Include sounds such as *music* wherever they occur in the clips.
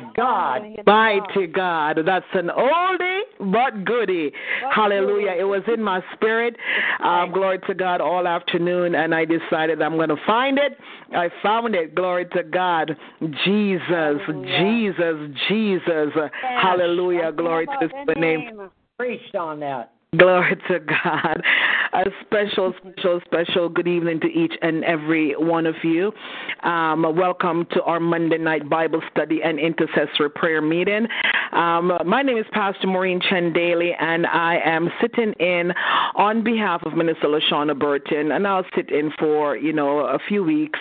My God. Mighty God. That's an oldie but goodie. Hallelujah. It was in my spirit. Um, glory to God all afternoon, and I decided I'm going to find it. I found it. Glory to God. Jesus, Jesus, Jesus. Hallelujah. Glory to the name. Preached on that. Glory to God. A special, special, special good evening to each and every one of you. Um, welcome to our Monday night Bible study and intercessory prayer meeting. Um, my name is Pastor Maureen Chen Daly, and I am sitting in on behalf of Minister Lashawna Burton, and I'll sit in for you know a few weeks,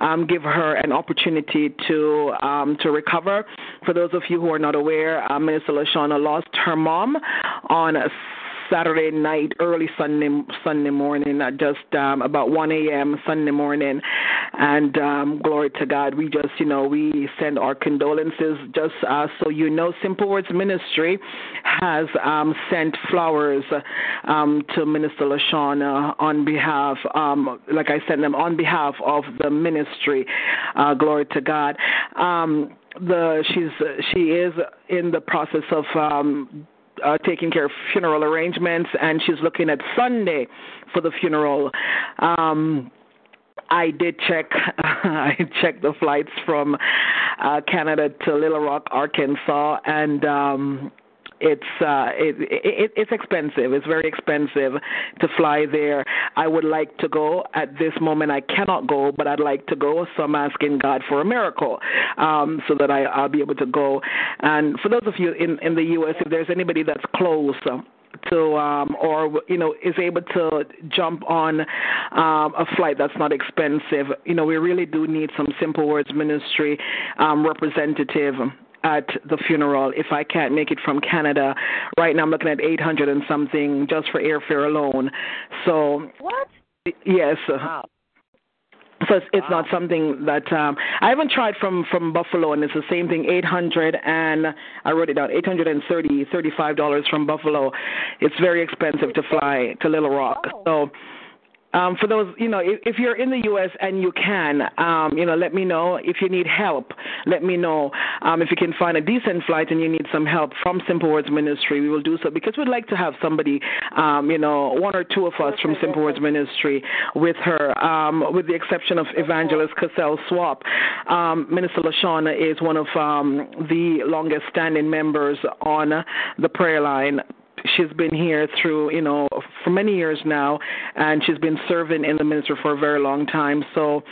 um, give her an opportunity to um, to recover. For those of you who are not aware, uh, Minister Lashawna lost her mom on a Saturday night, early Sunday Sunday morning, at just um, about 1 a.m. Sunday morning, and um, glory to God. We just, you know, we send our condolences. Just uh, so you know, Simple Words Ministry has um, sent flowers um, to Minister Lashawna on behalf, um, like I sent them on behalf of the ministry. Uh, glory to God. Um, the she's she is in the process of um uh, taking care of funeral arrangements, and she's looking at Sunday for the funeral. Um, I did check. *laughs* I checked the flights from uh, Canada to Little Rock, Arkansas, and um, it's uh, it, it, it's expensive. It's very expensive to fly there. I would like to go. At this moment, I cannot go, but I'd like to go. So I'm asking God for a miracle, um, so that I, I'll be able to go. And for those of you in in the U.S., if there's anybody that's close to um or you know is able to jump on um a flight that's not expensive you know we really do need some simple words ministry um representative at the funeral if I can't make it from Canada. Right now, I'm looking at 800 and something just for airfare alone. So what? Yes. Wow. So it's, it's wow. not something that um I haven't tried from from Buffalo, and it's the same thing. 800 and I wrote it down. 830, 35 dollars from Buffalo. It's very expensive to fly to Little Rock. Oh. So um, for those, you know, if, if you're in the U.S. and you can, um, you know, let me know. If you need help, let me know. Um, if you can find a decent flight and you need some help from Simple Words Ministry, we will do so because we'd like to have somebody, um, you know, one or two of us from Simple Words Ministry with her, um, with the exception of Evangelist Cassell Swap. Um, Minister Lashawna is one of um, the longest standing members on the prayer line she's been here through you know for many years now and she's been serving in the ministry for a very long time so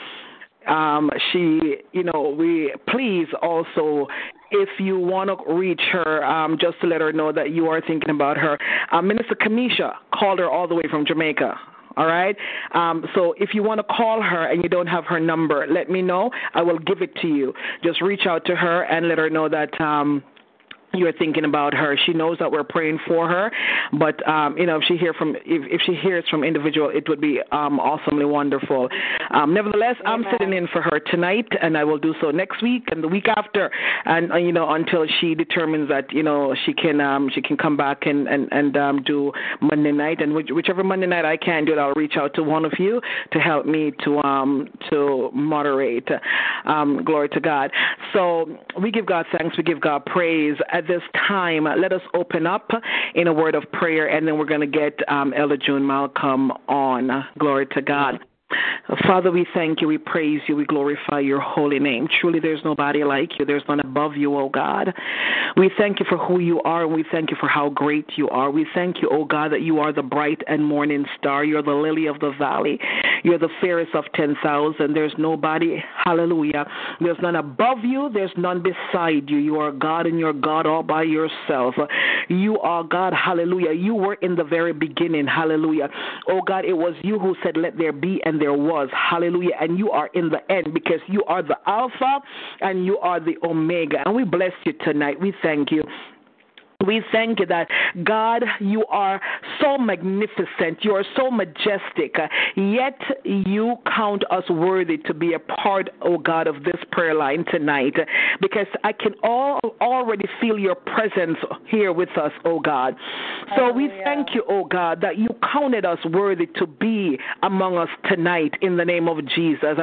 um she you know we please also if you want to reach her, um, just to let her know that you are thinking about her. Uh, Minister Kamisha called her all the way from Jamaica. All right. Um, so if you want to call her and you don't have her number, let me know. I will give it to you. Just reach out to her and let her know that um, you're thinking about her. She knows that we're praying for her, but um, you know, if she hear from if, if she hears from individual, it would be um, awesomely wonderful. Um, nevertheless, I'm sitting in for her tonight, and I will do so next week and the week after, and uh, you know, until she determines that you know she can um, she can come back and and and um, do Monday night, and which, whichever Monday night I can do it, I'll reach out to one of you to help me to um to moderate. Um, glory to God. So we give God thanks, we give God praise at this time, let us open up in a word of prayer, and then we're going to get um, Elder June Malcolm on. Glory to God. Father, we thank you, we praise you, we glorify your holy name. Truly, there's nobody like you, there's none above you, O God. We thank you for who you are, and we thank you for how great you are. We thank you, O God, that you are the bright and morning star. You're the lily of the valley. You're the fairest of 10,000. There's nobody, hallelujah. There's none above you, there's none beside you. You are God, and you're God all by yourself. You are God, hallelujah. You were in the very beginning, hallelujah. Oh God, it was you who said, Let there be, and there was. Hallelujah. And you are in the end because you are the Alpha and you are the Omega. And we bless you tonight. We thank you. We thank you that, God, you are so magnificent. You are so majestic. Yet you count us worthy to be a part, oh God, of this prayer line tonight because I can all, already feel your presence here with us, oh God. So we thank you, oh God, that you counted us worthy to be among us tonight in the name of Jesus.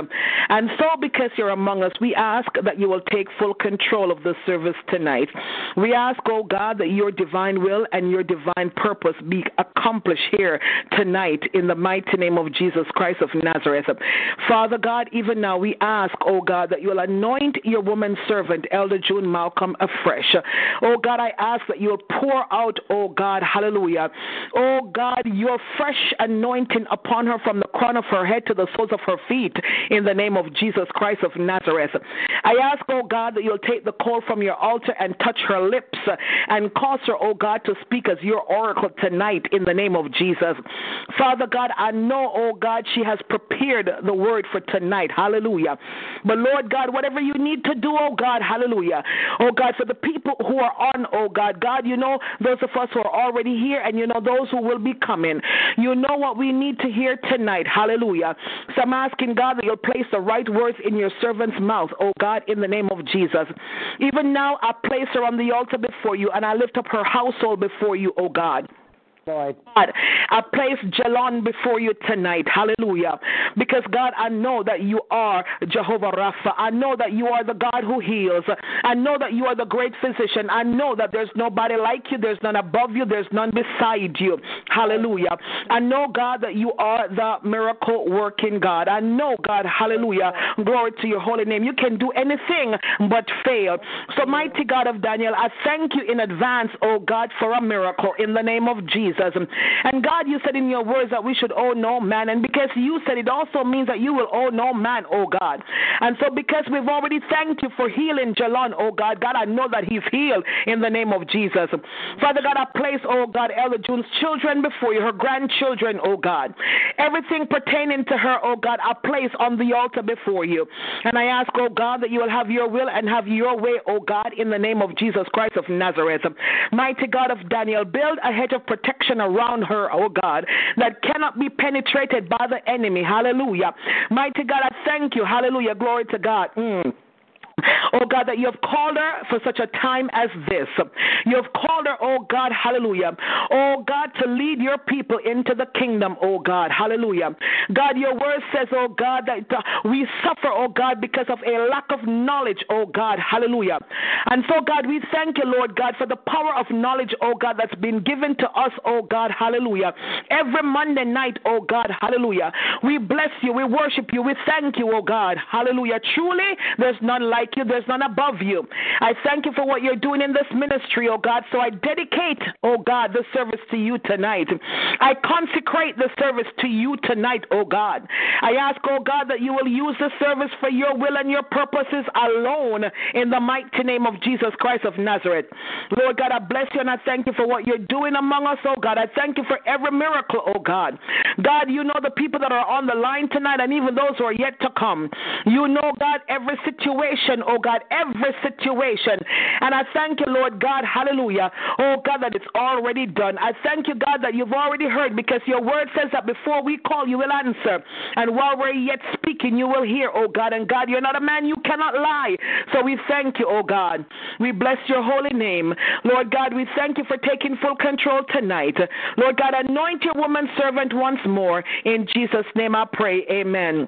And so, because you're among us, we ask that you will take full control of the service tonight. We ask, oh God, that your divine will and your divine purpose be accomplished here tonight in the mighty name of Jesus Christ of Nazareth. Father God, even now we ask, oh God, that you will anoint your woman servant, Elder June Malcolm, afresh. Oh God, I ask that you will pour out, oh God, hallelujah. Oh God, your fresh anointing upon her from the crown of her head to the soles of her feet in the name of Jesus Christ of Nazareth. I ask, oh God, that you'll take the coal from your altar and touch her lips and cause her, oh God, to speak as your oracle tonight in the name of Jesus. Father God, I know, oh God, she has prepared the word for tonight. Hallelujah. But Lord God, whatever you need to do, oh God, hallelujah. Oh God, for the people who are on, oh God, God, you know those of us who are already here and you know those who will be coming. You know what we need to hear tonight. Hallelujah. So I'm asking God that you'll place the right words in your servant's mouth, oh God, in the name of Jesus. Even now, I place her on the altar before you and I lift up her household before you, O God. Lord. God, I place Jalon before you tonight. Hallelujah. Because, God, I know that you are Jehovah Rapha. I know that you are the God who heals. I know that you are the great physician. I know that there's nobody like you, there's none above you, there's none beside you. Hallelujah. I know, God, that you are the miracle working God. I know, God, hallelujah. Glory to your holy name. You can do anything but fail. So, mighty God of Daniel, I thank you in advance, oh God, for a miracle in the name of Jesus. And God, you said in your words that we should owe no man. And because you said it also means that you will owe no man, oh God. And so because we've already thanked you for healing Jalon, oh God, God, I know that he's healed in the name of Jesus. Father God, I place, oh God, Elder June's children before you, her grandchildren, oh God. Everything pertaining to her, oh God, I place on the altar before you. And I ask, oh God, that you will have your will and have your way, oh God, in the name of Jesus Christ of Nazareth. Mighty God of Daniel, build a hedge of protection protection around her, oh God, that cannot be penetrated by the enemy. Hallelujah. Mighty God, I thank you. Hallelujah. Glory to God. Mm. *laughs* Oh God, that you have called her for such a time as this. You have called her, oh God, hallelujah. Oh God, to lead your people into the kingdom, oh God, hallelujah. God, your word says, oh God, that uh, we suffer, oh God, because of a lack of knowledge, oh God, hallelujah. And so, God, we thank you, Lord God, for the power of knowledge, oh God, that's been given to us, oh God, hallelujah. Every Monday night, oh God, hallelujah. We bless you, we worship you, we thank you, oh God, hallelujah. Truly, there's none like you, there's none above you. I thank you for what you're doing in this ministry, oh God. So I dedicate, oh God, the service to you tonight. I consecrate the service to you tonight, oh God. I ask, oh God, that you will use the service for your will and your purposes alone in the mighty name of Jesus Christ of Nazareth. Lord God, I bless you and I thank you for what you're doing among us, oh God. I thank you for every miracle, oh God. God, you know the people that are on the line tonight and even those who are yet to come. You know, God, every situation, oh God, every situation. And I thank you, Lord God, hallelujah. Oh God, that it's already done. I thank you, God, that you've already heard because your word says that before we call, you will answer. And while we're yet speaking, you will hear, oh God. And God, you're not a man, you cannot lie. So we thank you, oh God. We bless your holy name. Lord God, we thank you for taking full control tonight. Lord God, anoint your woman servant once more. In Jesus' name I pray. Amen.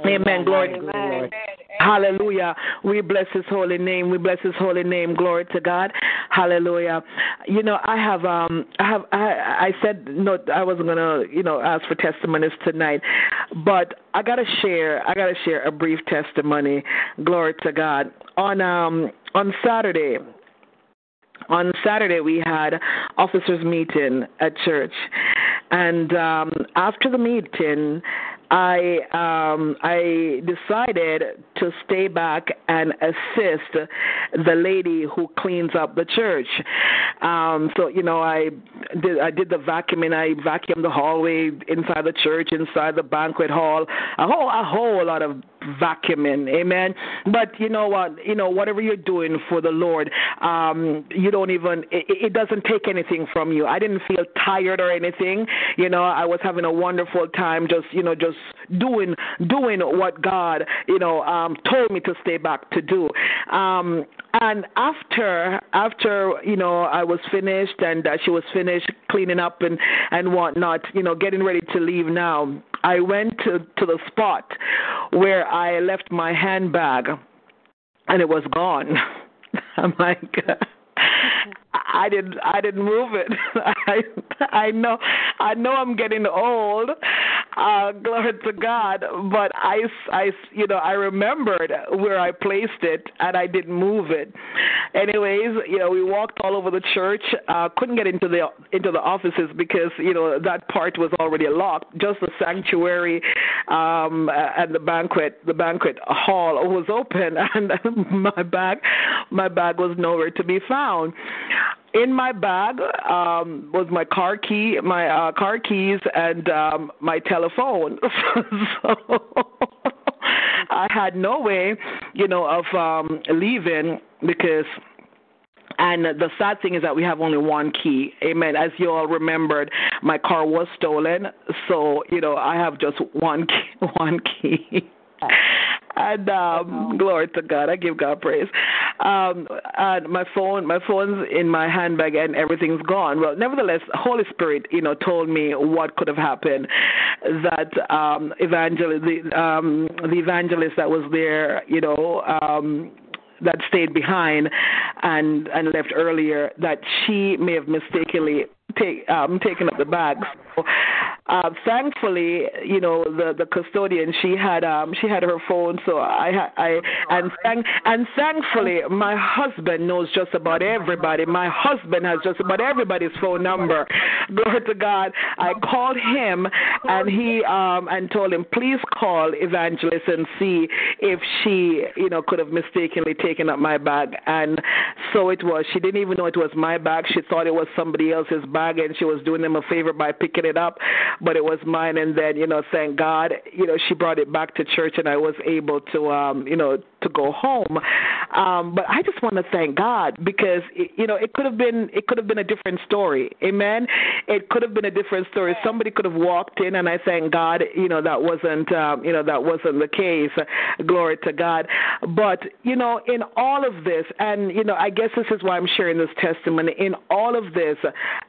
Amen. Amen. Glory to God. Hallelujah. We bless his holy name. We bless his holy name. Glory to God. Hallelujah. You know, I have um I have I I said no I wasn't gonna, you know, ask for testimonies tonight. But I gotta share I gotta share a brief testimony. Glory to God. On um on Saturday on Saturday we had officers meeting at church and um after the meeting I um, I decided to stay back and assist the lady who cleans up the church. Um, so you know, I did I did the vacuuming. I vacuumed the hallway inside the church, inside the banquet hall, a whole a whole lot of vacuuming. Amen. But you know what? You know, whatever you're doing for the Lord, um, you don't even, it, it doesn't take anything from you. I didn't feel tired or anything. You know, I was having a wonderful time just, you know, just doing, doing what God, you know, um, told me to stay back to do. Um, and after, after, you know, I was finished and uh, she was finished cleaning up and, and whatnot, you know, getting ready to leave now, I went to, to the spot where I left my handbag and it was gone. *laughs* I'm like, I didn't I didn't move it. *laughs* I I know I know I'm getting old. Uh glory to God, but I I you know, I remembered where I placed it and I didn't move it. Anyways, you know, we walked all over the church. Uh couldn't get into the into the offices because, you know, that part was already locked. Just the sanctuary um and the banquet the banquet hall was open *laughs* and my bag my bag was nowhere to be found in my bag um, was my car key, my uh, car keys, and um, my telephone. *laughs* so I had no way, you know, of um, leaving because. And the sad thing is that we have only one key. Amen. As you all remembered, my car was stolen, so you know I have just one key, *laughs* one key. And um, glory to God, I give God praise. Um, and my phone, my phone's in my handbag, and everything's gone. Well, nevertheless, Holy Spirit, you know, told me what could have happened. That um, evangelist, the, um, the evangelist that was there, you know. Um, that stayed behind and and left earlier that she may have mistakenly take um taken up the bags. So, uh, thankfully, you know the the custodian she had um she had her phone, so I I and thank and thankfully my husband knows just about everybody. My husband has just about everybody's phone number. Glory to God. I called him and he um and told him please call Evangelist and see if she you know could have mistakenly taken up my bag and so it was. She didn't even know it was my bag. She thought it was somebody else's bag and she was doing them a favor by picking it up but it was mine. And then, you know, thank God, you know, she brought it back to church, and I was able to, um, you know, to go home. Um, but I just want to thank God because it, you know it could have been it could have been a different story. Amen. It could have been a different story. Somebody could have walked in, and I thank God. You know that wasn't um, you know that wasn't the case. Glory to God. But you know in all of this, and you know I guess this is why I'm sharing this testimony. In all of this,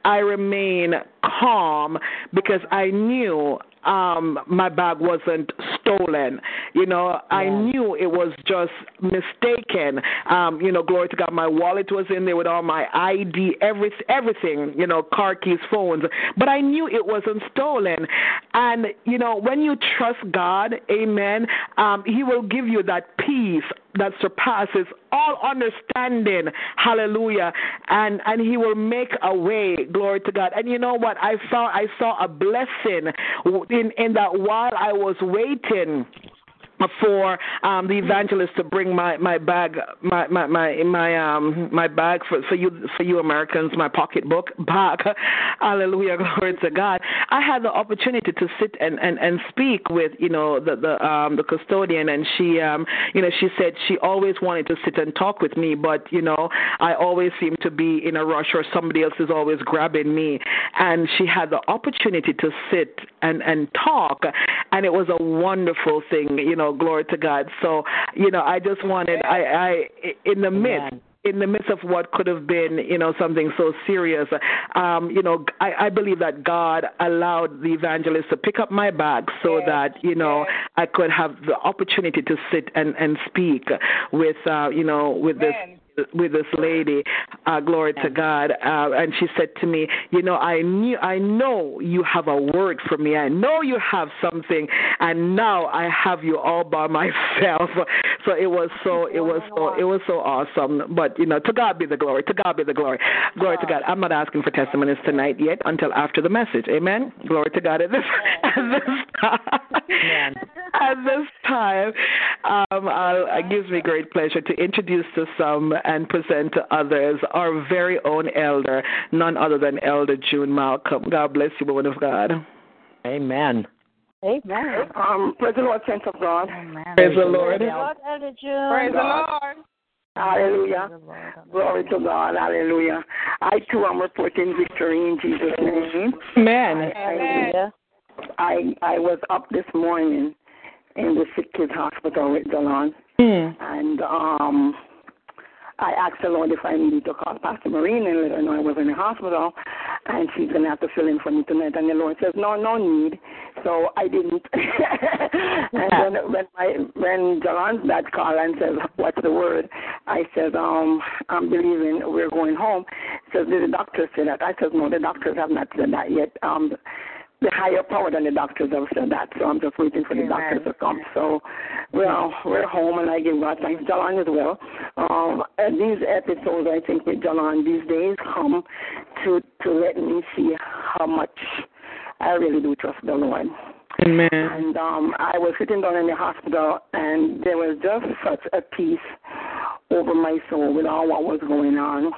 I remain calm because I knew um my bag wasn't stolen. You know yeah. i knew it was just mistaken. Um you know glory to god my wallet was in there with all my id every everything you know car keys phones. But i knew it wasn't stolen. And you know when you trust god amen um he will give you that peace that surpasses all understanding. Hallelujah. And and he will make a way. Glory to God. And you know what? I saw I saw a blessing in in that while I was waiting for um the evangelist to bring my my bag my my my my um my bag for for you for you Americans my pocketbook *laughs* back hallelujah glory to God. I had the opportunity to sit and and and speak with you know the the um the custodian and she um you know she said she always wanted to sit and talk with me but you know I always seem to be in a rush or somebody else is always grabbing me. And she had the opportunity to sit and and talk and it was a wonderful thing you know glory to God. So, you know, I just wanted, I, I, in the midst, in the midst of what could have been, you know, something so serious, um, you know, I, I believe that God allowed the evangelist to pick up my bag so yes. that, you know, yes. I could have the opportunity to sit and, and speak with, uh, you know, with this with this lady, uh, glory to God, uh, and she said to me, "You know, I knew, I know you have a word for me. I know you have something, and now I have you all by myself." *laughs* So it was so, it was so, it was so awesome. But you know, to God be the glory. To God be the glory. Glory to God. I'm not asking for testimonies tonight yet until after the message. Amen. Glory to God. At this, *laughs* at this time, *laughs* at this time, um, it gives me great pleasure to introduce to some and present to others our very own elder, none other than Elder June Malcolm. God bless you, woman of God. Amen. Amen. Um, praise the Lord, saints of God. Amen. Praise the Lord. Praise Lord, Elder June. Praise the Lord. Hallelujah. Praise the Glory to God. Hallelujah. I too am reporting victory in Jesus' name. Amen. Hallelujah. I I was up this morning in the sick kids hospital with Jalon, Hmm. and um, I asked the Lord if I needed to call Pastor Maureen and let her know I was in the hospital, and she's gonna have to fill in for me tonight. And the Lord says, no, no need. So I didn't. *laughs* and then when my when Jalon's dad called and says, what's the word? I said, um, I'm believing we're going home. He says, did the doctor say that? I said, no, the doctors have not said that yet. Um, the higher power than the doctors have said that, so I'm just waiting for the Amen. doctors to come. So, well, we're home, and I give God thanks. Jalon as well. Um, and these episodes, I think, with Jalon these days come to to let me see how much I really do trust the Lord. Amen. And um, I was sitting down in the hospital, and there was just such a peace over my soul with all what was going on.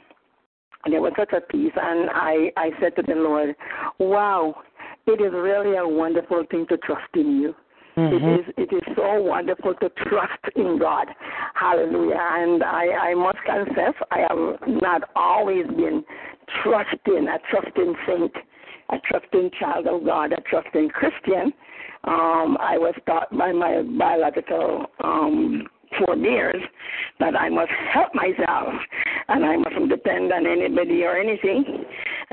There was such a peace, and I, I said to the Lord, Wow, it is really a wonderful thing to trust in you. It is it is so wonderful to trust in God. Hallelujah. And I, I must confess I have not always been trusting, a trusting saint, a trusting child of God, a trusting Christian. Um, I was taught by my biological um forebears that I must help myself and I mustn't depend on anybody or anything.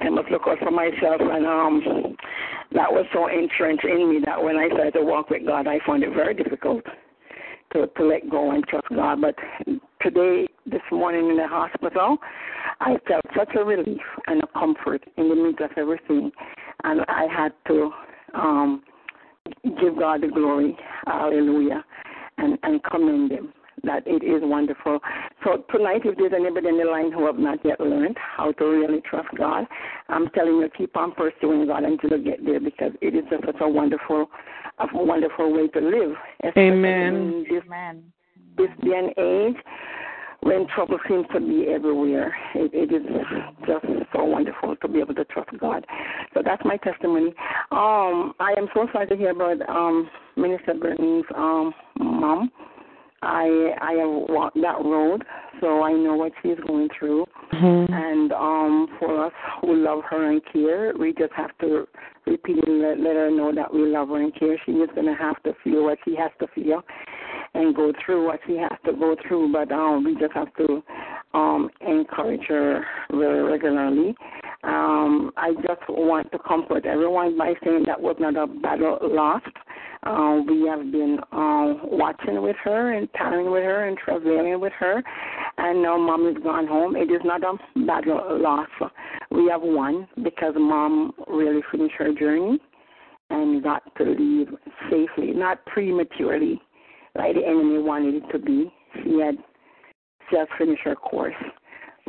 I must look out for myself and um that was so entrenched in me that when I started to walk with God I found it very difficult to, to let go and trust God. But today, this morning in the hospital, I felt such a relief and a comfort in the midst of everything. And I had to um, give God the glory, hallelujah, and, and commend Him that it is wonderful. So tonight, if there's anybody in the line who have not yet learned how to really trust God, I'm telling you, keep on pursuing God until you get there because it is just such a wonderful, a wonderful way to live. especially Amen. in this Amen. this day and age when trouble seems to be everywhere. It, it is just so wonderful to be able to trust God. So that's my testimony. Um, I am so sorry to hear about um, Minister Burton's um, mom. I I have walked that road, so I know what she's going through. Mm-hmm. And um, for us who love her and care, we just have to repeatedly let, let her know that we love her and care. She is going to have to feel what she has to feel and go through what she has to go through. But um, we just have to um, encourage her very regularly. Um, I just want to comfort everyone by saying that was not a battle lost. Uh, we have been um, watching with her and tarrying with her and traveling with her, and now mom is gone home. It is not a battle lost. We have won because mom really finished her journey and got to leave safely, not prematurely, like the enemy wanted it to be. She had just finished her course.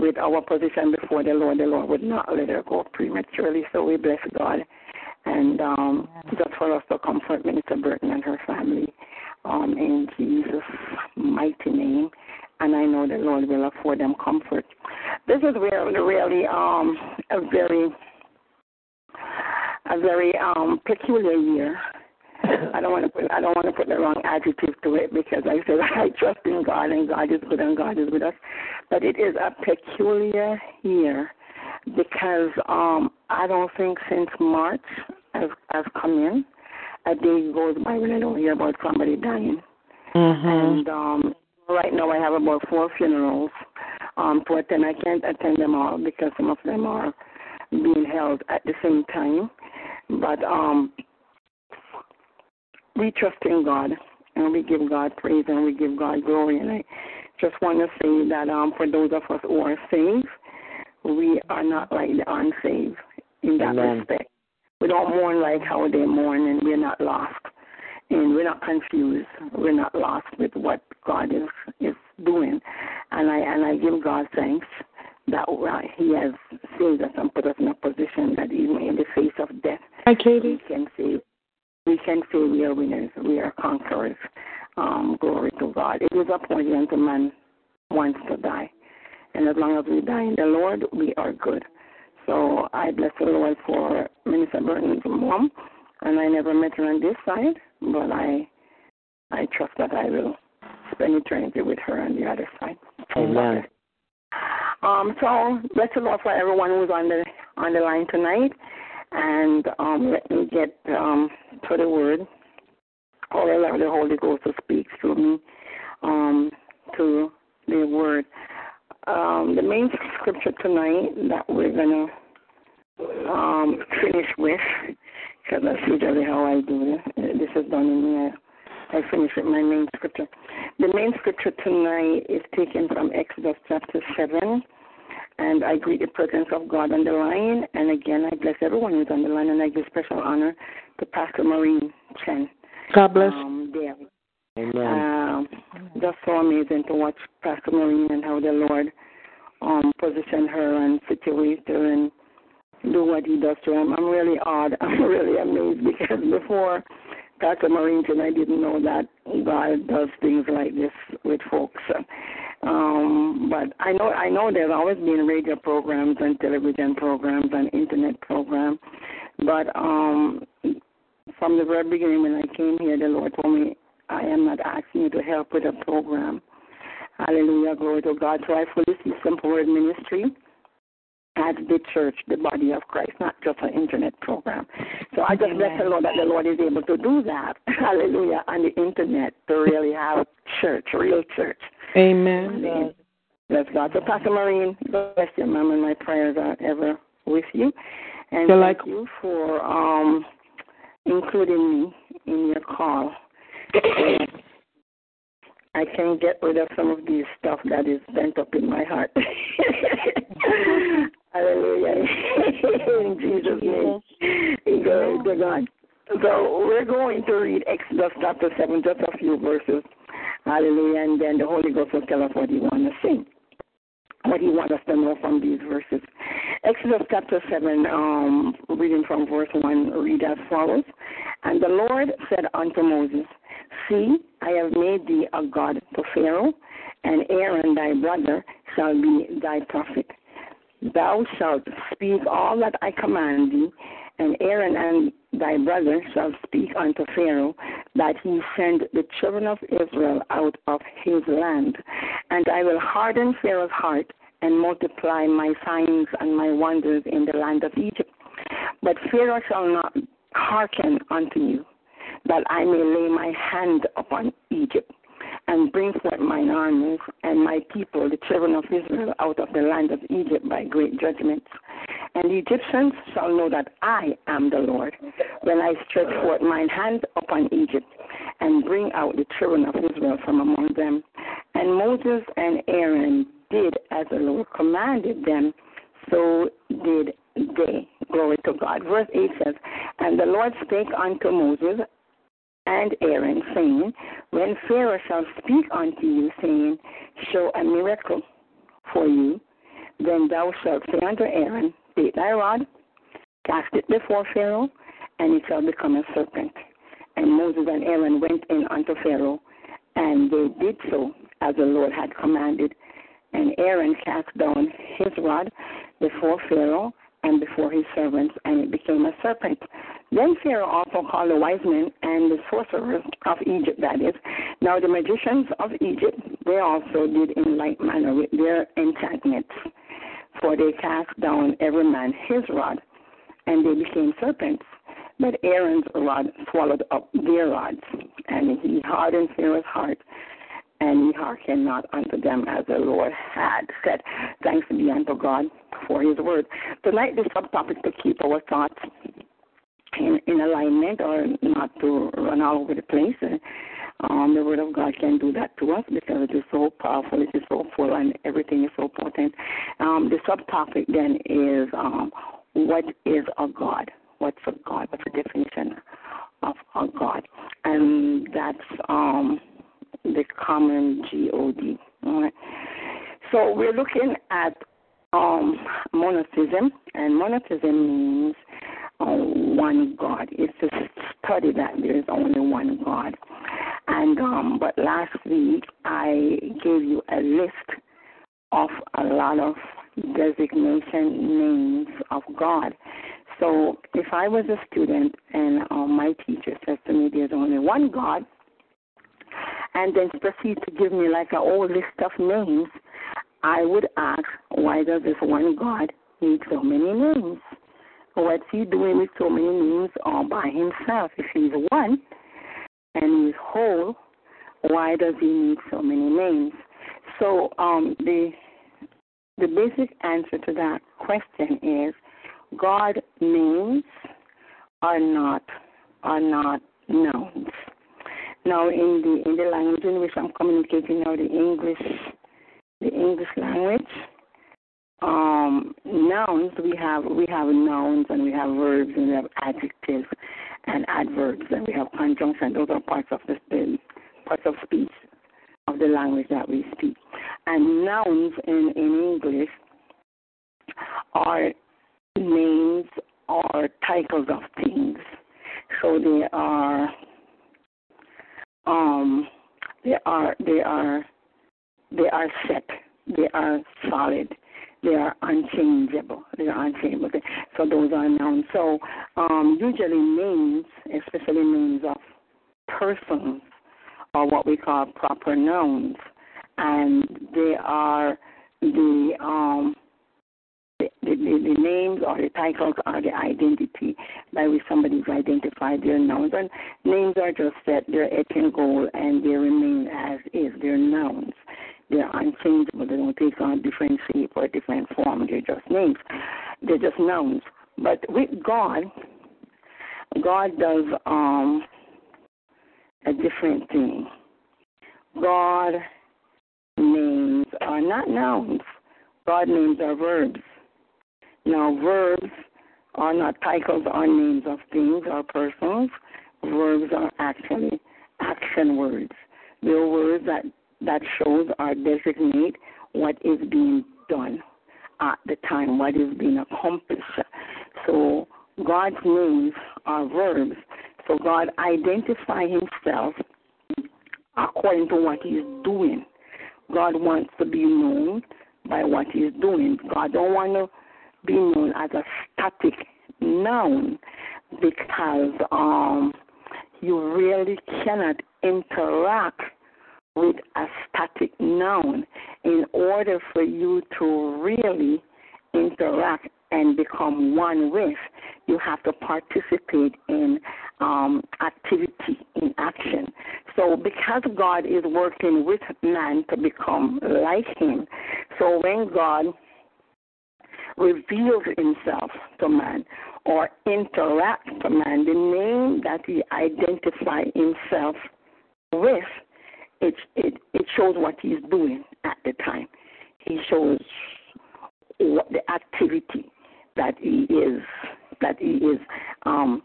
With our position before the Lord, the Lord would not let her go prematurely. So we bless God. And um, just for us to comfort Minister Burton and her family um, in Jesus' mighty name. And I know the Lord will afford them comfort. This is really, really um, a very, a very um, peculiar year. *laughs* I don't want to put I don't want to put the wrong adjective to it because I said *laughs* I trust in God and God is good and God is with us. But it is a peculiar year because um I don't think since March has has come in a day goes by when I don't hear about somebody dying. Mm-hmm. And um right now I have about four funerals um to attend. I can't attend them all because some of them are being held at the same time. But um we trust in God and we give God praise and we give God glory. And I just want to say that um, for those of us who are saved, we are not like the unsaved in that Amen. respect. We don't mourn like how they mourn, and we're not lost, and we're not confused. We're not lost with what God is is doing, and I and I give God thanks that uh, He has saved us and put us in a position that even in the face of death, Hi, we can say we can say we are winners, we are conquerors. Um, glory to God. It is appointed unto man once to die. And as long as we die in the Lord, we are good. So I bless the Lord for Minister Burton's mom and I never met her on this side, but I I trust that I will spend eternity with her on the other side. Amen. Um, so bless the Lord for everyone who's on the on the line tonight, and um, let me get um, to the word, or allow the Holy Ghost to speak through me um, to the word. Um, the main scripture tonight that we're gonna um, finish with, because that's usually how I do it. This is done in. I, I finish with my main scripture. The main scripture tonight is taken from Exodus chapter 7. And I greet the presence of God on the line. And again, I bless everyone who's on the line. And I give special honor to Pastor Maureen Chen. God bless. Um, there. Amen. Um, just so amazing to watch Pastor Maureen and how the Lord um, position her and situate her and do what he does to her. I'm, I'm really odd. *laughs* I'm really amazed because before Pastor Maureen and I didn't know that God does things like this with folks. Um, but I know I know there's always been radio programs and television programs and internet programs. But um, from the very beginning when I came here, the Lord told me I am not asking you to help with a program. Hallelujah, glory to God. So I fully see Simple Word Ministry as the church, the body of Christ, not just an internet program. So I just bless the Lord that the Lord is able to do that. *laughs* Hallelujah, on the internet to really have church, real church. Amen. Bless God. So Pastor Maureen, bless you, Mom, and my prayers are ever with you. And So thank like- you for um including me in your call. I can get rid of some of these stuff that is bent up in my heart. *laughs* Hallelujah. *laughs* in Jesus' name. Glory to God. So we're going to read Exodus chapter 7, just a few verses. Hallelujah. And then the Holy Ghost will tell us what he wants to say, what he wants us to know from these verses. Exodus chapter 7, um, reading from verse 1, read as follows. And the Lord said unto Moses, See, I have made thee a God to Pharaoh, and Aaron thy brother shall be thy prophet. Thou shalt speak all that I command thee, and Aaron and thy brother shall speak unto Pharaoh, that he send the children of Israel out of his land. And I will harden Pharaoh's heart, and multiply my signs and my wonders in the land of Egypt. But Pharaoh shall not hearken unto you, that I may lay my hand upon Egypt and bring forth mine armies and my people, the children of Israel, out of the land of Egypt by great judgments. And the Egyptians shall know that I am the Lord when I stretch forth mine hand upon Egypt and bring out the children of Israel from among them. And Moses and Aaron did as the Lord commanded them, so did they. Glory to God. Verse 8 says, And the Lord spake unto Moses and Aaron, saying, When Pharaoh shall speak unto you, saying, Show a miracle for you, then thou shalt say unto Aaron, Take thy rod, cast it before Pharaoh, and it shall become a serpent. And Moses and Aaron went in unto Pharaoh, and they did so as the Lord had commanded. And Aaron cast down his rod before Pharaoh and before his servants, and it became a serpent. Then Pharaoh also called the wise men and the sorcerers of Egypt, that is. Now the magicians of Egypt, they also did in like manner with their enchantments. For they cast down every man his rod, and they became serpents. But Aaron's rod swallowed up their rods, and he hardened Pharaoh's heart, and he hearkened not unto them as the Lord had said. Thanks be unto God for his word. Tonight, the subtopic to keep our thoughts in, in alignment or not to run all over the place. Um, the Word of God can do that to us because it is so powerful, it is so full, and everything is so potent. Um, the subtopic then is um, what is a God? What's a God? What's the definition of a God? And that's um, the common G-O-D. Right. So we're looking at um, monotheism, and monotheism means uh, one God. It's a study that there is only one God. And um, but last week I gave you a list of a lot of designation names of God. So if I was a student and um, my teacher says to me, "There's only one God," and then proceed to give me like a whole list of names, I would ask, "Why does this one God need so many names? What's He doing with so many names all by Himself? If He's one and He's whole, why does He need so many names?" So um, the the basic answer to that question is God names are not are not nouns. Now in the in the language in which I'm communicating now, the English the English language, um, nouns we have we have nouns and we have verbs and we have adjectives and adverbs and we have conjunctions. Those are parts of the, the parts of speech of the language that we speak. And nouns in, in English are names or titles of things. So they are um they are they are they are set, they are solid, they are unchangeable. They are unchangeable. So those are nouns. So um usually names, especially names of persons are what we call proper nouns and they are the um the, the, the, names or the titles are the identity by which somebody is identified their nouns. And names are just that they're etch and gold, and they remain as is. They're nouns. They're unchangeable. They don't take on different shape or different form. They're just names. They're just nouns. But with God, God does um, a different thing. God names are not nouns. God names are verbs. Now, verbs are not titles or names of things or persons. Verbs are actually action words. They're words that, that shows or designate what is being done at the time, what is being accomplished. So God's names are verbs. So God identify himself according to what he's doing. God wants to be known by what he's doing. God don't want to be known as a static noun because um, you really cannot interact with a static noun in order for you to really interact and become one with, you have to participate in um, activity, in action. So, because God is working with man to become like him, so when God reveals himself to man or interacts to man, the name that he identifies himself with, it, it, it shows what he's doing at the time. He shows what the activity that he is that he is um,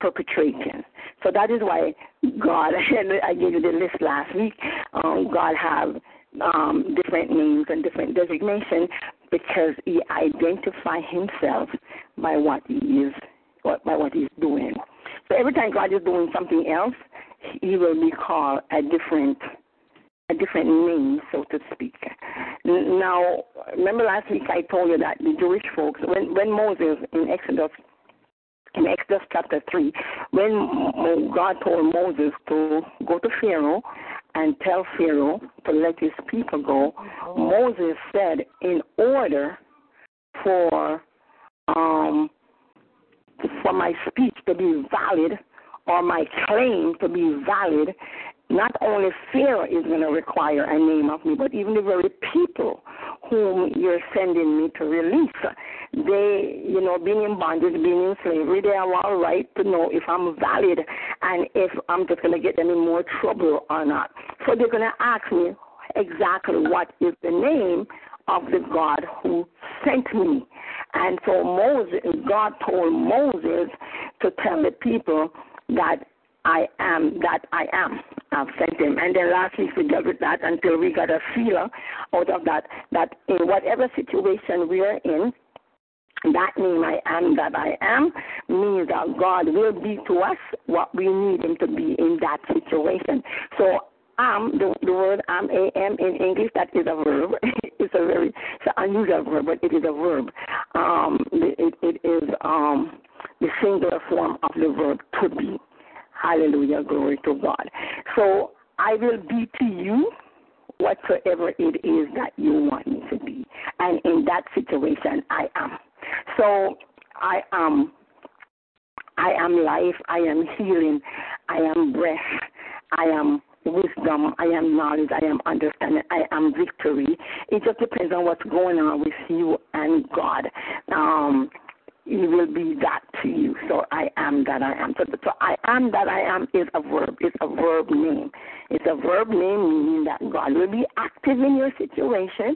perpetrating. So that is why God, *laughs* and I gave you the list last week. Um, God have um, different names and different designations because He identify Himself by what He is, by what He's doing. So every time God is doing something else, He will be called a different a different name, so to speak. Now, remember last week I told you that the Jewish folks, when when Moses in Exodus in Exodus chapter 3, when God told Moses to go to Pharaoh and tell Pharaoh to let his people go, Moses said, in order for um, for my speech to be valid or my claim to be valid, not only Pharaoh is going to require a name of me, but even the very people whom you're sending me to release, they, you know, being in bondage, being in slavery, they have all right to know if I'm valid and if I'm just going to get them in more trouble or not. So they're going to ask me exactly what is the name of the God who sent me. And so Moses, God told Moses to tell the people that I am that I am. I've sent him. And then last week we dealt with that until we got a feeler out of that, that in whatever situation we are in, that name I am that I am means that God will be to us what we need him to be in that situation. So am, the, the word am, am in English, that is a verb. *laughs* it's a very it's an unusual verb, but it is a verb. Um, it, it is um, the singular form of the verb to be. Hallelujah, glory to God. So I will be to you whatsoever it is that you want me to be. And in that situation, I am. So I am. I am life. I am healing. I am breath. I am wisdom. I am knowledge. I am understanding. I am victory. It just depends on what's going on with you and God. Um, he will be that to you. So I am that I am. So, so I am that I am is a verb. It's a verb name. It's a verb name meaning that God will be active in your situation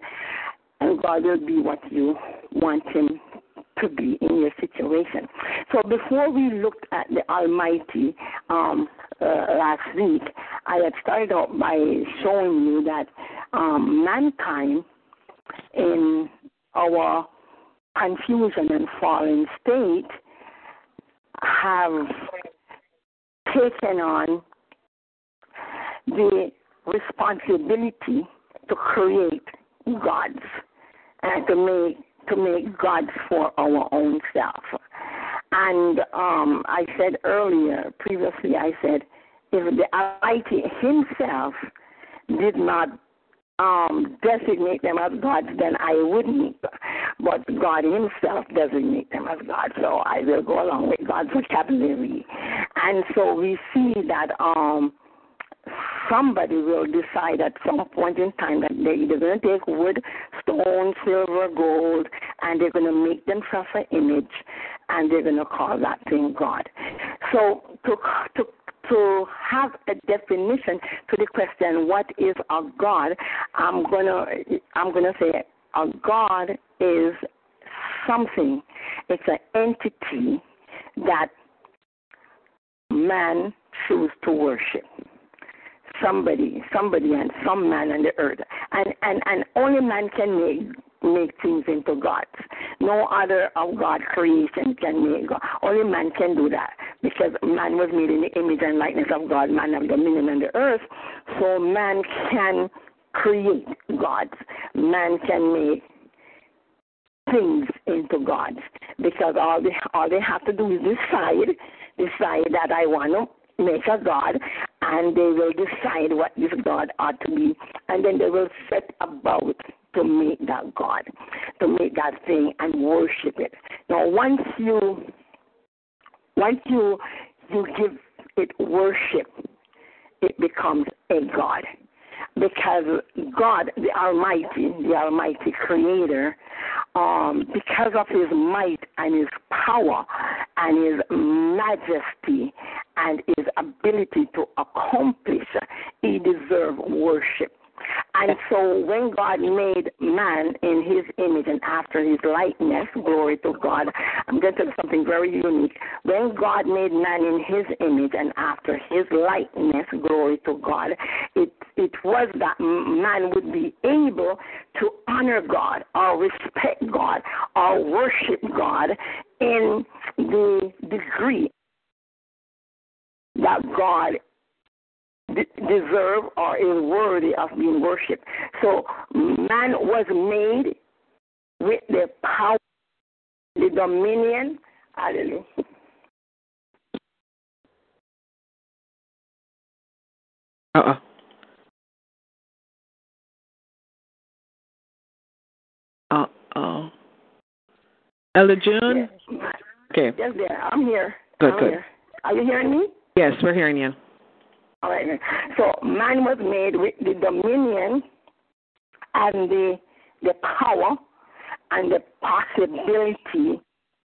and God will be what you want him to be in your situation. So before we looked at the Almighty um, uh, last week, I had started out by showing you that um, mankind in our confusion and fallen state have taken on the responsibility to create gods and to make to make gods for our own self. And um, I said earlier, previously, I said, if the Almighty Himself did not um, designate them as gods, then I wouldn't. But God Himself designate them as God, so I will go along with God's vocabulary. And so we see that um, somebody will decide at some point in time that they're either going to take wood, stone, silver, gold, and they're going to make themselves an image, and they're going to call that thing God. So to to to have a definition to the question what is a God, I'm gonna I'm gonna say a God is something. It's an entity that man choose to worship somebody, somebody, and some man on the earth, and and and only man can make make things into gods. No other of God creation can make God. Only man can do that because man was made in the image and likeness of God. Man have dominion on the earth, so man can create gods. Man can make things into gods because all they all they have to do is decide decide that I want to make a God, and they will decide what this God ought to be, and then they will set about to make that God, to make that thing and worship it. Now, once you once you you give it worship, it becomes a God. Because God, the Almighty, the Almighty Creator, um, because of His might and His power and His majesty and His ability to accomplish, He deserves worship. And so when God made man in his image and after his likeness, glory to God, I'm going to you something very unique. When God made man in his image and after his likeness, glory to God, it, it was that man would be able to honor God or respect God or worship God in the degree that God deserve or is worthy of being worshipped. So man was made with the power, the dominion. Hallelujah. Uh-uh. Uh-oh. Ella June? Yes. Okay. Yes, there. I'm here. Good, I'm good. Here. Are you hearing me? Yes, we're hearing you. So man was made with the dominion and the the power and the possibility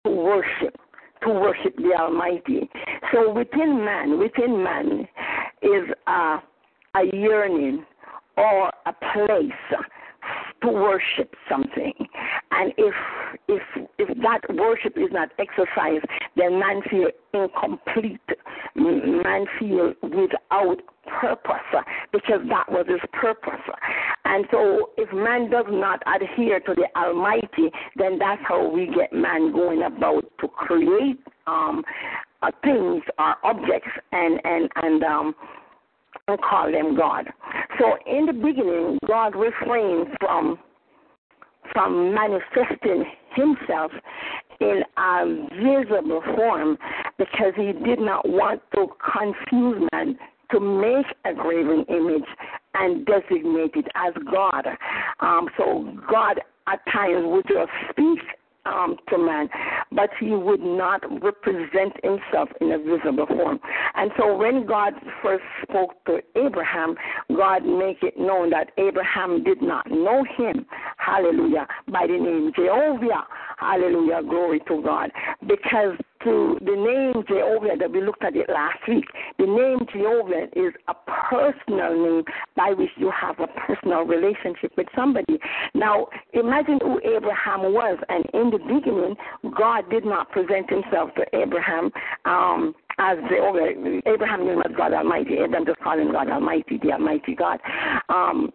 to worship, to worship the Almighty. So within man, within man is a, a yearning or a place to worship something. And if if if that worship is not exercised, then man feel incomplete. Man feel without purpose because that was his purpose. And so if man does not adhere to the Almighty, then that's how we get man going about to create um, uh, things or objects and and and um, and call them God. So in the beginning, God refrained from from manifesting himself in a visible form because he did not want to confuse man to make a graven image and designate it as God. Um, so God at times would just speak um, to man, but he would not represent himself in a visible form. And so when God first spoke to Abraham, God made it known that Abraham did not know him, hallelujah, by the name Jehovah, hallelujah, glory to God, because to the name Jehovah that we looked at it last week. The name Jehovah is a personal name by which you have a personal relationship with somebody. Now, imagine who Abraham was, and in the beginning, God did not present himself to Abraham. Um, as Jehovah, Abraham knew him as God Almighty. Abraham just him God Almighty, the Almighty God. Um,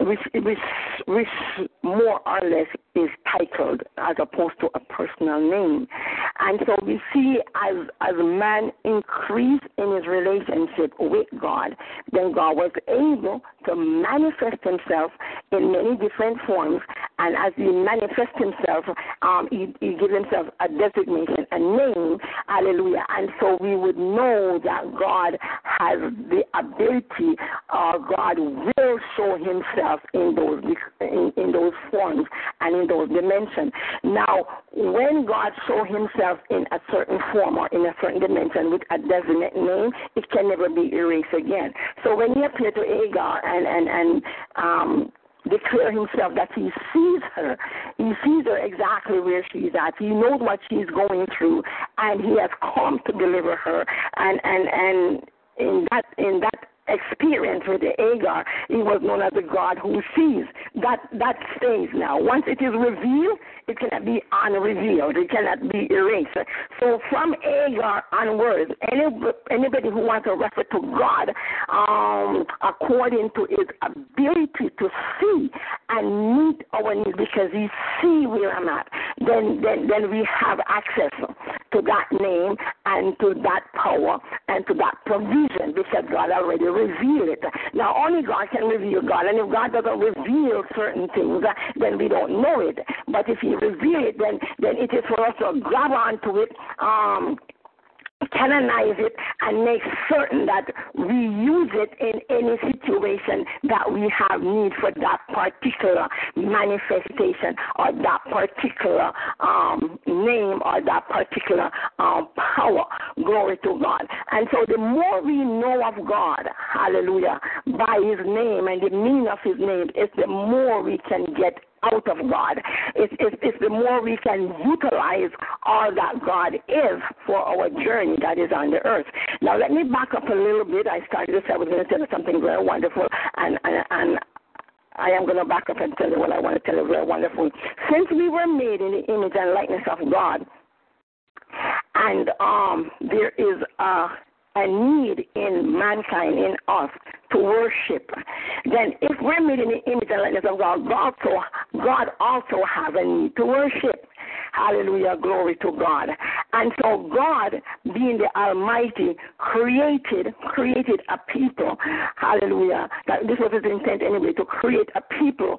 which, which, which more or less is titled as opposed to a personal name. And so we see as as man increased in his relationship with God, then God was able to manifest himself in many different forms. And as he manifests himself, um, he, he gives himself a designation, a name. Hallelujah. And so we would know that God has the ability, or God will show himself in those in, in those forms and in those dimensions. Now, when God shows himself in a certain form or in a certain dimension with a definite name, it can never be erased again. So when he appeared to Agar and and and um, declare himself that he sees her. He sees her exactly where she's at. He knows what she's going through, and he has come to deliver her. And and and in that in that experience with the Agar, he was known as the God who sees. That that stays now. Once it is revealed, it cannot be unrevealed. It cannot be erased. So from Agar onwards, any, anybody who wants to refer to God um, according to his ability to see and meet our needs because he see where I'm at, then, then, then we have access to that name and to that power and to that provision because God already revealed it. Now, only God can reveal God, and if God doesn't reveal certain things, then we don't know it. But if He reveals it, then then it is for us to grab onto it. Um, canonize it and make certain that we use it in any situation that we have need for that particular manifestation or that particular um, name or that particular um, power. Glory to God. And so the more we know of God, hallelujah, by his name and the meaning of his name, is the more we can get out of God. It's, it's, it's the more we can utilize all that God is for our journey that is on the earth. Now, let me back up a little bit. I started to say I was going to tell you something very wonderful, and, and, and I am going to back up and tell you what I want to tell you very wonderful. Since we were made in the image and likeness of God, and um, there is a a need in mankind, in us, to worship. Then, if we're made in the image and likeness of God, God also, God also has a need to worship. Hallelujah, glory to God. And so God, being the Almighty, created created a people. Hallelujah. That this was his intent anyway, to create a people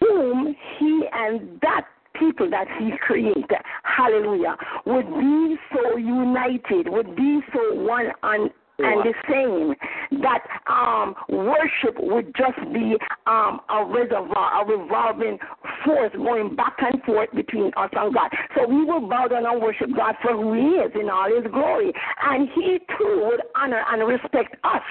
whom he and that people that he created, hallelujah, would be so united, would be so one on and the same that um, worship would just be um, a reservoir, a revolving force going back and forth between us and God. So we will bow down and worship God for who He is in all His glory, and He too would honor and respect us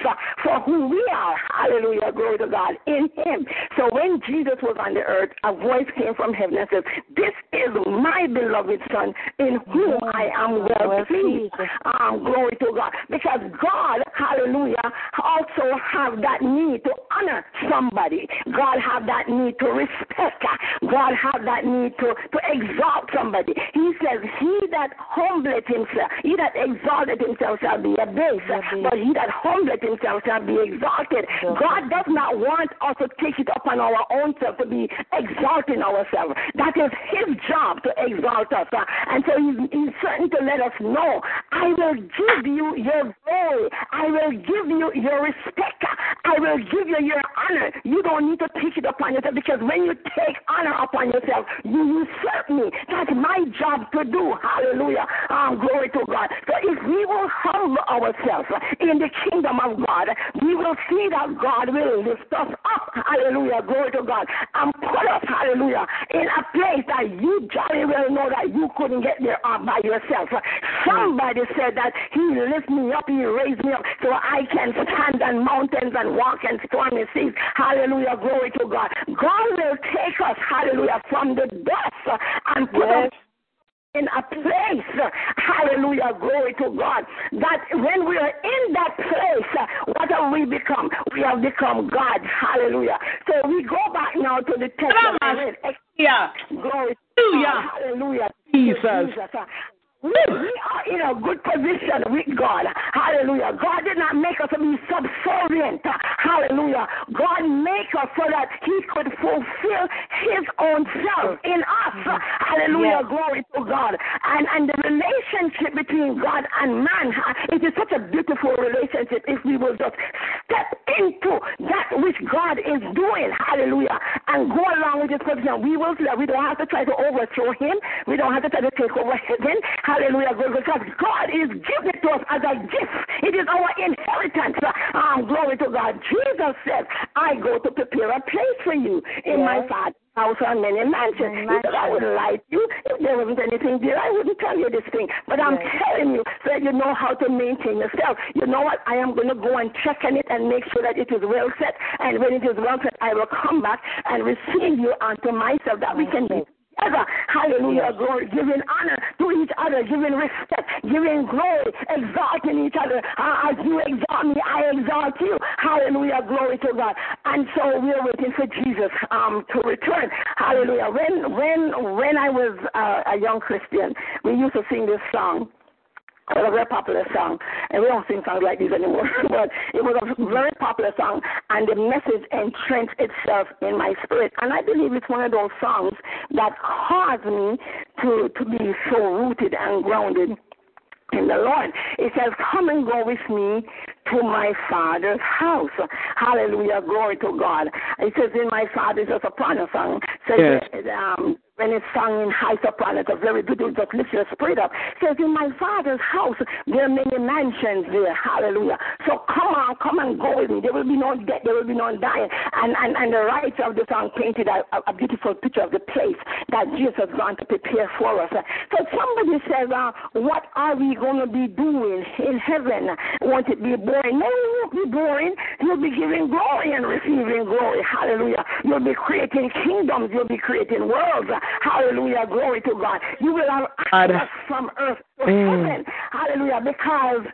for who we are. Hallelujah, glory to God in Him. So when Jesus was on the earth, a voice came from heaven and said, "This is my beloved Son, in whom I am well pleased." Um, glory to God, because God God, hallelujah, also have that need to honor somebody. God have that need to respect. God have that need to, to exalt somebody. He says, He that humbleth himself, he that exalted himself shall be abased, but he that humbleth himself shall be exalted. God does not want us to take it upon our own self to be exalting ourselves. That is his job to exalt us. And so he's, he's certain to let us know, I will give you your glory. I will give you your respect. I will give you your honor. You don't need to take it upon yourself because when you take honor upon yourself, you usurp me. That's my job to do. Hallelujah. Um, glory to God. So if we will humble ourselves in the kingdom of God, we will see that God will lift us up. Hallelujah. Glory to God. And put us, hallelujah, in a place that you jolly well know that you couldn't get there by yourself. Somebody said that He lift me up, He raised me up so I can stand on mountains and walk in stormy seas. Hallelujah. Glory to God. God will take us, hallelujah, from the dust and put us in a place, hallelujah, glory to God, that when we are in that place, what have we become? We have become God, hallelujah. So we go back now to the text. Yeah. Glory to God, hallelujah. Jesus. We, we are in a good position with God. Hallelujah. God did not make us to be subservient. Hallelujah. God made us so that He could fulfill His own self in us. Mm-hmm. Hallelujah. Glory to God. And and the relationship between God and man, it is such a beautiful relationship if we will just step into that which God is doing. Hallelujah. And go along with His position. We will see that we don't have to try to overthrow Him. We don't have to try to take over heaven. Hallelujah. Because God is giving it to us as a gift. It is our inheritance. Um, glory to God. Jesus said, I go to prepare a place for you in my Father's house are many mansions. He said, I wouldn't lie to you. If there wasn't anything there, I wouldn't tell you this thing. But I'm telling you so that you know how to maintain yourself. You know what? I am going to go and check on it and make sure that it is well set. And when it is well set, I will come back and receive you unto myself that we can be together. Hallelujah, glory. Giving honor to each other, giving respect, giving glory, exalting each other. Uh, as you exalt me, I exalt you. Hallelujah, glory to God. And so we're waiting for Jesus um, to return. Hallelujah. When when when I was uh, a young Christian, we used to sing this song. It was a very popular song, and we don't sing songs like these anymore. *laughs* but it was a very popular song, and the message entrenched itself in my spirit. And I believe it's one of those songs that caused me to to be so rooted and grounded in the Lord. It says, Come and go with me to my father's house. Hallelujah. Glory to God. It says in my father's a soprano song. Says Yes. um when it's sung in high soprano, it's a very beautiful, just lift your spirit up. It says, In my father's house, there are many mansions there. Hallelujah. So come on, come and go with me. There will be no death, there will be no dying. And and, and the writer of the song painted a, a, beautiful picture of the place that Jesus has to prepare for us. So somebody says, uh, What are we going to be doing in heaven? Won't it be boring? No, it won't be boring. You'll be giving glory and receiving glory. Hallelujah. You'll be creating kingdoms. You'll be creating worlds. Hallelujah. Glory to God. You will have access from earth to mm. heaven. Hallelujah. Because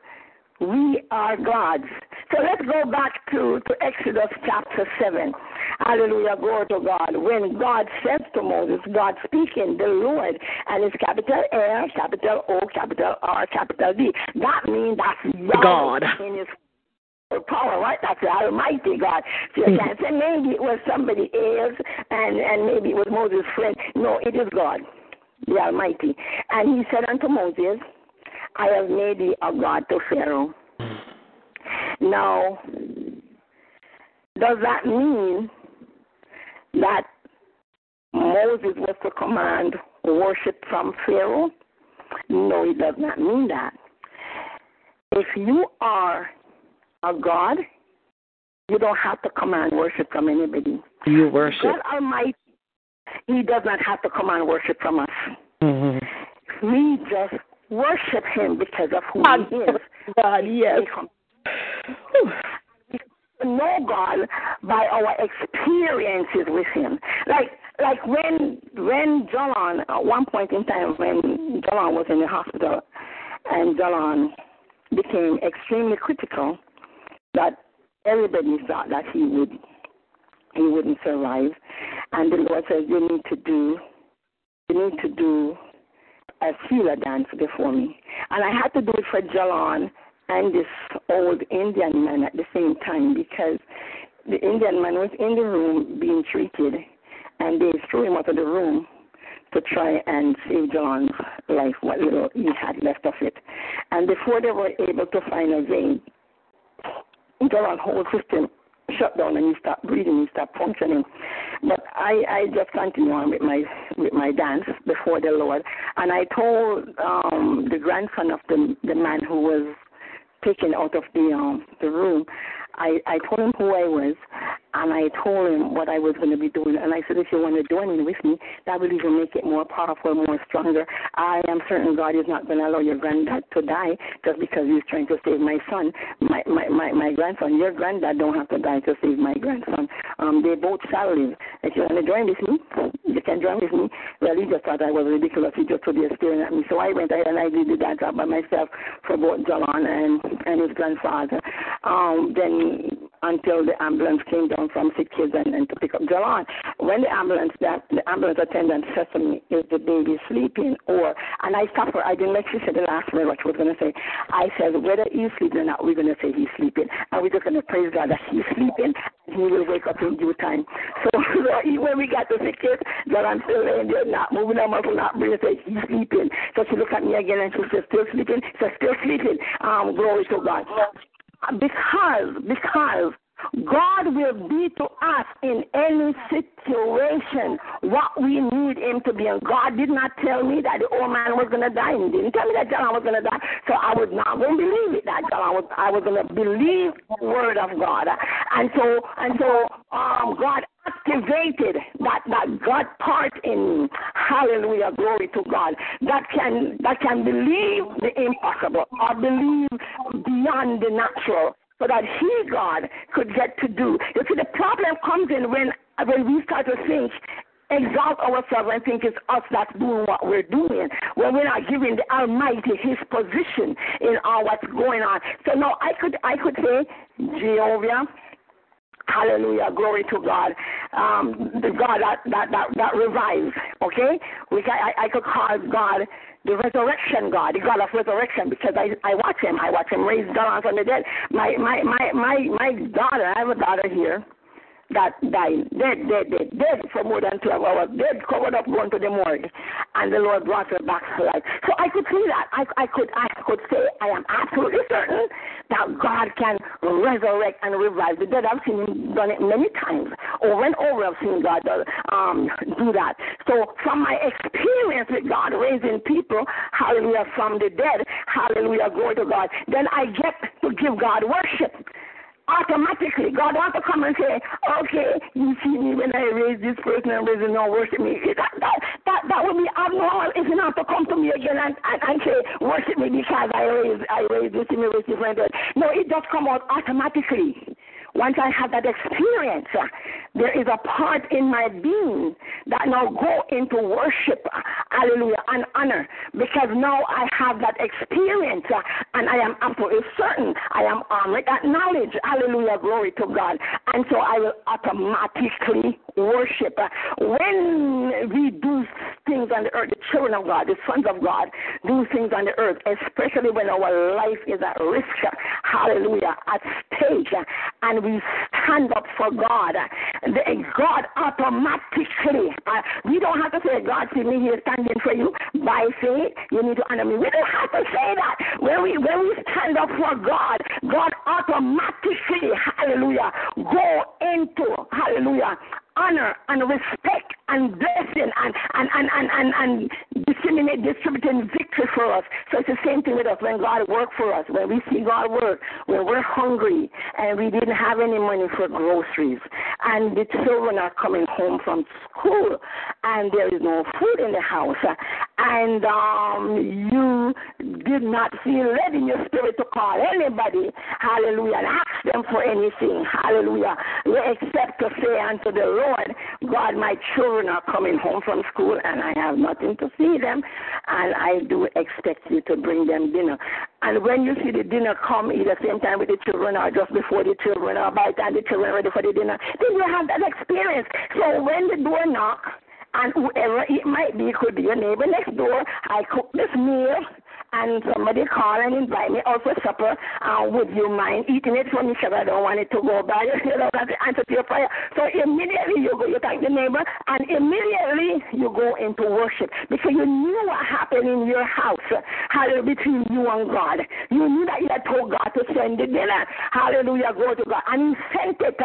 we are God's. So let's go back to, to Exodus chapter 7. Hallelujah. Glory to God. When God says to Moses, God speaking, the Lord, and it's capital L, capital O, capital R, capital D. That means that's Yahweh God. in his power, right? That's the Almighty God. So you can't say maybe it was somebody else and, and maybe it was Moses' friend. No, it is God, the Almighty. And he said unto Moses, I have made thee a God to Pharaoh. Now, does that mean that Moses was to command worship from Pharaoh? No, it does not mean that. If you are a God, you don't have to command worship from anybody. You worship. God Almighty, He does not have to command worship from us. Mhm. We just worship Him because of who God, He is. God, yes. We know God by our experiences with Him. Like like when when John at one point in time when John was in the hospital and John became extremely critical that everybody thought that he would he wouldn't survive. And the Lord says, You need to do you need to do a Sila dance before me. And I had to do it for Jalan and this old Indian man at the same time because the Indian man was in the room being treated and they threw him out of the room to try and save John's life, what little he had left of it. And before they were able to find a vein, John whole system shut down and you stopped breathing, you stopped functioning. But I, I just continue on with my with my dance before the Lord, and I told um, the grandson of the the man who was taken out of the um, the room. I, I told him who I was, and I told him what I was going to be doing. And I said, if you want to join in with me, that will even make it more powerful, more stronger. I am certain God is not going to allow your granddad to die just because he's trying to save my son, my my my, my grandson. Your granddad don't have to die to save my grandson. Um, they both shall live. If you want to join with me, you can join with me. Well, he just thought I was ridiculous. He just stood there staring at me. So I went ahead and I did that job by myself for both Jalon and and his grandfather. Um, then until the ambulance came down from SickKids and, and to pick up Jalon. When the ambulance that the ambulance attendant said to me, Is the baby sleeping or and I stopped her, I didn't let she say the last word what she was gonna say. I said, Whether he's sleeping or not, we're gonna say he's sleeping. And we're just gonna praise God that he's sleeping and he will wake up in due time. *laughs* So, so when we got to SickKids, Jalon still laying there, not moving her muscle, not breathing, say he's sleeping. So she looked at me again and she said, Still sleeping? She said, Still sleeping. Um, glory to God because because God will be to us in any situation what we need Him to be. And God did not tell me that the old man was going to die. He didn't tell me that John was going to die. So I was not going to believe it. That John was, I was going to believe the word of God. And so, and so, um, God activated that that God part in me. Hallelujah, glory to God. That can that can believe the impossible or believe beyond the natural so that he, God, could get to do. You see, the problem comes in when when we start to think exalt ourselves and think it's us that's doing what we're doing when we're not giving the Almighty His position in all what's going on. So now I could I could say Jehovah. Hallelujah, glory to God. Um, the God that, that, that, that revives, okay? We can, I, I could call God the resurrection God, the God of resurrection, because I, I watch him. I watch him raise God from the dead. My, my, my, my, my daughter, I have a daughter here that died, dead, dead, dead, dead for more than 12 hours, dead, covered up, going to the morgue, and the Lord brought her back to life. So I could see that. I, I could, I could say, I am absolutely certain that God can resurrect and revive the dead. I've seen Him done it many times, over and over. I've seen God um, do that. So from my experience with God raising people, Hallelujah, from the dead, Hallelujah, glory to God, then I get to give God worship automatically. God wants to come and say, okay, you see me when I raise this person and raise no worship me. That, that, that, that would be abnormal if you have to come to me again and, and, and say, worship me because I raised, I raised this the raise different. No, it does come out automatically. Once I have that experience, uh, there is a part in my being that now go into worship, hallelujah, and honor, because now I have that experience, uh, and I am absolutely certain. I am armed with that knowledge, hallelujah, glory to God, and so I will automatically worship. Uh, when we do things on the earth, the children of God, the sons of God, do things on the earth, especially when our life is at risk, hallelujah, at stake, and we stand up for God, the, God automatically, uh, we don't have to say, God, see me here standing for you by faith. You need to honor me. We don't have to say that. When we when we stand up for God, God automatically, hallelujah, go into hallelujah honor and respect and blessing and and and and and, and disseminate distributing victory for us. So it's the same thing with us when God worked for us, when we see God work, when we're hungry and we didn't have any money for groceries and the children are coming home from school and there is no food in the house and um you did not feel led in your spirit to call anybody, hallelujah, and ask them for anything, hallelujah, except to say unto the Lord, God, my children are coming home from school and I have nothing to feed them, and I do expect you to bring them dinner. And when you see the dinner come either same time with the children or just before the children or by the time the children are ready for the dinner, then you have that experience. So when the door knocks, and whoever it might be, could be your neighbor next door, I cook this meal and somebody call and invite me out for supper, uh, would you mind eating it for me? Because I don't want it to go bad. *laughs* You know, that's the answer to your prayer. So immediately you go, you thank the neighbor, and immediately you go into worship because you knew what happened in your house. Hallelujah, between you and God. You knew that you had told God to send the dinner. Hallelujah, go to God. And He sent it.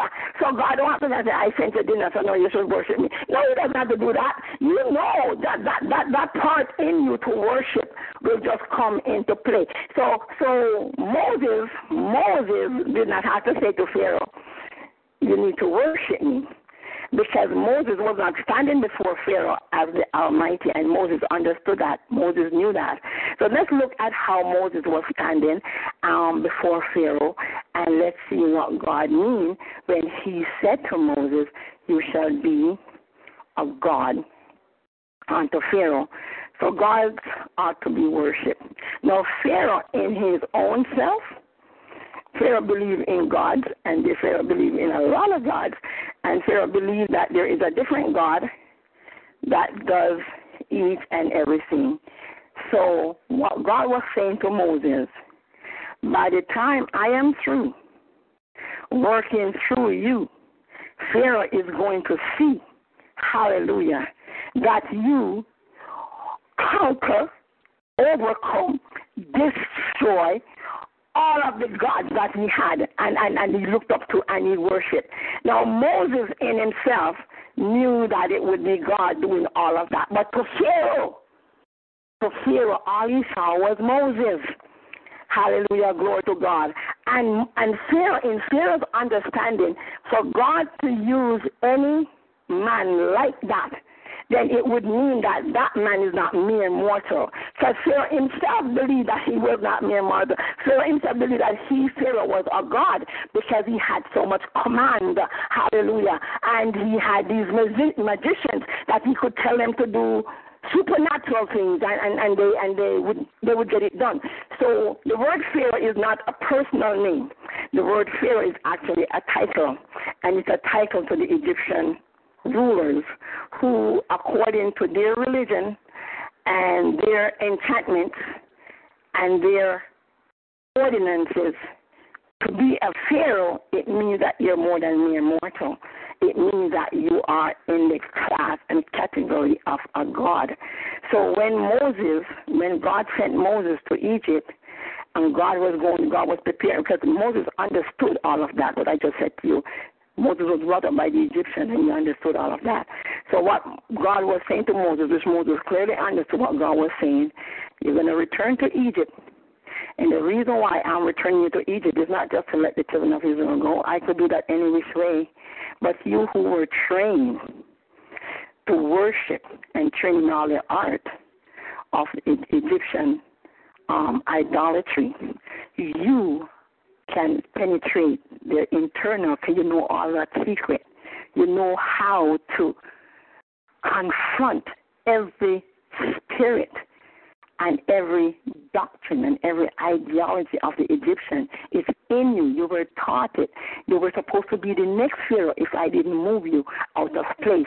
So God don't have to say, I sent the dinner, so now you should worship me. No, He doesn't have to do that. You know that that, that, that part in you to worship will just come into play. So so Moses Moses did not have to say to Pharaoh, You need to worship me because Moses was not standing before Pharaoh as the Almighty, and Moses understood that. Moses knew that. So let's look at how Moses was standing um, before Pharaoh, and let's see what God means when He said to Moses, "You shall be a God unto Pharaoh." So God ought to be worshipped. Now Pharaoh, in his own self, Pharaoh believed in gods, and Pharaoh believed in a lot of gods, and Pharaoh believed that there is a different God that does each and everything. So what God was saying to Moses, by the time I am through working through you, Pharaoh is going to see, hallelujah, that you conquer, overcome, destroy all of the gods that he had and, and, and he looked up to and he worshiped. Now, Moses in himself knew that it would be God doing all of that. But to Pharaoh, to Pharaoh, all he saw was Moses. Hallelujah, glory to God. And and Pharaoh, in Pharaoh's understanding, for God to use any man like that then it would mean that that man is not mere mortal. Because Pharaoh himself believed that he was not mere mortal. Pharaoh himself believed that he, Pharaoh, was a god because he had so much command. Hallelujah. And he had these magicians that he could tell them to do supernatural things and, and, and they and they would they would get it done. So the word Pharaoh is not a personal name. The word Pharaoh is actually a title and it's a title to the Egyptian rulers who, according to their religion and their enchantments and their ordinances, to be a pharaoh, it means that you're more than mere mortal. It means that you are in the class and category of a god. So when Moses, when God sent Moses to Egypt, and God was going, God was preparing, because Moses understood all of that, what I just said to you. Moses was brought up by the Egyptians, and he understood all of that. So what God was saying to Moses, which Moses clearly understood what God was saying, you're going to return to Egypt. And the reason why I'm returning you to Egypt is not just to let the children of Israel go. I could do that any which way. But you who were trained to worship and train in all the art of Egyptian um, idolatry, you can penetrate the internal, because you know all that secret. You know how to confront every spirit and every doctrine and every ideology of the Egyptian is in you. You were taught it. You were supposed to be the next Pharaoh if I didn't move you out of place.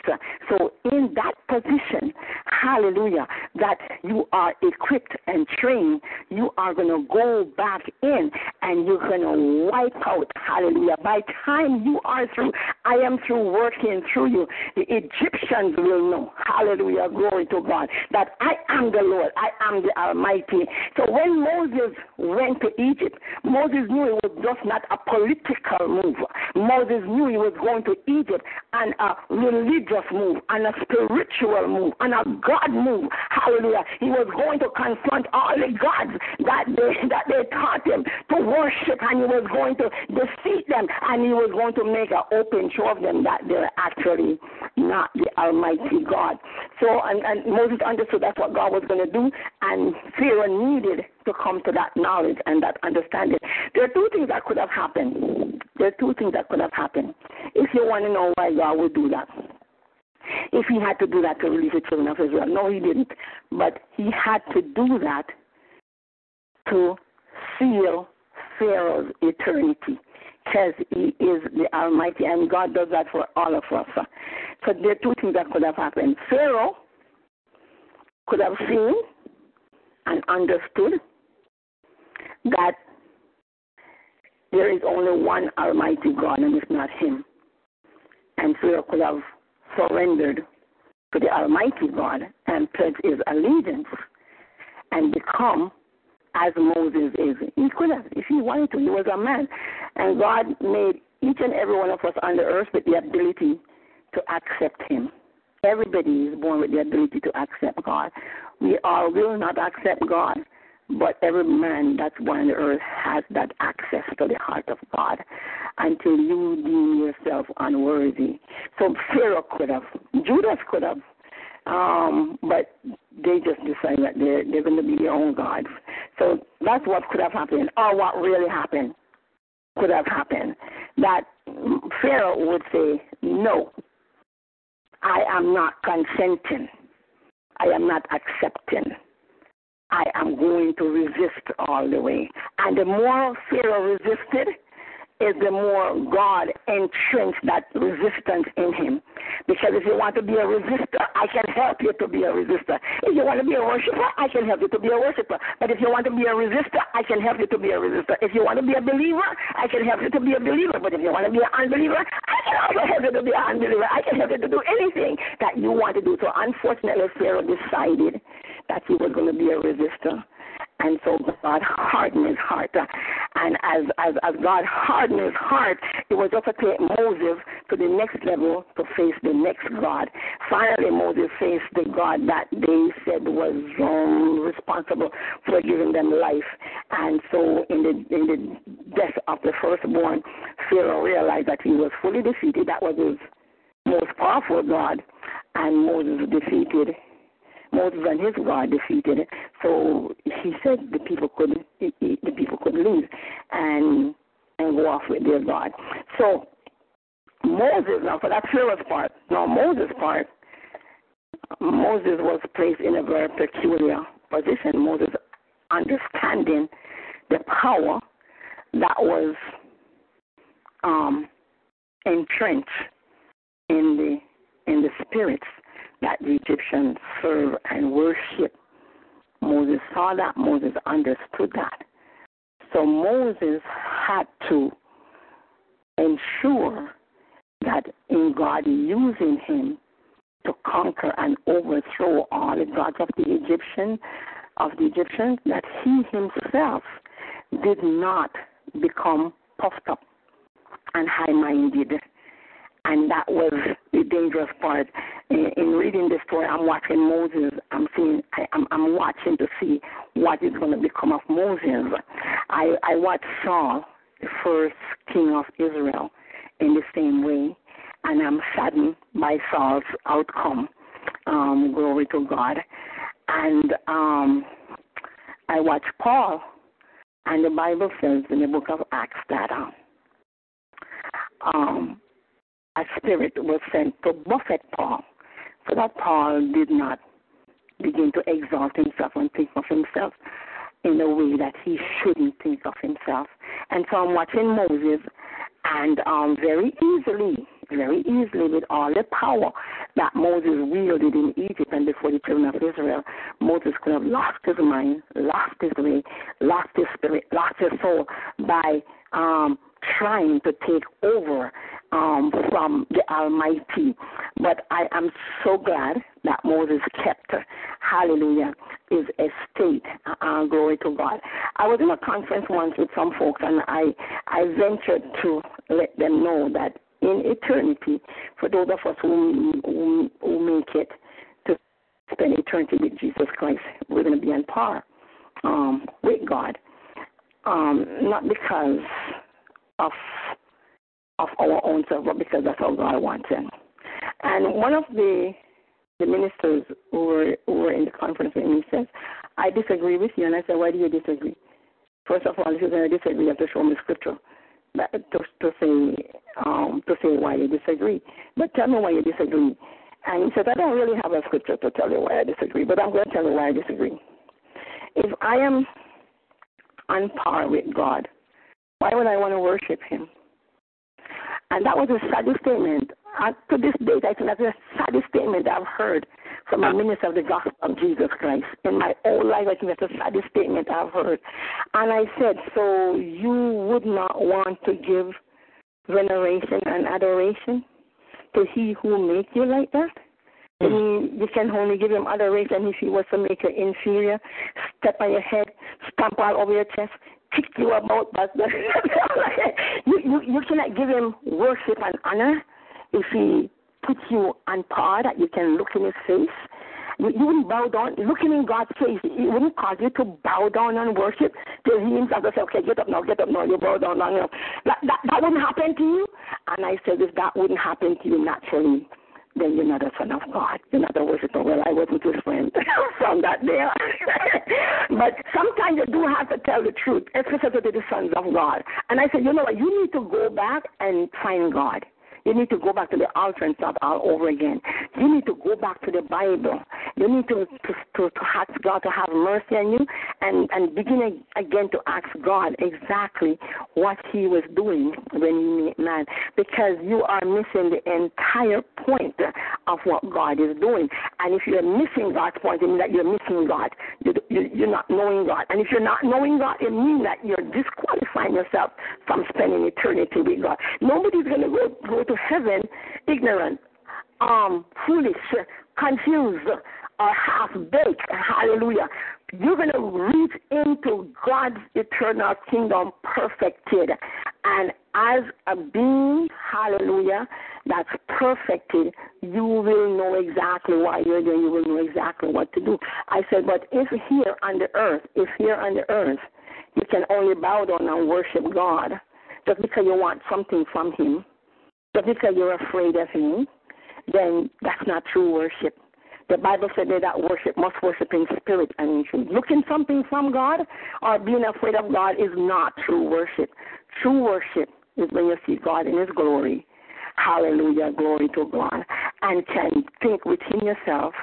So, in that position, hallelujah, that you are equipped and trained, you are going to go back in and you're going to wipe out, hallelujah. By time you are through, I am through working through you. The Egyptians will know, hallelujah, glory to God, that I am the Lord, I am the Almighty. So when Moses went to Egypt, Moses knew it was just not a political move. Moses knew he was going to Egypt and a religious move and a spiritual move and a God move. Hallelujah. He was going to confront all the gods that they *laughs* that they taught him to worship and he was going to defeat them and he was going to make an open show of them that they're actually not the Almighty God. So and, and Moses understood that's what God was going to do and Pharaoh needed to come to that knowledge and that understanding. There are two things that could have happened. There are two things that could have happened. If you want to know why God would do that. If he had to do that to release the children of Israel. No, he didn't. But he had to do that to seal Pharaoh's eternity because he is the Almighty, and God does that for all of us. So there are two things that could have happened. Pharaoh could have seen and understood that there is only one Almighty God and it's not Him. And Pharaoh could have surrendered to the Almighty God and pledged his allegiance and become as Moses is. He could have, if he wanted to. He was a man. And God made each and every one of us on the earth with the ability to accept Him. Everybody is born with the ability to accept God. We all will not accept God, but every man that's born on the earth has that access to the heart of God until you deem yourself unworthy. So Pharaoh could have, Judas could have, um, but they just decided that they're, they're going to be their own gods. So that's what could have happened, or what really happened could have happened. That Pharaoh would say, No, I am not consenting. I am not accepting. I am going to resist all the way. And the more Pharaoh resisted, is the more God entrenched that resistance in him. Because if you want to be a resistor, I can help you to be a resistor. If you want to be a worshiper, I can help you to be a worshiper. But if you want to be a resistor, I can help you to be a resistor. If you want to be a believer, I can help you to be a believer. But if you want to be an unbeliever, I can also help you to be an unbeliever. I can help you to do anything that you want to do. So unfortunately, Pharaoh decided that he was going to be a resistor. And so God hardened his heart. And as, as, as God hardened his heart, it was just to take Moses to the next level to face the next God. Finally, Moses faced the God that they said was um, responsible for giving them life. And so, in the, in the death of the firstborn, Pharaoh realized that he was fully defeated. That was his most powerful God. And Moses defeated Moses and his God defeated it. So he said the people could the people could leave and and go off with their God. So Moses now for that Pharaoh's part, now Moses' part, Moses was placed in a very peculiar position. Moses understanding the power that was um, entrenched in the in the spirits that the Egyptians serve and worship. Moses saw that, Moses understood that. So Moses had to ensure that in God using him to conquer and overthrow all the gods of the Egyptian of the Egyptians, that he himself did not become puffed up and high minded and that was the dangerous part. In, in reading the story, I'm watching Moses. I'm seeing. I, I'm, I'm watching to see what is going to become of Moses. I I watched Saul, the first king of Israel, in the same way, and I'm saddened by Saul's outcome. Um, glory to God. And um, I watched Paul, and the Bible says in the book of Acts that um, um, a spirit was sent to buffet Paul, so that Paul did not begin to exalt himself and think of himself in a way that he shouldn't think of himself. And so I'm watching Moses, and um, very easily, very easily, with all the power that Moses wielded in Egypt and before the children of Israel, Moses could have lost his mind, lost his way, lost his spirit, lost his soul by um, trying to take over um, from the Almighty. But I am so glad that Moses kept, hallelujah, his estate. Uh, glory to God. I was in a conference once with some folks, and I, I ventured to let them know that in eternity, for those of us who, who, who make it to spend eternity with Jesus Christ, we're going to be on par um, with God. Um, not because of of our own self, but because that's how God wants it. And one of the the ministers who were who were in the conference with me says, I disagree with you and I said, Why do you disagree? First of all, if you're gonna disagree, you have to show me scripture that, to to say um to say why you disagree. But tell me why you disagree. And he said, I don't really have a scripture to tell you why I disagree, but I'm going to tell you why I disagree. If I am on par with God, why would I want to worship Him? And that was the saddest statement. And to this date, I think that's the saddest statement I've heard from a ah. minister of the gospel of Jesus Christ. In my whole life, I think that's the saddest statement I've heard. And I said, so you would not want to give veneration and adoration to he who make you like that? I hmm. mean, you can only give him adoration if he was to make you inferior, step on your head, stamp all over your chest, kick you about, but *laughs* you, you you cannot give him worship and honor if he puts you on par that you can look in his face. You, you wouldn't bow down. Looking in God's face, it wouldn't cause you to bow down and worship till He Himself say, "Okay, get up now, get up now." You bow down long enough. That, that that wouldn't happen to you. And I said, if that wouldn't happen to you naturally, then you're not a son of God. You're not a worshiper. Well, I wasn't his friend *laughs* from that day. *laughs* but sometimes you do have to tell the truth, especially to the sons of God. And I said, you know what? You need to go back and find God. You need to go back to the altar and start all over again. You need to go back to the Bible. You need to to, to, to ask God to have mercy on you and, and begin again to ask God exactly what He was doing when He made man. Because you are missing the entire point of what God is doing. And if you're missing God's point, it means that you're missing God. You, you, you're not knowing God. And if you're not knowing God, it means that you're disqualifying yourself from spending eternity with God. Nobody's going to go, go to heaven ignorant, um, foolish, confused, or half baked. Hallelujah. You're going to reach into God's eternal kingdom perfected. And as a being, hallelujah, that's perfected, you will know exactly why you're there. You will know exactly what to do. I said, but if here on the earth, if here on the earth, you can only bow down and worship God just because you want something from Him, just because you're afraid of Him, then that's not true worship. The Bible said that worship must worship in spirit and in truth. Looking something from God or being afraid of God is not true worship. True worship is when you see God in His glory. Hallelujah, glory to God. And can think within yourself,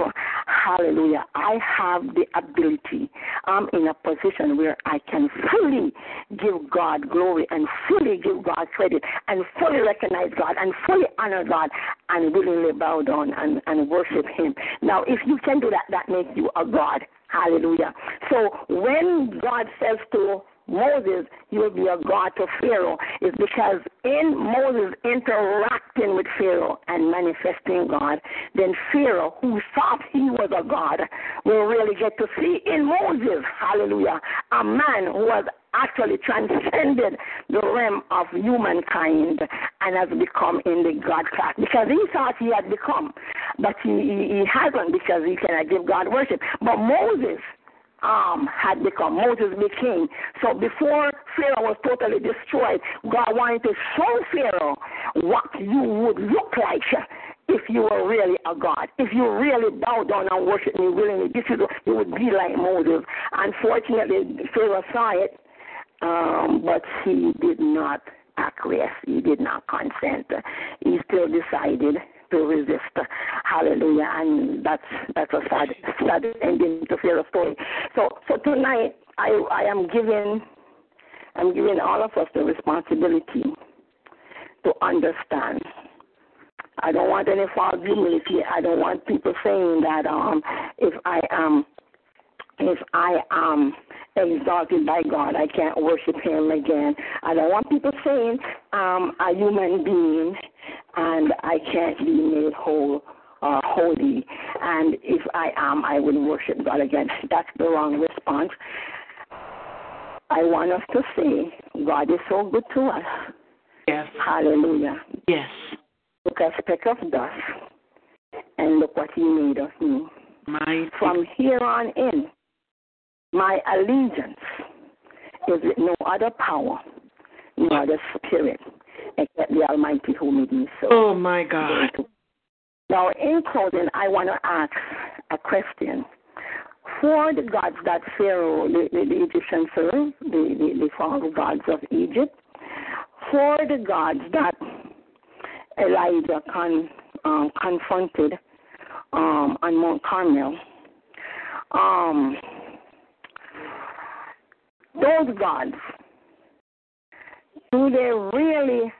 hallelujah, I have the ability. I'm in a position where I can fully give God glory and fully give God credit and fully recognize God and fully honor God and willingly bow down and, and worship Him. Now, if you can do that, that makes you a God. Hallelujah. So when God says to Moses, you will be a God to Pharaoh, is because in Moses interacting with Pharaoh and manifesting God, then Pharaoh, who thought he was a God, will really get to see in Moses, hallelujah, a man who was actually transcended the realm of humankind and has become in the God class because he thought he had become, but he, he, he hasn't because he cannot give God worship. But Moses, um, had become. Moses became. So before Pharaoh was totally destroyed, God wanted to show Pharaoh what you would look like if you were really a God. If you really bow down and worship me willingly, this is you would be like Moses. Unfortunately, Pharaoh saw it, um, but he did not acquiesce. He did not consent. He still decided to resist. Hallelujah. And that's that's a sad sad ending to Pharaoh's story. So so tonight I I am giving I'm giving all of us the responsibility to understand. I don't want any false humility. I don't want people saying that um if I am if I am exalted by God, I can't worship Him again. I don't want people saying I'm a human being and I can't be made whole or holy. And if I am, I will worship God again. That's the wrong response. I want us to say, God is so good to us. Yes. Hallelujah. Yes. Look at a speck of dust and look what He made of me. My From here on in, my allegiance is with no other power, no other spirit, except the Almighty who made me so. Oh my God. Now, in closing, I want to ask a question. For the gods that Pharaoh, the, the, the Egyptians served, the, the, the false gods of Egypt, for the gods that Elijah con, um, confronted um, on Mount Carmel, um, those gods, do they really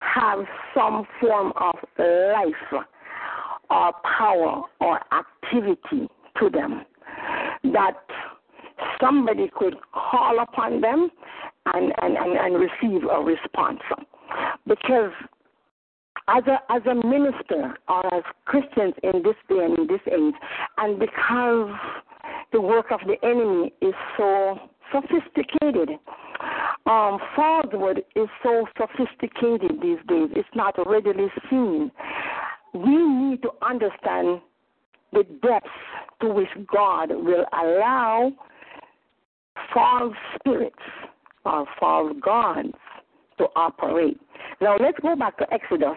have some form of life? or power or activity to them that somebody could call upon them and, and, and, and receive a response. Because as a as a minister or as Christians in this day and in this age, and because the work of the enemy is so sophisticated, um, falsehood is so sophisticated these days. It's not readily seen. We need to understand the depths to which God will allow false spirits or false gods to operate. Now let's go back to Exodus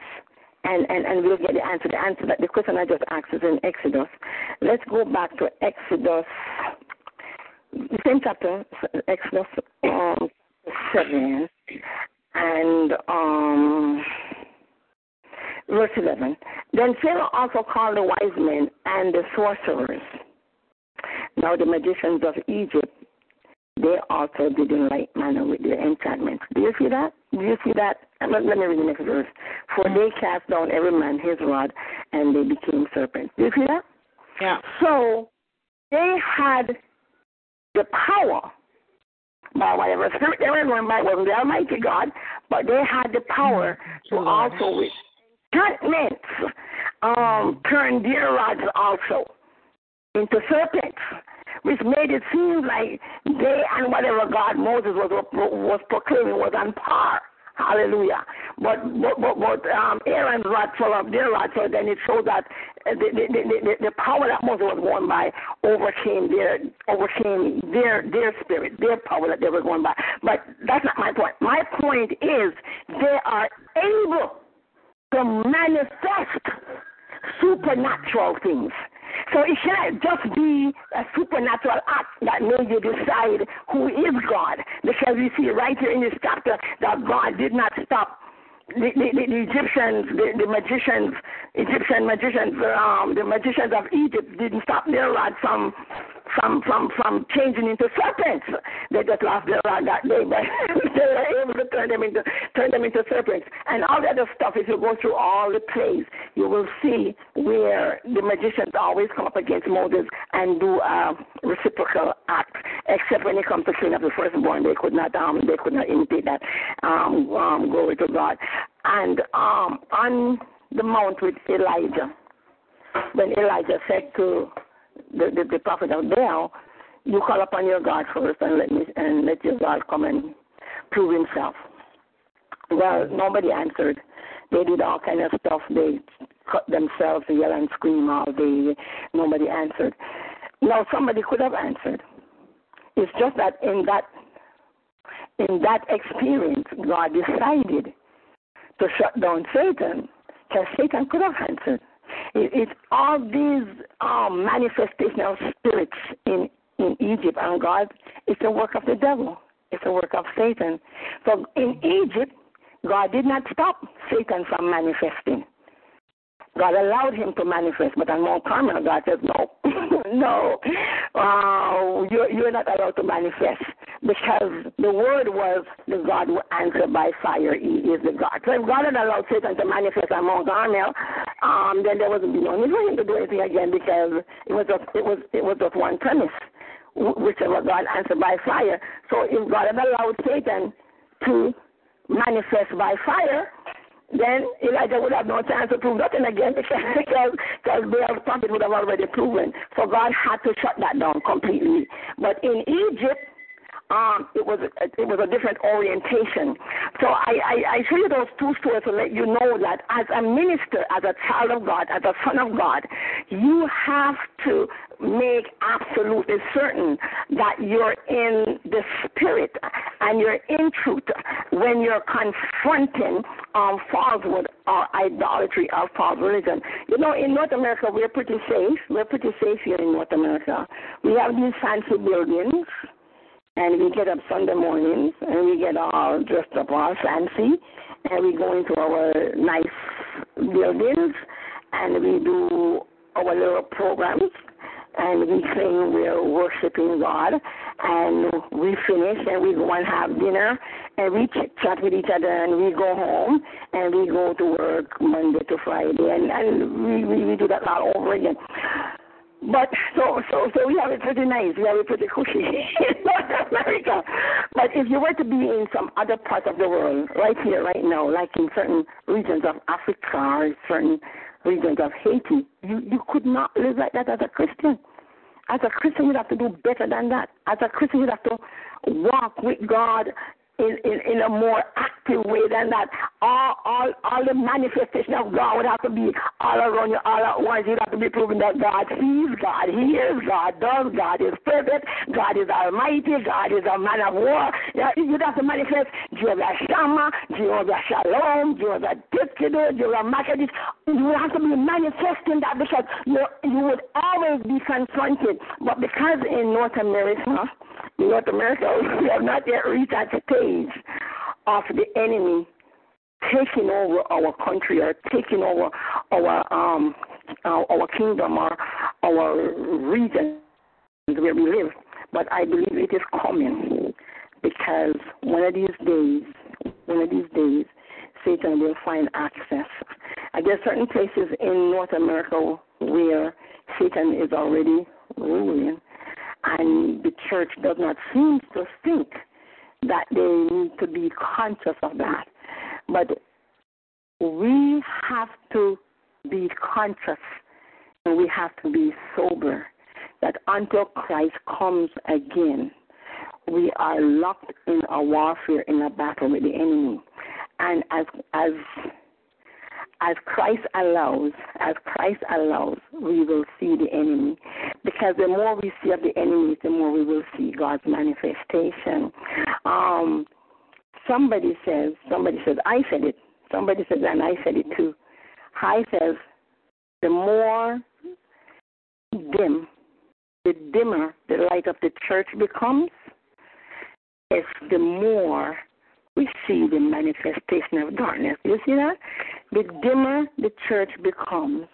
and, and, and we'll get the answer. The answer that the question I just asked is in Exodus. Let's go back to Exodus the same chapter, Exodus um, seven and um verse eleven. Then Pharaoh also called the wise men and the sorcerers. Now the magicians of Egypt they also did in like manner with their enchantments. Do you see that? Do you see that? Let, me read the next verse. For mm. they cast down every man his rod, and they became serpents. Do you see that? Yeah. So they had the power by whatever spirit they were going by wasn't the Almighty God, but they had the power mm. to also with enchantments um, mm. turn their rods also into serpents which made it seem like they and whatever God Moses was was proclaiming was on par. Hallelujah. But but but, but um, Aaron's rod fell off their rod, so then it showed that the, the, the, the, the power that Moses was going by overcame their overcame their their spirit, their power that they were going by. But that's not my point. My point is they are able to manifest supernatural things. So it cannot just be a supernatural act that made you decide who is God. Because we see right here in this chapter that God did not stop the, the, the, Egyptians, the, the magicians, Egyptian magicians, um, the magicians of Egypt didn't stop their from from from from changing into serpents. They just lost their rod that day, but *laughs* they were able to turn them into turn them into serpents. And all the other stuff, if you go through all the plays, you will see where the magicians always come up against Moses and do a reciprocal act. Except when it comes to clean of the firstborn, they could not um they could not imitate that. Um, um glory to God. And um on the mount with Elijah, when Elijah said to the, the, the prophet of Baal, you call upon your God first and let me and let your God come and prove himself. Well, nobody answered. They did all kind of stuff. They cut themselves, yell and scream all day. Nobody answered. Now somebody could have answered. It's just that in that in that experience, God decided to shut down Satan, because Satan could have answered. It, it's all these um, manifestation of spirits in in Egypt and God. It's the work of the devil. It's the work of Satan. So in Egypt, God did not stop Satan from manifesting. God allowed him to manifest, but on Mount Carmel, God says, no, *laughs* no, uh, you're, you're not allowed to manifest because the word was the God who answer by fire. He is the God. So if God had allowed Satan to manifest Mount Carmel, um, then there wasn't no need for him to do anything again because it was just, it was it was just one premise, which whichever God answered by fire. So if God had allowed Satan to manifest by fire, then Elijah would have no chance to prove nothing again *laughs* because because, because their prophet would have already proven. So God had to shut that down completely. But in Egypt, um, it was it was a different orientation. So I, I, I show you those two stories to let you know that as a minister, as a child of God, as a son of God, you have to make absolutely certain that you're in the spirit and you're in truth when you're confronting um, falsehood or idolatry or false religion. You know, in North America, we're pretty safe. We're pretty safe here in North America. We have these fancy buildings and we get up Sunday mornings and we get all dressed up all fancy and we go into our nice buildings and we do our little programs and we claim we're worshiping God and we finish and we go and have dinner and we chit chat with each other and we go home and we go to work Monday to Friday and, and we, we, we do that all over again. But so so so we have it pretty nice. We have it pretty cushy *laughs* in North America. But if you were to be in some other part of the world, right here, right now, like in certain regions of Africa or certain regions of Haiti, you you could not live like that as a Christian. As a Christian, you have to do better than that. As a Christian, you have to walk with God in, in, in a more active way than that. All, all, all the manifestation of God would have to be all around you, all at once. You'd have to be proving that God sees God, hears God, does God, is perfect, God is almighty, God is a man of war. You'd have to manifest Jehovah Shammah, Jehovah Shalom, Jehovah Tsidkenu, Jehovah Makadis. You would have to be manifesting that because you, you would always be confronted. But because in North America, North America, *laughs* we have not yet reached that stage of the enemy taking over our country or taking over our um our, our kingdom or our region where we live. But I believe it is coming because one of these days, one of these days, Satan will find access. I guess certain places in North America where Satan is already ruling and the church does not seem to think that they need to be conscious of that. But we have to be conscious and we have to be sober that until Christ comes again, we are locked in a warfare, in a battle with the enemy. And as as as Christ allows, as Christ allows, we will see the enemy. Because the more we see of the enemy, the more we will see God's manifestation. Um, somebody says, somebody says, I said it. Somebody says, and I said it too. I says, the more dim, the dimmer the light of the church becomes, it's the more we see the manifestation of darkness. You see that? The dimmer the church becomes,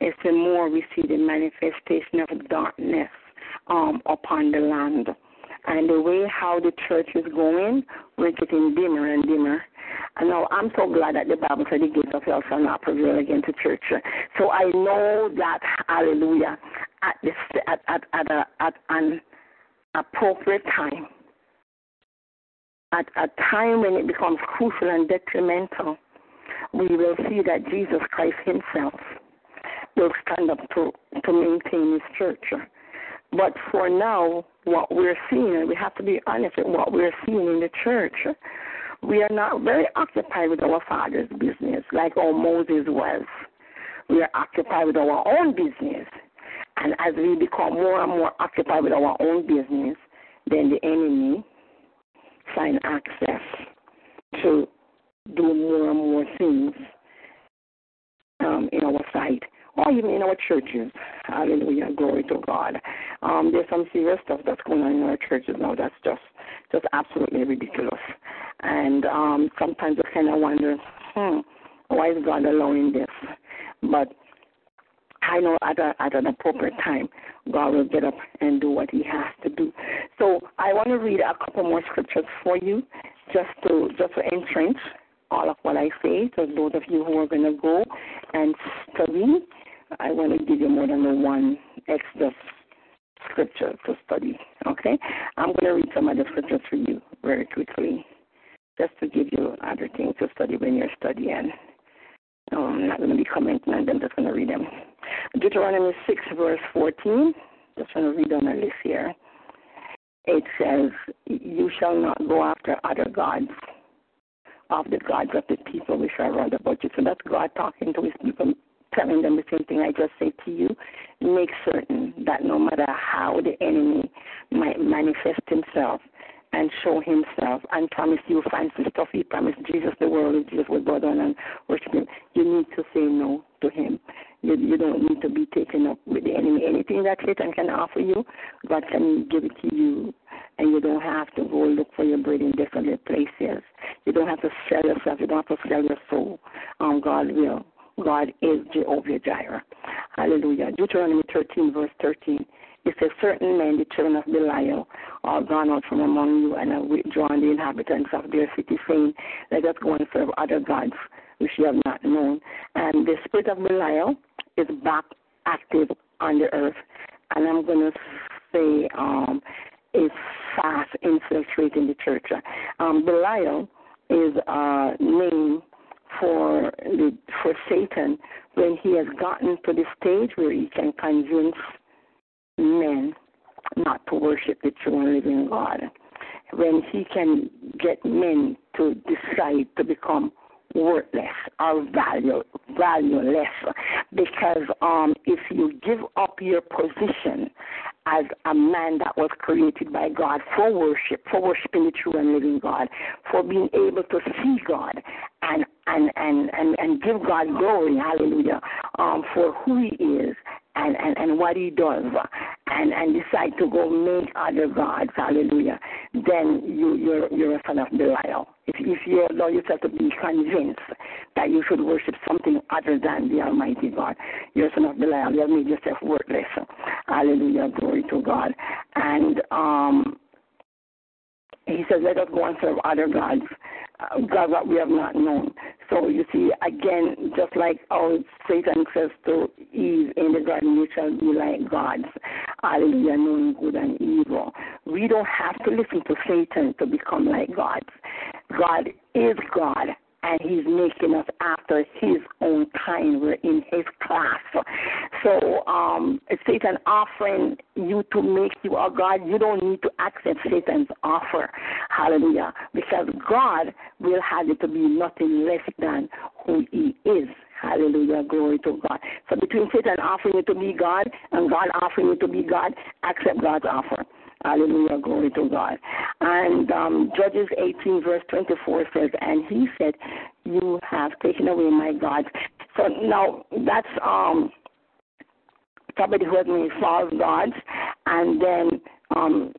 is the more we see the manifestation of darkness um, upon the land. And the way how the church is going, we're getting dimmer and dimmer. And now I'm so glad that the Bible said the gates of hell shall not prevail against the church. So I know that, hallelujah, at, this, at, at, at, a, at an appropriate time, at a time when it becomes crucial and detrimental, we will see that Jesus Christ Himself will stand up to, to maintain His church. But for now, what we're seeing, and we have to be honest with what we're seeing in the church, we are not very occupied with our Father's business like our Moses was. We are occupied with our own business. And as we become more and more occupied with our own business, then the enemy find access to do more and more things um, in our sight or even in our churches. Hallelujah. Glory to God. Um, there's some serious stuff that's going on in our churches now that's just just absolutely ridiculous. And um, sometimes I kind of wonder, hmm, why is God allowing this? But I know at, a, at an appropriate time, God will get up and do what He has to do. So I want to read a couple more scriptures for you, just to just to entrench all of what I say. So those of you who are going to go and study, I want to give you more than the one Exodus scripture to study. Okay, I'm going to read some of the scriptures for you very quickly, just to give you other things to study when you're studying. No, I'm not going to be commenting on them, just going to read them. Deuteronomy 6, verse 14. Just going to read on the list here. It says, You shall not go after other gods of the gods of the people which are round about you. So that's God talking to his people, telling them the same thing I just said to you. Make certain that no matter how the enemy might manifest himself, and show himself and promise you find fancy stuff. He promised Jesus the world, Jesus will go down and worship him. You need to say no to him. You, you don't need to be taken up with the enemy. Anything that Satan can offer you, God can give it to you. And you don't have to go look for your bread in different places. You don't have to sell yourself. You don't have to sell your soul. Um, God will. God is Jehovah Jireh. Hallelujah. Deuteronomy 13, verse 13. It a Certain man, the children of Belial, are gone out from among you and have withdrawn the inhabitants of their city, saying, Let us go and serve other gods which you have not known. And the spirit of Belial is back active on the earth. And I'm going to say um, is fast infiltrating the church. Um, Belial is a name for the for Satan when he has gotten to the stage where he can convince men not to worship the true and living God. When he can get men to decide to become worthless or value valueless because um if you give up your position as a man that was created by God for worship, for worshiping the true and living God, for being able to see God and and and and, and give God glory, hallelujah, um, for who He is and, and, and what he does and, and decide to go make other gods, hallelujah, then you, you're, you're a son of Belial. If, if you allow yourself to be convinced that you should worship something other than the Almighty God, you're a son of Belial. You have made yourself worthless. Hallelujah, glory to God. And um, he says, let us go and serve other gods, uh, what we have not known. So you see, again, just like how Satan says to Eve in the garden, you shall be like gods. Hallelujah, knowing good and evil. We don't have to listen to Satan to become like gods. God is God and he's making us after his own kind. We're in his class. So um Satan offering you to make you a God, you don't need to accept Satan's offer. Hallelujah. Because God will have it to be nothing less than who he is. Hallelujah. Glory to God. So between Satan offering you to be God and God offering you to be God, accept God's offer. Hallelujah. Glory to God. And um, Judges 18, verse 24 says, And he said, You have taken away my gods. So now that's um, somebody who has made false gods, and then um,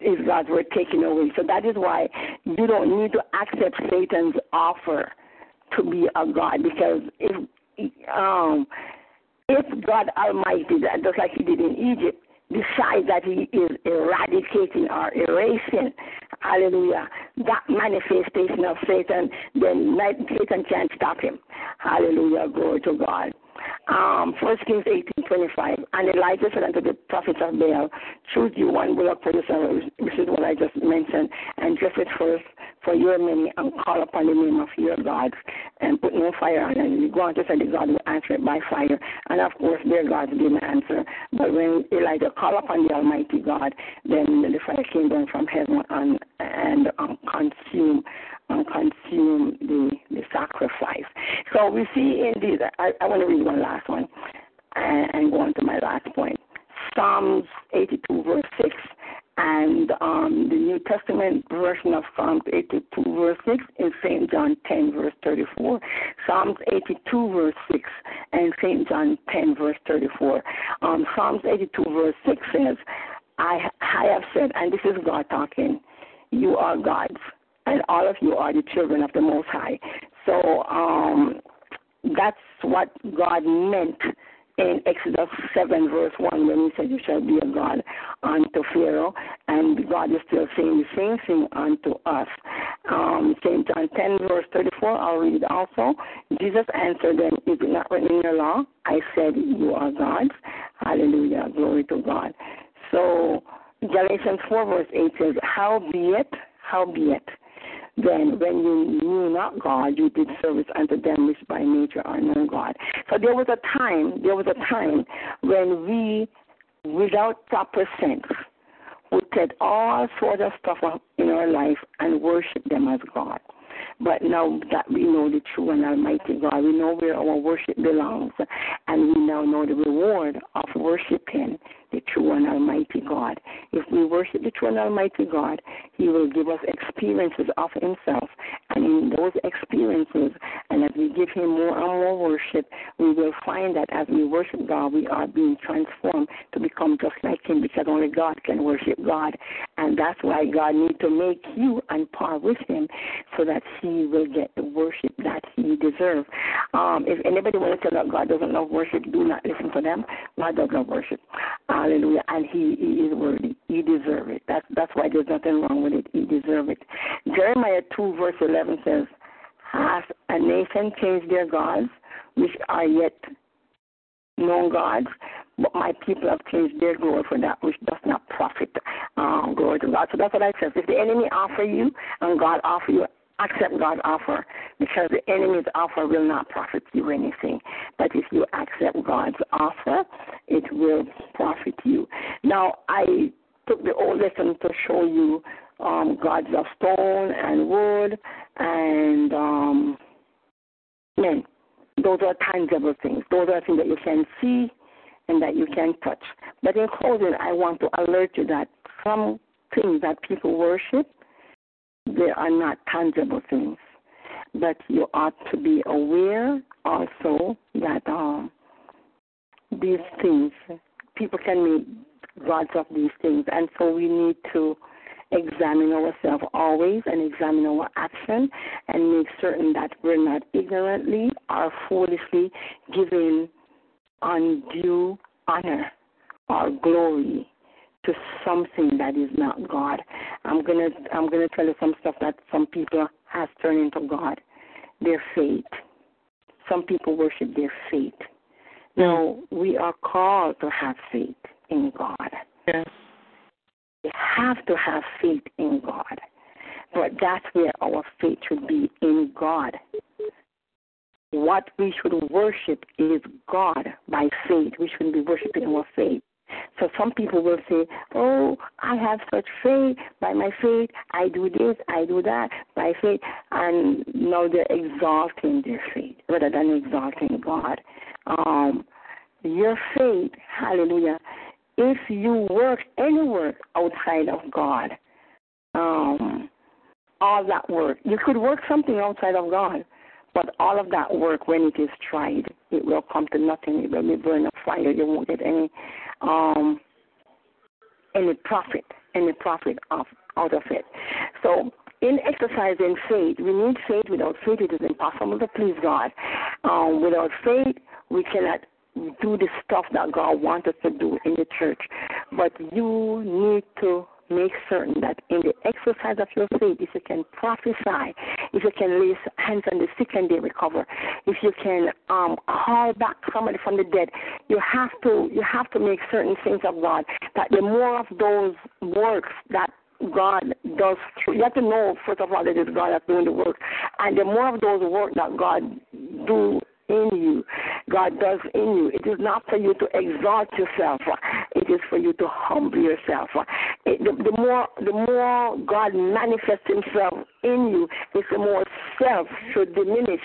his gods were taken away. So that is why you don't need to accept Satan's offer to be a God, because if um, if God Almighty, just like He did in Egypt, decides that He is eradicating or erasing, hallelujah, that manifestation of Satan, then Satan can't stop him. Hallelujah, glory to God. Um, 1 Kings 18 25. And Elijah said unto the prophets of Baal, Choose you one bullock for yourself, which is what I just mentioned, and dress it first for your many, and call upon the name of your gods, and put no fire on it. You go on to say the God will answer it by fire. And of course, their gods didn't answer. But when Elijah called upon the Almighty God, then the fire came down from heaven and, and um, consumed and consume the, the sacrifice. So we see in these, I, I want to read one last one and, and go on to my last point. Psalms 82, verse 6, and um, the New Testament version of Psalms 82, verse 6 is St. John 10, verse 34. Psalms 82, verse 6, and St. John 10, verse 34. Um, Psalms 82, verse 6 says, I, I have said, and this is God talking, you are God's and all of you are the children of the Most High. So um, that's what God meant in Exodus 7, verse 1, when He said, You shall be a God unto Pharaoh. And God is still saying the same thing unto us. Um, St. John 10, verse 34, I'll read also. Jesus answered them, Is it not written in your law? I said, You are God's. Hallelujah. Glory to God. So, Galatians 4, verse 8 says, Howbeit, howbeit, then when you knew not God, you did service unto them which by nature are known God. So there was a time, there was a time when we, without proper sense, would take all sorts of stuff in our life and worship them as God. But now that we know the true and almighty God, we know where our worship belongs, and we now know the reward of worshiping the true and almighty God. If we worship the true and almighty God, He will give us experiences of Himself. And in those experiences, and as we give Him more and more worship, we will find that as we worship God, we are being transformed to become just like Him because only God can worship God. And that's why God needs to make you on par with him so that he will get the worship that he deserves. Um, if anybody wants to tell that God doesn't love worship, do not listen to them. God does love worship. Hallelujah. And he, he is worthy. He deserves it. That's, that's why there's nothing wrong with it. He deserves it. Jeremiah 2, verse 11 says, Has a nation changed their gods, which are yet known gods? but my people have changed their glory for that which does not profit. Um, glory to God. So that's what I said. If the enemy offer you and God offer you, accept God's offer because the enemy's offer will not profit you anything. But if you accept God's offer, it will profit you. Now, I took the old lesson to show you um, gods of stone and wood and um, men. Those are tangible things. Those are things that you can see and that you can touch. But in closing, I want to alert you that some things that people worship, they are not tangible things. But you ought to be aware also that um, these things, people can make gods of these things, and so we need to examine ourselves always and examine our action and make certain that we're not ignorantly or foolishly giving undue honor or glory to something that is not God. I'm gonna I'm gonna tell you some stuff that some people has turned into God. Their faith. Some people worship their faith. Now hmm. we are called to have faith in God. Yes. We have to have faith in God. But that's where our faith should be in God what we should worship is God by faith. We shouldn't be worshiping our faith. So some people will say, Oh, I have such faith. By my faith, I do this, I do that, by faith. And now they're exalting their faith rather than exalting God. Um, your faith, hallelujah, if you work any work outside of God, um, all that work, you could work something outside of God but all of that work, when it is tried, it will come to nothing. It will be burn a fire. You won't get any um, any profit, any profit off, out of it. So in exercising faith, we need faith. Without faith, it is impossible to please God. Um, without faith, we cannot do the stuff that God wants us to do in the church. But you need to make certain that in the exercise of your faith, if you can prophesy, if you can lay hands on the sick and they recover, if you can um, call back somebody from the dead, you have to you have to make certain things of God. That the more of those works that God does through. You have to know first of all that it's God that's doing the work, and the more of those work that God do in you, God does in you. It is not for you to exalt yourself. It is for you to humble yourself. It, the, the more the more God manifests Himself in you, is the more self should diminish,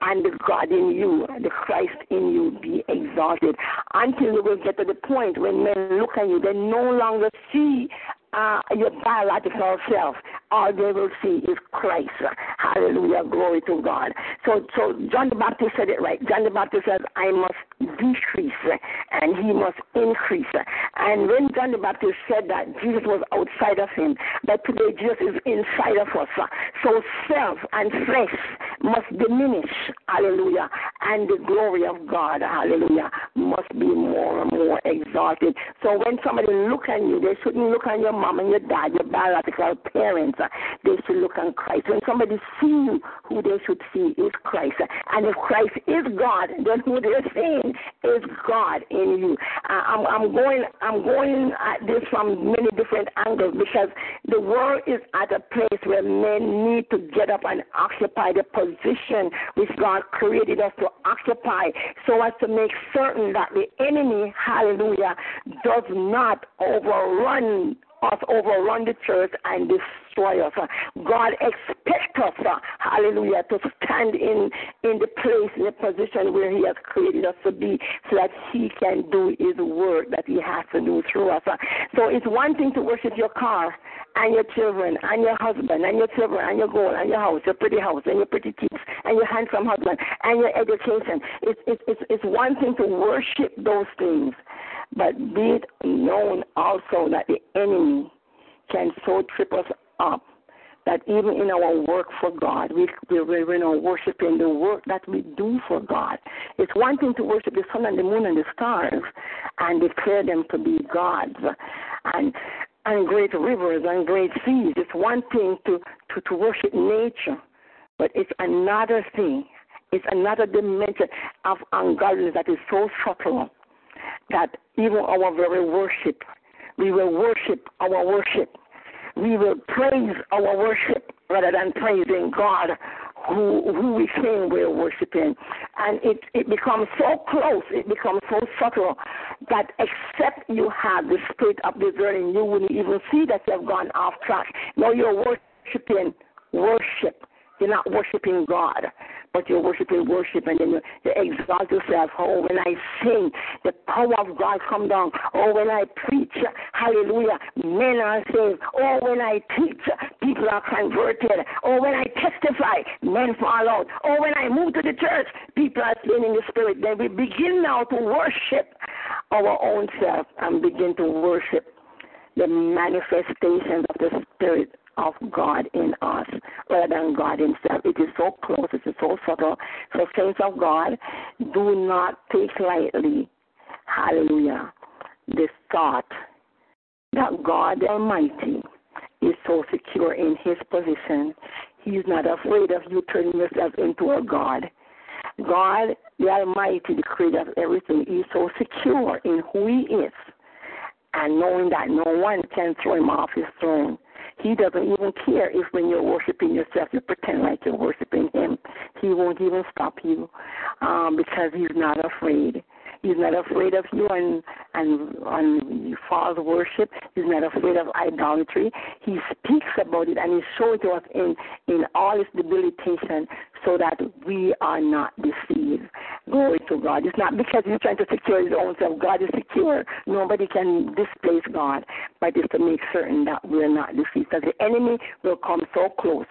and the God in you, the Christ in you, be exalted. Until you will get to the point when men look at you, they no longer see uh, your biological self. All they will see is Christ. Hallelujah. Glory to God. So, so John the Baptist said it right. John the Baptist says, I must decrease and he must increase. And when John the Baptist said that, Jesus was outside of him. But today, Jesus is inside of us. So self and flesh must diminish. Hallelujah. And the glory of God, hallelujah, must be more and more exalted. So when somebody look at you, they shouldn't look at your mom and your dad, your biological parents. Uh, they should look on Christ. When somebody sees you, who they should see is Christ. And if Christ is God, then who they're seeing is God in you. Uh, I'm, I'm going. I'm going at this from many different angles because the world is at a place where men need to get up and occupy the position which God created us to occupy, so as to make certain that the enemy, Hallelujah, does not overrun us, overrun the church, and destroy us. God expects us, hallelujah, to stand in, in the place, in the position where He has created us to be so that He can do His work that He has to do through us. So it's one thing to worship your car and your children and your husband and your children and your goal and your house, your pretty house and your pretty kids and your handsome husband and your education. It's, it's, it's, it's one thing to worship those things. But be it known also that the enemy can so trip us up that even in our work for God, we, we, we're not worshiping the work that we do for God. It's one thing to worship the sun and the moon and the stars and declare them to be gods and and great rivers and great seas. It's one thing to, to, to worship nature, but it's another thing. It's another dimension of ungodliness that is so subtle that even our very worship, we will worship our worship we will praise our worship rather than praising God who who we think we're worshiping. And it, it becomes so close, it becomes so subtle that except you have the spirit of discerning, you wouldn't even see that you have gone off track. No, you're worshiping worship. You're not worshiping God but you're worshiping worship and then you, you exalt yourself. Oh, when I sing, the power of God come down. Oh, when I preach, hallelujah, men are saved. Oh, when I teach, people are converted. Oh, when I testify, men fall out. Oh, when I move to the church, people are slain in the spirit. Then we begin now to worship our own self and begin to worship the manifestations of the Spirit of God in us rather than God Himself. It is so close, it is so subtle. So, saints of God, do not take lightly, hallelujah, this thought that God Almighty is so secure in His position. He is not afraid of you turning yourself into a God. God, the Almighty, the creator of everything, is so secure in who He is and knowing that no one can throw Him off His throne. He doesn't even care if when you're worshiping yourself, you pretend like you're worshiping Him. He won't even stop you um, because He's not afraid. He's not afraid of you and and on false worship. He's not afraid of idolatry. He speaks about it and he shows us in in all its debilitation so that we are not deceived. Glory to God. It's not because he's trying to secure his own self. God is secure. Nobody can displace God, but it's to make certain that we're not deceived. Because the enemy will come so close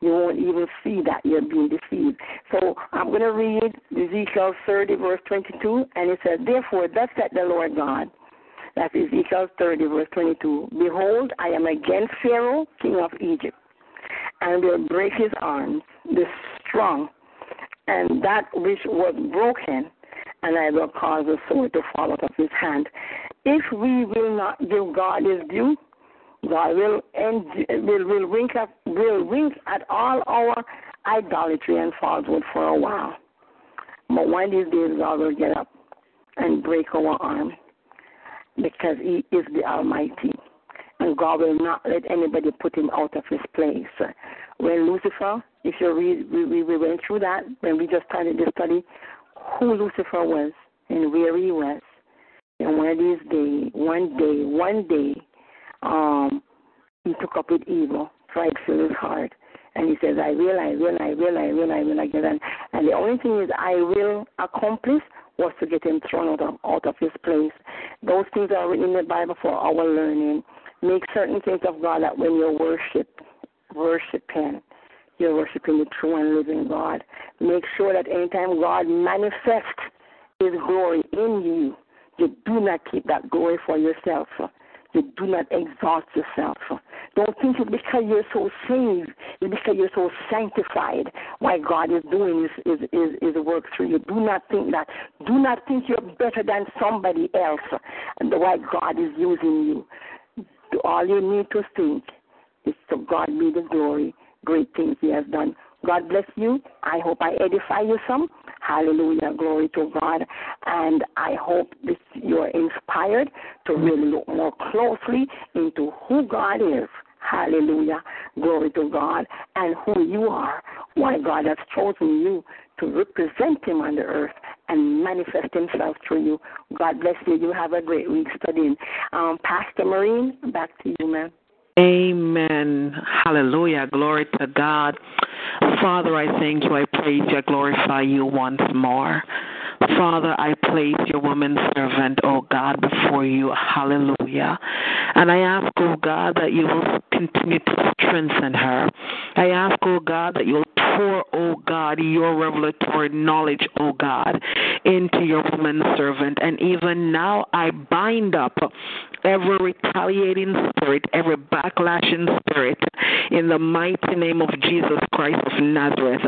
you won't even see that you're being deceived. So I'm going to read Ezekiel 30, verse 22, and it says, Therefore, thus said the Lord God, that's Ezekiel 30, verse 22, Behold, I am against Pharaoh, king of Egypt, and will break his arms, the strong, and that which was broken, and I will cause the sword to fall out of his hand. If we will not give God his due, God will end, will will wink at will wink at all our idolatry and falsehood for a while. But one of these days God will get up and break our arm because He is the Almighty. And God will not let anybody put him out of his place. When Lucifer, if you read, we, we went through that when we just started the study, who Lucifer was and where he was. And one of these days, one day, one day, um, he took up with evil, tried to fill his heart. And he says, I will, I will, I will, I will, I will again. And, and the only thing is, I will accomplish was to get him thrown out of, out of his place. Those things are written in the Bible for our learning. Make certain things of God that when you worship, worship Him, you're worshiping the true and living God. Make sure that anytime God manifests His glory in you, you do not keep that glory for yourself. You do not exalt yourself. Don't think it's because you're so saved, because you're so sanctified. Why God is doing is, is, is, is work through you. Do not think that. Do not think you're better than somebody else and the why God is using you. All you need to think is to God be the glory, great things He has done. God bless you. I hope I edify you some. Hallelujah. Glory to God. And I hope this, you're inspired to really look more closely into who God is. Hallelujah. Glory to God. And who you are. Why God has chosen you to represent Him on the earth and manifest Himself through you. God bless you. You have a great week studying. Um, Pastor Maureen, back to you, ma'am. Amen. Hallelujah. Glory to God. Father, I thank you. I praise you. I glorify you once more. Father, I place your woman servant, oh God, before you. Hallelujah. And I ask, oh God, that you will continue to strengthen her. I ask, oh God, that you'll pour, oh God, your revelatory knowledge, oh God, into your woman servant. And even now, I bind up every retaliating spirit, every backlashing spirit, in the mighty name of Jesus Christ of Nazareth.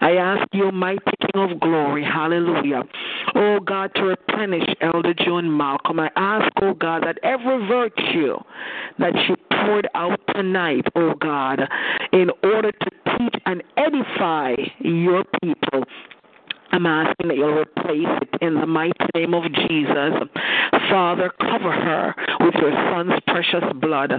I ask you, mighty King of glory, hallelujah, oh God, to replenish Elder June Malcolm. I ask, oh God, that every virtue that she poured out tonight, oh God, in order to teach and edify your people. I'm asking that you'll replace it in the mighty name of Jesus. Father, cover her with your son's precious blood.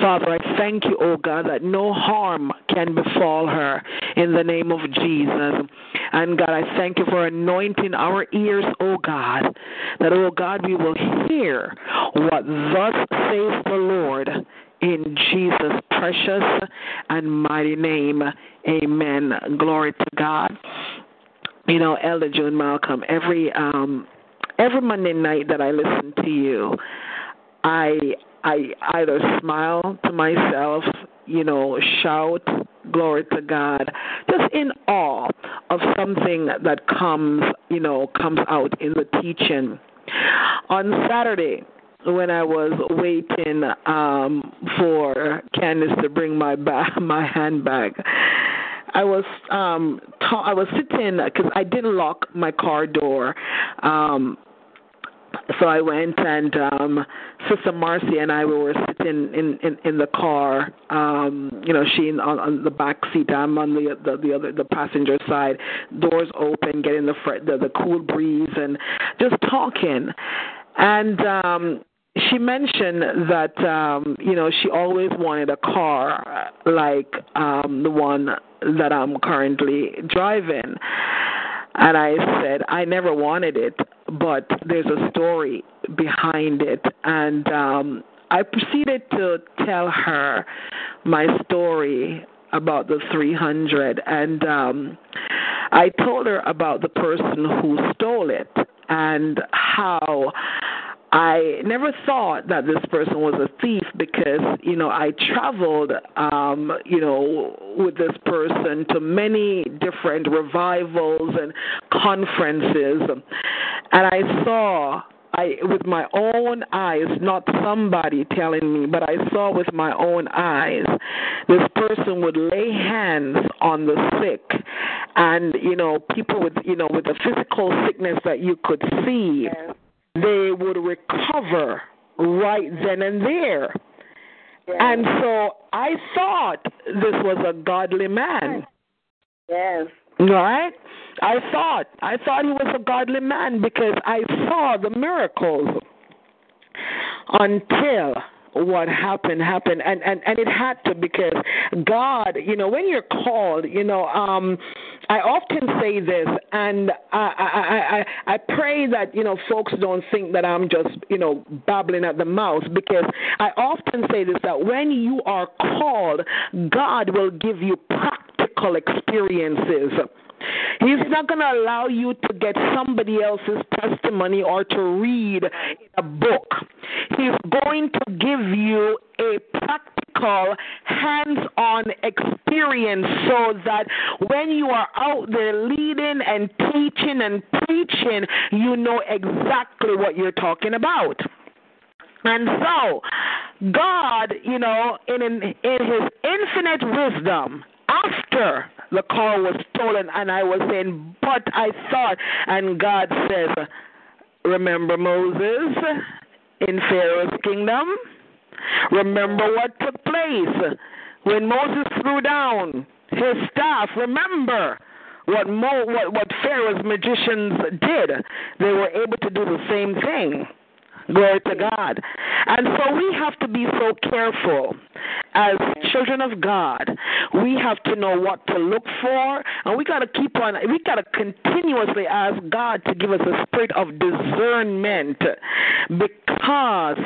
Father, I thank you, oh God, that no harm can befall her in the name of Jesus. And God, I thank you for anointing our ears, oh God, that, oh God, we will hear what thus says the Lord in Jesus' precious and mighty name. Amen. Glory to God. You know, Elder June Malcolm, every um every Monday night that I listen to you, I I either smile to myself, you know, shout glory to God, just in awe of something that comes, you know, comes out in the teaching. On Saturday, when I was waiting um for Candace to bring my bag, *laughs* my handbag, I was um ta- I was sitting because I didn't lock my car door. Um so I went and um Sister Marcy and I we were sitting in in in the car. Um, you know, she on, on the back seat. I'm on the the the other the passenger side. Doors open, getting the fr- the, the cool breeze and just talking. And um she mentioned that um you know she always wanted a car like um the one that I'm currently driving. And I said I never wanted it but there's a story behind it. And um I proceeded to tell her my story about the 300 and um I told her about the person who stole it and how I never thought that this person was a thief because, you know, I traveled, um, you know, with this person to many different revivals and conferences. And I saw I with my own eyes, not somebody telling me, but I saw with my own eyes this person would lay hands on the sick and you know people with you know with the physical sickness that you could see Yes. They would recover right then and there. Yes. And so I thought this was a godly man. yes. Right? I thought I thought he was a godly man because I saw the miracles until what happened happened. And and and it had to because god you know when you're called you know um i often say this and i i i i pray that you know folks don't think that i'm just you know babbling at the mouth because i often say this that when you are called god will give you practical experiences He's not going to allow you to get somebody else's testimony or to read a book. He's going to give you a practical, hands on experience so that when you are out there leading and teaching and preaching, you know exactly what you're talking about. And so, God, you know, in in, in His infinite wisdom, after the car was stolen, and I was saying, but I thought, and God says, remember Moses in Pharaoh's kingdom? Remember what took place when Moses threw down his staff. Remember what Mo, what what Pharaoh's magicians did. They were able to do the same thing. Glory to God. And so we have to be so careful as children of God. We have to know what to look for, and we got to keep on, we got to continuously ask God to give us a spirit of discernment because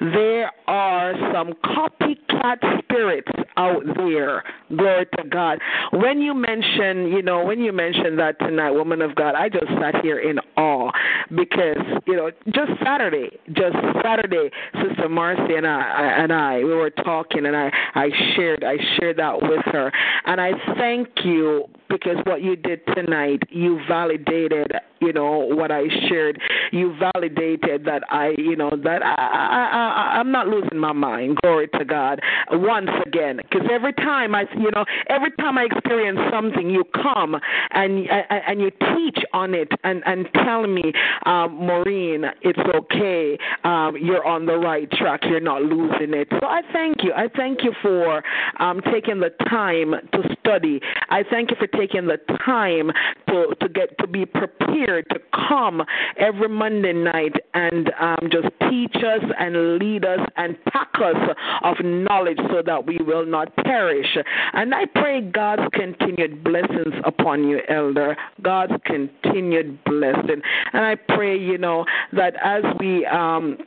there are some copycat spirits out there. Glory to God. When you mention, you know, when you mention that tonight, woman of God, I just sat here in awe because, you know, just Saturday, just Saturday, Sister Marcy and I and I we were talking and I I shared I shared that with her and I thank you because what you did tonight, you validated, you know, what I shared. You validated that I, you know, that I, I, I I'm not losing my mind. Glory to God. Once again, because every time I, you know, every time I experience something, you come and and you teach on it and and tell me, um, Maureen, it's okay. Um, you're on the right track. You're not losing it. So I thank you. I thank you for um, taking the time to study. I thank you for taking the time to to get to be prepared to come every Monday night and um, just teach us and lead us and pack us of knowledge so that we will not perish. And I pray God's continued blessings upon you, Elder. God's continued blessing. And I pray, you know, that as we um um,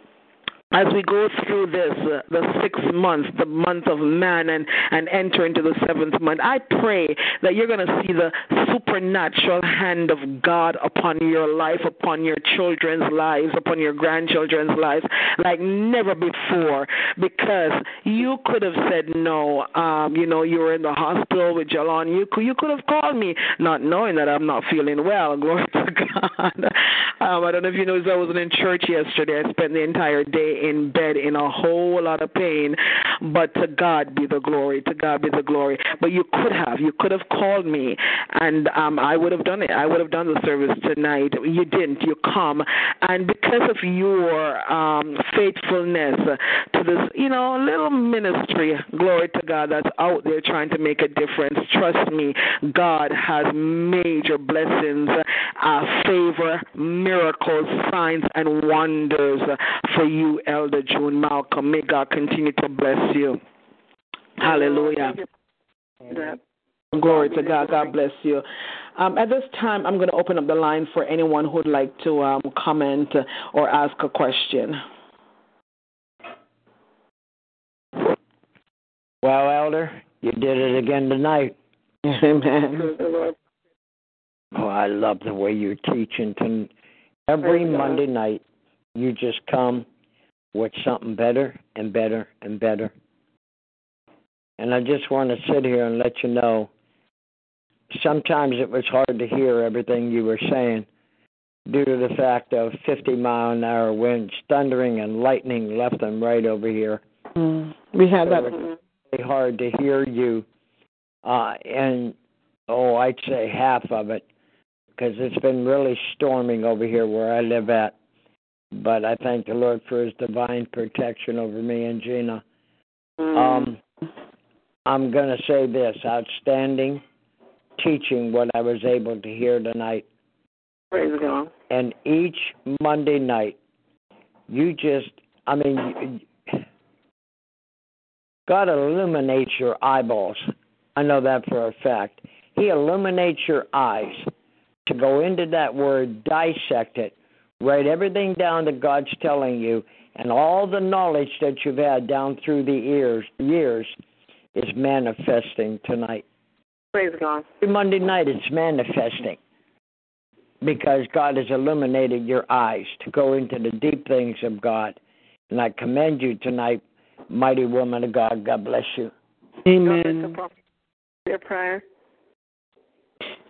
as we go through this, uh, the sixth month, the month of man, and, and enter into the seventh month, I pray that you're going to see the supernatural hand of God upon your life, upon your children's lives, upon your grandchildren's lives, like never before. Because you could have said no. Um, you know, you were in the hospital with Jalon. You could, you could have called me, not knowing that I'm not feeling well. *laughs* Glory to God. Um, I don't know if you know, I wasn't in church yesterday. I spent the entire day in bed in a whole lot of pain. But to God be the glory. To God be the glory. But you could have. You could have called me, and um, I would have done it. I would have done the service tonight. You didn't. You come, and because of your um, faithfulness to this, you know, little ministry, glory to God, that's out there trying to make a difference. Trust me, God has major blessings, uh, favor, miracles, signs, and wonders for you, Elder June Malcolm. May God continue to bless you. Hallelujah. Glory to God. God bless you. Um, at this time, I'm going to open up the line for anyone who would like to um, comment or ask a question. Well, Elder, you did it again tonight. Amen. Oh, I love the way you're teaching. Every Monday night, you just come with something better and better and better. And I just want to sit here and let you know sometimes it was hard to hear everything you were saying due to the fact of 50 mile an hour winds, thundering and lightning left and right over here. Mm. We had that. It's really hard to hear you. Uh, and, oh, I'd say half of it because it's been really storming over here where I live at. But I thank the Lord for His divine protection over me and Gina. Um, I'm going to say this outstanding teaching, what I was able to hear tonight. Praise God. And each Monday night, you just, I mean, God illuminates your eyeballs. I know that for a fact. He illuminates your eyes to go into that word, dissect it, write everything down that God's telling you, and all the knowledge that you've had down through the years, years is manifesting tonight. Praise God. Every Monday night it's manifesting because God has illuminated your eyes to go into the deep things of God. And I commend you tonight, mighty woman of God. God bless you. Amen. Your prayer.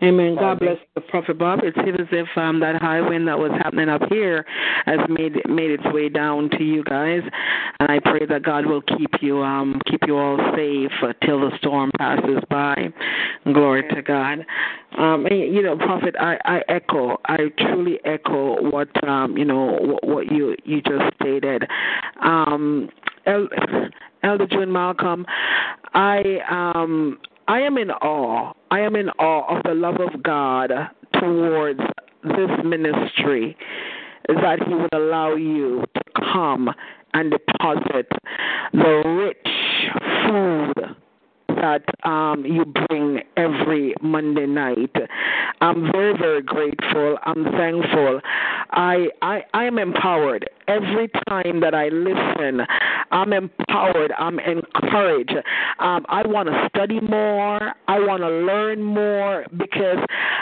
Amen. God bless the Prophet Bob. It seems as if um, that high wind that was happening up here has made made its way down to you guys, and I pray that God will keep you um keep you all safe uh, till the storm passes by. Glory to God. Um, and, you know, Prophet, I, I echo, I truly echo what um you know what, what you you just stated. Um, El, Elder June Malcolm, I um I am in awe. I am in awe of the love of God towards this ministry that He would allow you to come and deposit the rich food that um, you bring every Monday night. I'm very, very grateful. I'm thankful. I, I, I am empowered every time that I listen. I'm empowered. I'm encouraged. Um, I want to study more. I want to learn more because,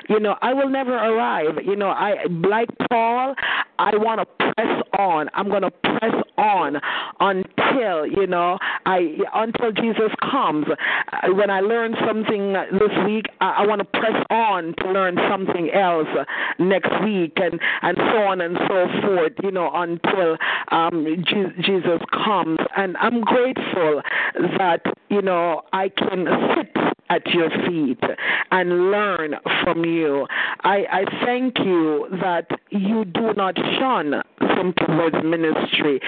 you know, I will never arrive. You know, I like Paul. I want to press on. I'm going to press on until you know I until Jesus comes. Uh, When I learn something this week, I, I want to press on to learn something else next week, and and so on and so forth. You know, until um, Jesus comes, and I'm grateful that you know I can sit at your feet and learn from you. I, I thank you that you do not shun Simple Words Ministry.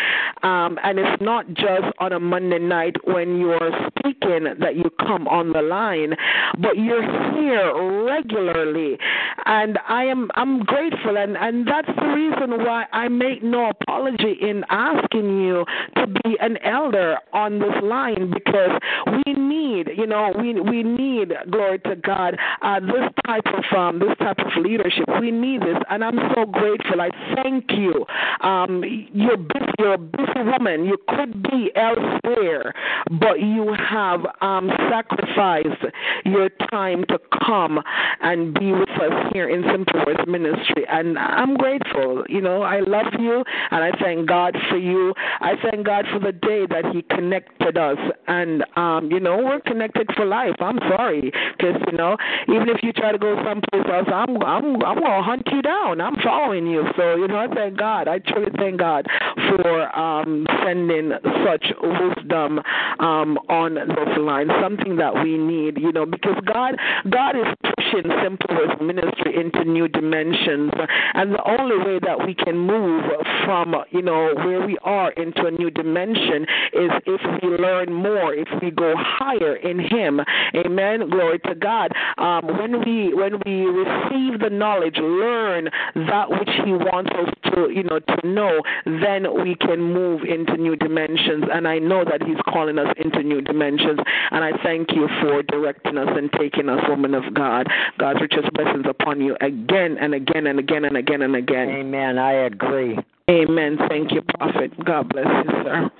Um, and it's not just on a Monday night when you're speaking that you come on the line, but you're here regularly. And I am I'm grateful and, and that's the reason why I make no apology in asking you to be an elder on this line because we need, you know, we we need, glory to God, uh, this type of um, this type of leadership. We need this, and I'm so grateful. I thank you. Um, you're busy, you're a busy woman. You could be elsewhere, but you have um, sacrificed your time to come and be with us here in Simple Words Ministry, and I'm grateful. You know, I love you, and I thank God for you. I thank God for the day that He connected us, and um, you know, we're connected for life. I'm sorry, because you know, even if you try to go someplace else, I'm I'm I'm gonna hunt you down. I'm following you. So you know, I thank God. I truly thank God for um, sending such wisdom um, on this line. Something that we need, you know, because God God is pushing Simple Words Ministry into new dimensions, and the only way that we can move from you know where we are into a new dimension is if we learn more, if we go higher in Him. Amen. Glory to God. Um, when we when we receive the knowledge, learn that which He wants us to you know to know, then we can move into new dimensions. And I know that He's calling us into new dimensions. And I thank you for directing us and taking us, woman of God. God's richest blessings upon you again and again and again and again and again. Amen. I agree. Amen. Thank you, Prophet. God bless you, sir.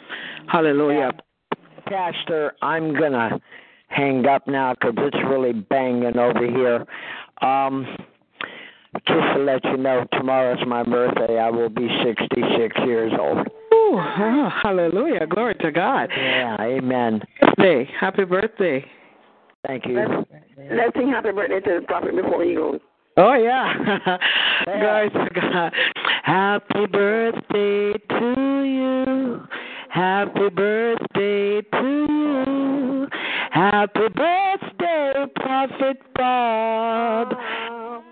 Hallelujah. Pastor, I'm gonna hang up now because it's really banging over here. Um, just to let you know, tomorrow's my birthday. I will be 66 years old. Ooh, oh, hallelujah. Glory to God. Yeah, amen. Birthday. Happy birthday. Thank you. Let's, let's sing happy birthday to the prophet before he goes. Oh, *laughs* yeah. Glory to God. Happy birthday to you. Happy birthday to you. Happy birthday, Prophet Bob.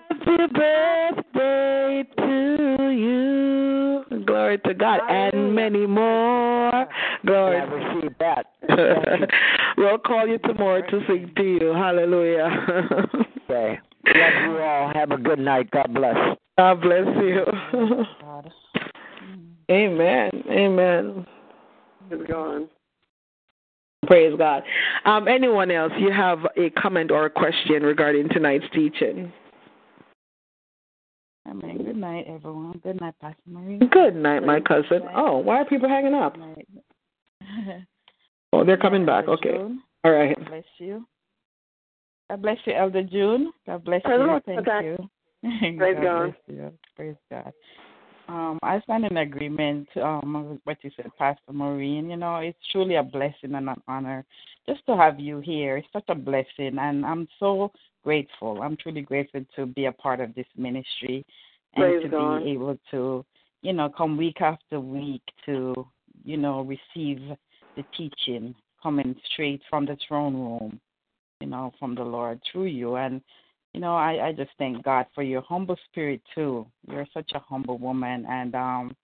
Happy birthday to you. Glory to God. And many more. Glory. I received that. *laughs* We'll call you tomorrow to sing to you. Hallelujah. Okay. Love you all. Have a good night. God bless. God bless you. Amen. Amen. It's gone. Praise God. Um, anyone else, you have a comment or a question regarding tonight's teaching? Amen. Good night, everyone. Good night, Pastor Marie. Good night, my cousin. Oh, why are people hanging up? *laughs* Oh, they're coming back. Okay. All right. God bless you. God bless you, Elder June. God bless you. Thank *laughs* you. Praise God God. Praise God. Um, I stand in agreement um with what you said, Pastor Maureen. You know, it's truly a blessing and an honor just to have you here. It's such a blessing and I'm so grateful. I'm truly grateful to be a part of this ministry and Praise to God. be able to, you know, come week after week to, you know, receive the teaching coming straight from the throne room, you know, from the Lord through you. And, you know, I, I just thank God for your humble spirit too. You're such a humble woman and um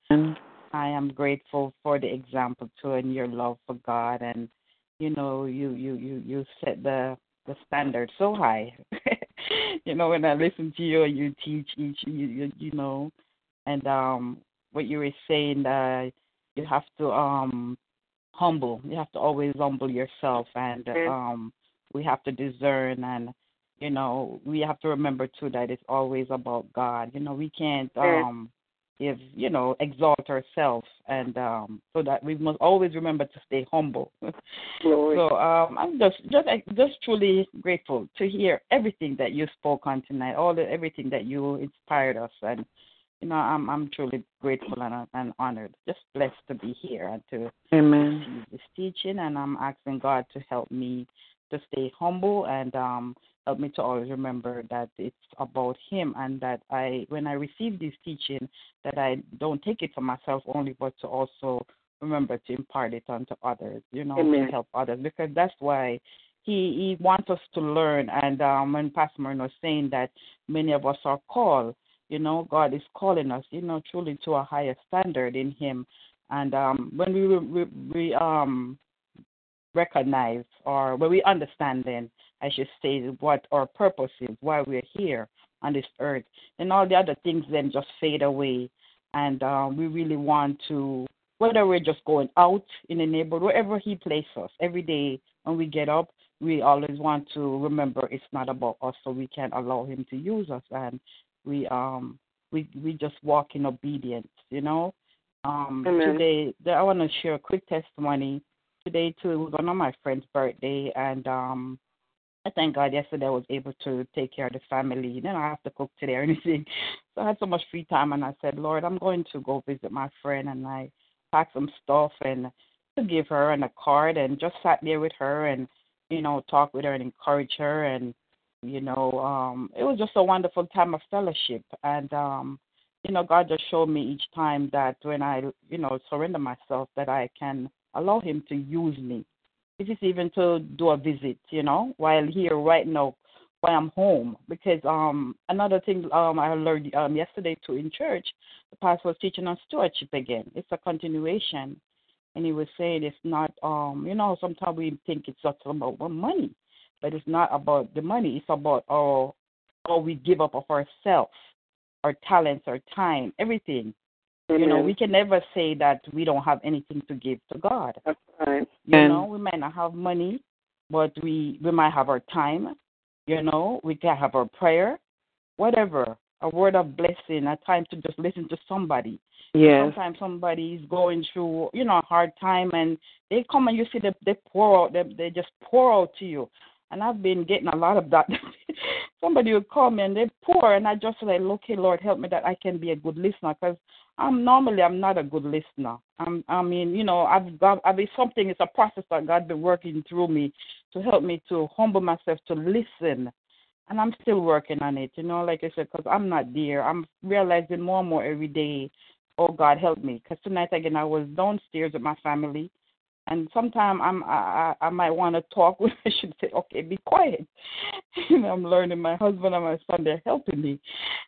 I am grateful for the example too and your love for God and you know, you you you you set the the standard so high. *laughs* you know, when I listen to you you teach each you you, you know and um what you were saying uh you have to um humble. You have to always humble yourself and um we have to discern and you know, we have to remember too that it's always about God. You know, we can't um if you know, exalt ourselves and um so that we must always remember to stay humble. *laughs* So um, I'm just just just truly grateful to hear everything that you spoke on tonight, all the everything that you inspired us, and you know, I'm I'm truly grateful and, and honored, just blessed to be here and to Amen. this teaching. And I'm asking God to help me to stay humble and um, help me to always remember that it's about Him and that I, when I receive this teaching, that I don't take it for myself only, but to also remember to impart it onto others. You know, Amen. to help others because that's why. He, he wants us to learn, and um, when Pastor Martin was saying that many of us are called, you know, God is calling us, you know, truly to a higher standard in Him. And um, when we, we, we um, recognize or when we understand, then I should say what our purpose is, why we're here on this earth, and all the other things then just fade away. And uh, we really want to, whether we're just going out in the neighborhood, wherever He places us, every day when we get up, we always want to remember it's not about us, so we can allow Him to use us. And we um we we just walk in obedience, you know. Um today I want to share a quick testimony. Today too was one of my friend's birthday and um I thank God yesterday I was able to take care of the family. You know, I have to cook today or *laughs* anything. So I had so much free time and I said, Lord, I'm going to go visit my friend and I packed some stuff and to give her and a card and just sat there with her and, you know, talk with her and encourage her and you know um it was just a wonderful time of fellowship and um you know god just showed me each time that when i you know surrender myself that i can allow him to use me if it's even to do a visit you know while here right now while i'm home because um another thing um i learned um yesterday too in church the pastor was teaching on stewardship again it's a continuation and he was saying it's not um you know sometimes we think it's just about money but it's not about the money. It's about our all we give up of ourselves, our talents, our time, everything. Amen. You know, mm-hmm. we can never say that we don't have anything to give to God. That's right. You know, we might not have money, but we we might have our time. You know, we can have our prayer, whatever, a word of blessing, a time to just listen to somebody. Yes. Sometimes somebody is going through, you know, a hard time, and they come and you see they they pour out, they they just pour out to you. And I've been getting a lot of that. *laughs* somebody will call me and they're poor, and I just like, okay, Lord, help me that I can be a good listener, because I'm normally I'm not a good listener. I'm, I mean, you know, I've got, I've been something. It's a process that God been working through me to help me to humble myself to listen and I'm still working on it. You know, like I said, because I'm not there. I'm realizing more and more every day. Oh God, help me! Because tonight again, I was downstairs with my family, and sometimes I'm I I, I might want to talk. With *laughs* I should say, okay, be quiet. *laughs* you know, I'm learning. My husband and my son they're helping me,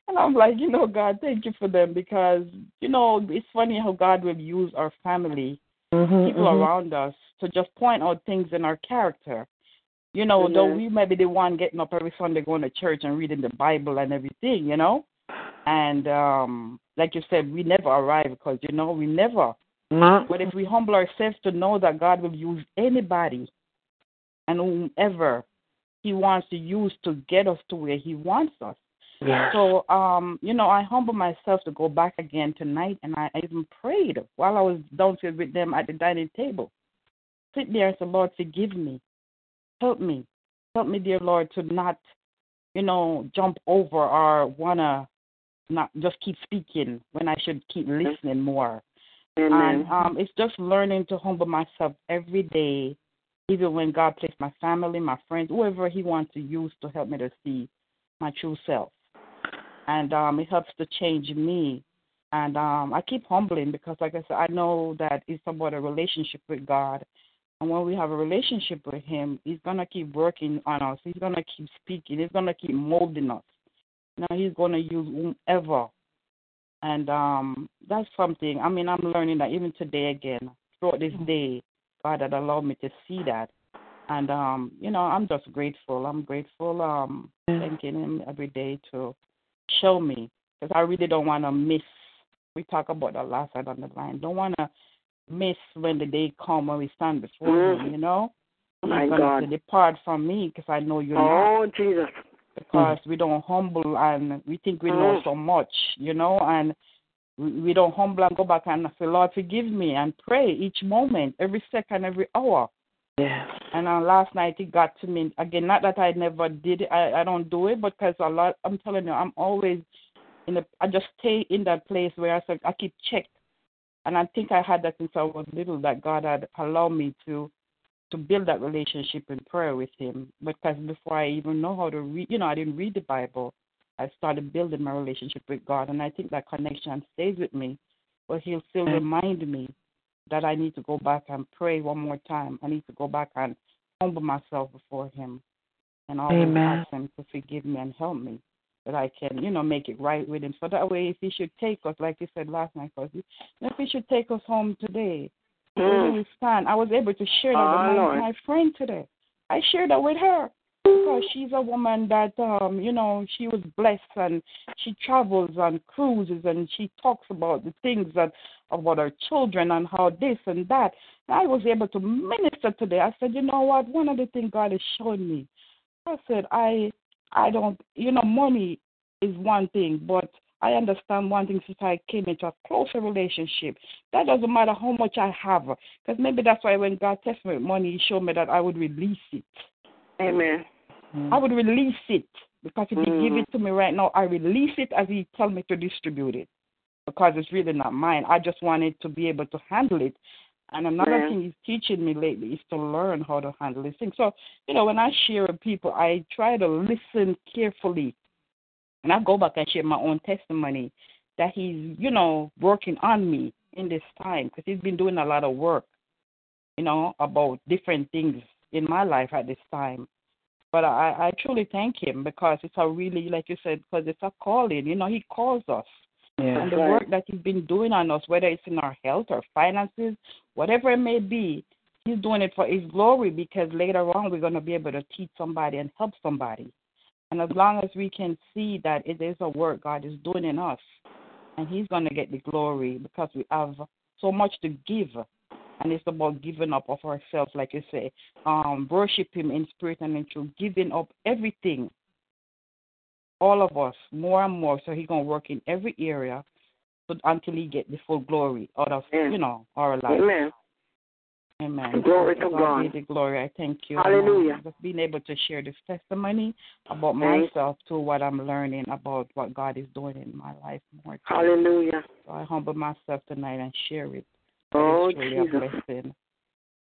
and I'm like, you know, God, thank you for them because you know it's funny how God will use our family, Mhm, people mhm. around us, to just point out things in our character. You know, though we may be the one getting up every Sunday going to church and reading the Bible and everything, you know. And um like you said, we never arrive because you know we never. But if we humble ourselves to know that God will use anybody and whomever He wants to use to get us to where He wants us. Yes. So, um, you know, I humble myself to go back again tonight, and I even prayed while I was downstairs with them at the dining table. Sit there and say, Lord, forgive me. Help me. Help me, dear Lord, to not, you know, jump over or want to not just keep speaking when I should keep listening more. Amen. And um, it's just learning to humble myself every day, even when God placed my family, my friends, whoever He wants to use to help me to see my true self. And um, it helps to change me. And um, I keep humbling because, like I said, I know that it's about a relationship with God. And when we have a relationship with Him, He's going to keep working on us. He's going to keep speaking. He's going to keep molding us. Now, He's going to use whomever and um, that's something. I mean, I'm learning that even today again, throughout this day, God had allowed me to see that. And um, you know, I'm just grateful. I'm grateful. Um, thanking Him every day to show me because I really don't want to miss. We talk about the last side on the line. Don't want to miss when the day come when we stand before Him. You know, My He's gonna God. say, depart from me because I know you're not Oh, Jesus. Because we don't humble and we think we know Mm. so much, you know, and we, don't humble and go back and say, Lord, forgive me, and pray each moment, every second, every hour. Yes. And uh, last night it got to me again. Not that I never did it, I, I don't do it, but because a lot. I'm telling you, I'm always in the I just stay in that place where I said I keep check, and I think I had that since I was little that God had allowed me to to build that relationship in prayer with Him. Because before I even know how to read, you know, I didn't read the Bible. I started building my relationship with God, and I think that connection stays with me. But He'll still Mm. remind me that I need to go back and pray one more time. I need to go back and humble myself before Him, and always Amen. ask Him to forgive me and help me that I can, you know, make it right with Him. So that way, if He should take us, like you said last night, cause if He should take us home today, Mm. we stand. I was able to share that with my, my friend today. I shared that with her because she's a woman that um you know she was blessed and she travels on cruises and she talks about the things that about her children and how this and that. And I was able to minister today. I said, you know what? One of the things God has shown me. I said, I I don't you know money is one thing, but I understand one thing since I came into a closer relationship. That doesn't matter how much I have, because maybe that's why when God tested me with money, He showed me that I would release it. Amen. I would release it because if He give Mm. it to me right now, I release it as He tell me to distribute it because it's really not mine. I just wanted to be able to handle it. And another Yeah. thing He's teaching me lately is to learn how to handle these things. So, you know, when I share with people, I try to listen carefully and I go back and share my own testimony that he's, you know, working on me in this time because he's been doing a lot of work, you know, about different things in my life at this time. But I, I truly thank him because it's a really, like you said, because it's a calling. You know, he calls us. Yeah. And the Right. work that he's been doing on us, whether it's in our health or finances, whatever it may be, he's doing it for his glory because later on we're going to be able to teach somebody and help somebody. And as long as we can see that it is a work God is doing in us, and He's going to get the glory because we have so much to give. And it's about giving up of ourselves, like you say, um, worship Him in spirit and in truth, giving up everything, all of us, more and more. So He's going to work in every area until He get the full glory out of, Amen. you know, our life. Amen. Amen. Glory to God. God. Be the glory. I thank you. Hallelujah. And, Just being able to share this testimony about Thank- myself to what I'm learning about what God is doing in my life more. too. Hallelujah. So I humble myself tonight and share it. Oh, it's truly a blessing.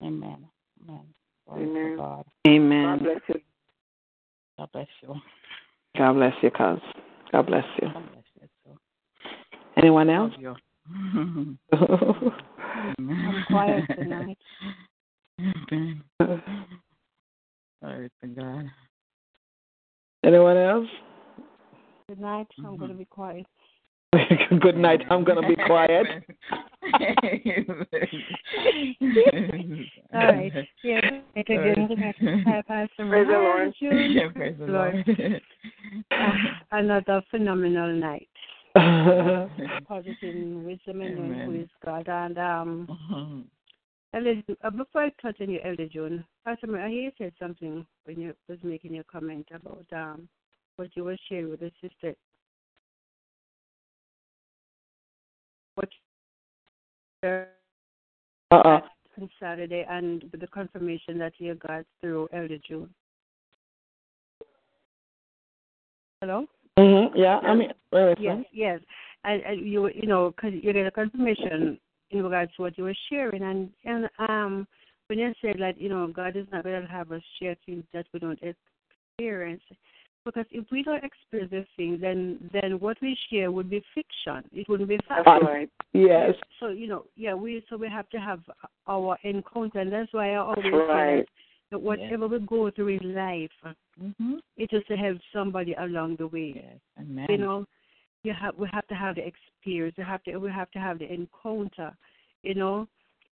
Amen. Amen. Glory Amen. God. God Amen. bless you. God bless you. God bless you, cuz. God bless you. God bless you too. Anyone else? Love you. *laughs* *laughs* I'm quiet tonight. Amen. Glory to God. Anyone else? Good night. I'm going to be quiet. *laughs* Good night. I'm going to be quiet. All right. Yeah. It again. Good night. Hi, Pastor. Praise the Lord. Praise the Lord. Lord. *laughs* Uh, another phenomenal night. *laughs* Positive wisdom and Amen. God. And um, Mhm. Elder, uh, before I continue, Elder June, Pastor, I hear you said something when you was making your comment about um what you were sharing with the sister. What Uh-uh. on Saturday and with the confirmation that you got through Elder June. Hello. Mm-hmm. Yeah, I mean, Yes, second. yes. And, and you, you know, because you get a confirmation in regards to what you were sharing, and and um, when you said like you know, God is not going to have us share things that we don't experience, because if we don't experience the thing, then then what we share would be fiction. It wouldn't be fact. Right. Yes. So you know, yeah, we so we have to have our encounter, and that's why I always That's say right. That, that whatever we go through in life, Mhm. just to help somebody along the way. Yes. Amen. You know, you have we have to have the experience. We have to we have to have the encounter. You know,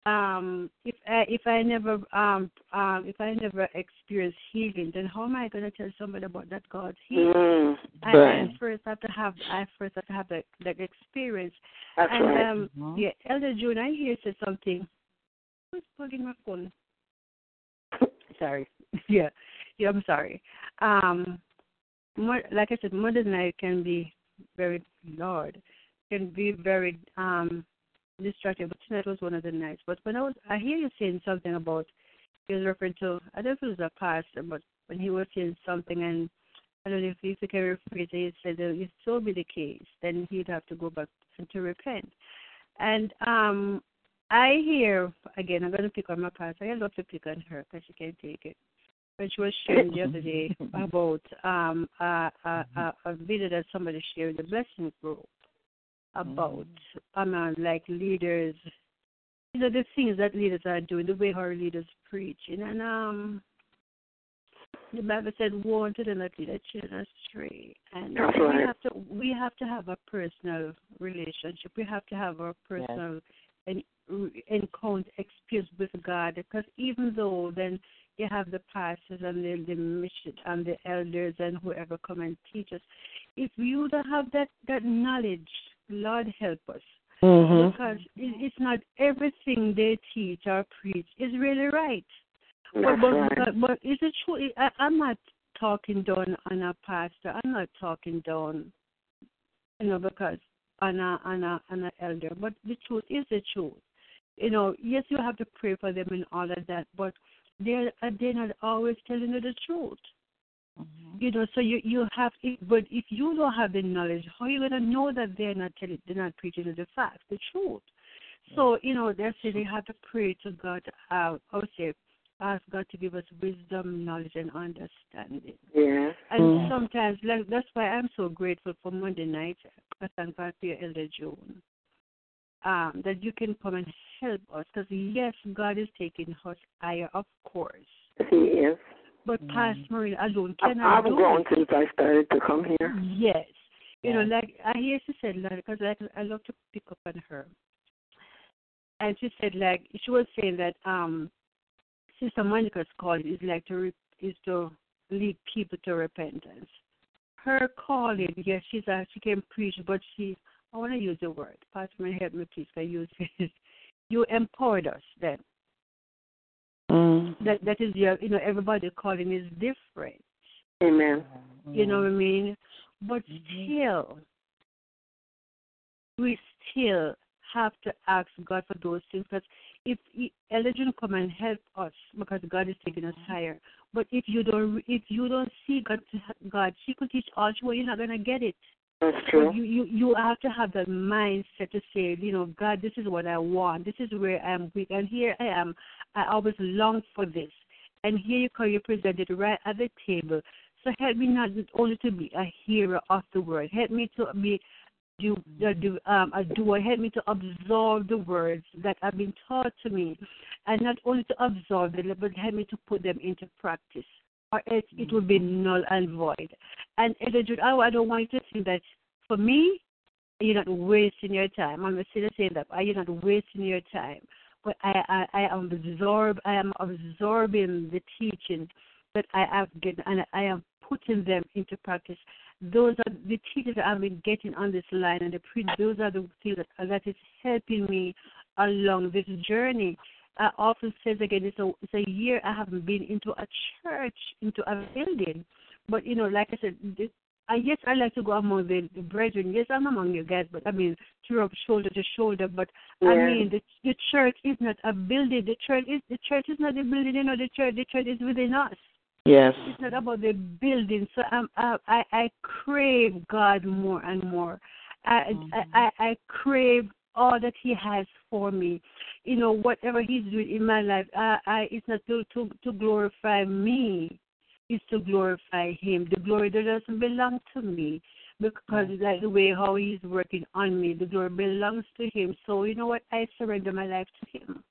um, if I if I never um um if I never experience healing, then how am I going to tell somebody about that God's healing? Mm, I, I first have to have I first have to have the, the experience. that's and right. um Mhm. yeah, Elder June, I hear you said something. Who's plugging my phone? Sorry. *laughs* yeah. Yeah, I'm sorry. Um more, like I said, Mother's Night can be very Lord, can be very um destructive. but tonight was one of the nights. But when I was I hear you saying something about he was referring to I don't know if it was a pastor, but when he was saying something and I don't know if, if you can rephrase it, he said, if so be the case, then he'd have to go back and to repent. And um, I hear, again, I'm going to pick on my pastor. I love to pick on her because she can't take it. When she was sharing the other day *laughs* about um, a, a, a, a video that somebody shared, the Blessing Group, about, um, uh, like leaders, you know, the things that leaders are doing, the way our leaders preach. And um, the Bible said, "Woe unto them that lead their children astray." And That's we right. have to we have to have a personal relationship. We have to have a personal and encounter experience with God. Because even though then you have the pastors and the, the mission and the elders and whoever come and teach us, if you don't have that that knowledge, Lord help us. Mhm. Because it, it's not everything they teach or preach is really right. But, but, but, but is it true? I, I'm not talking down on a pastor. I'm not talking down, you know, because on a on a on an elder. But the truth is the truth. You know, yes, you have to pray for them and all of that, but they're uh, they're not always telling you the truth. You know, so you you have, but if you don't have the knowledge, how are you gonna know that they're not telling, they're not preaching the facts, the truth? So you know, that's it. They have to pray to God. Uh, I would say, ask God to give us wisdom, knowledge, and understanding. Yeah. And Mhm. sometimes, like, that's why I'm so grateful for Monday night. I thank God for your Elder June. Um, that you can come and help us. Because, yes, God is taking us higher, of course. He is. But Pastor Marie alone I've, cannot I've do grown it. since I started to come here. Yes. You know, like I hear she said, like, because like, I love to pick up on her. And she said, like, she was saying that um, Sister Monica's call is like to re- is to lead people to repentance. Her calling, yes, she's a, she can preach, but she, I want to use the word. Pastor, help me, please. Can I use it? You empowered us then. Mm. That that is your, you know, everybody calling is different. Amen. You know what I mean? But still, we still have to ask God for those things. Because if Elijah come and help us, because God is taking us higher. But if you don't, if you don't see God, God, she could teach all want. You're not gonna get it. That's true. you, you you have to have that mindset to say, you know, God, this is what I want. This is where I'm weak, and here I am. I always long for this, and here you come, you present it right at the table. So help me not only to be a hearer of the word. Help me to be do uh, do um a doer. Help me to absorb the words that have been taught to me, and not only to absorb them, but help me to put them into practice or else it will be null and void. And Elder June, I, I don't want you to think that for me, you're not wasting your time. I'm still saying that uh, you're not wasting your time. But I, I, I am absorb, I am absorbing the teaching that I have getting, and I am putting them into practice. Those are the teachings that I've been getting on this line, and the pre- those are the things that, that is helping me along this journey. I often says again, it's a it's a year I haven't been into a church, into a building. But you know, like I said, this, I yes, I like to go among the, the brethren. Yes, I'm among you guys, but I mean, to rub shoulder to shoulder. But I mean, the the church is not a building. The church is the church is not the building. You know, the church the church is within us. Yes. It's not about the building. So I'm, I, I, I crave God more and more. I, I, mm-hmm. I, I crave all that He has for me. You know, whatever He's doing in my life, I, I, it's not to, to, to glorify me. It's to glorify Him. The glory that doesn't belong to me because mm. like the way how He's working on me, the glory belongs to Him. So you know what? I surrender my life to Him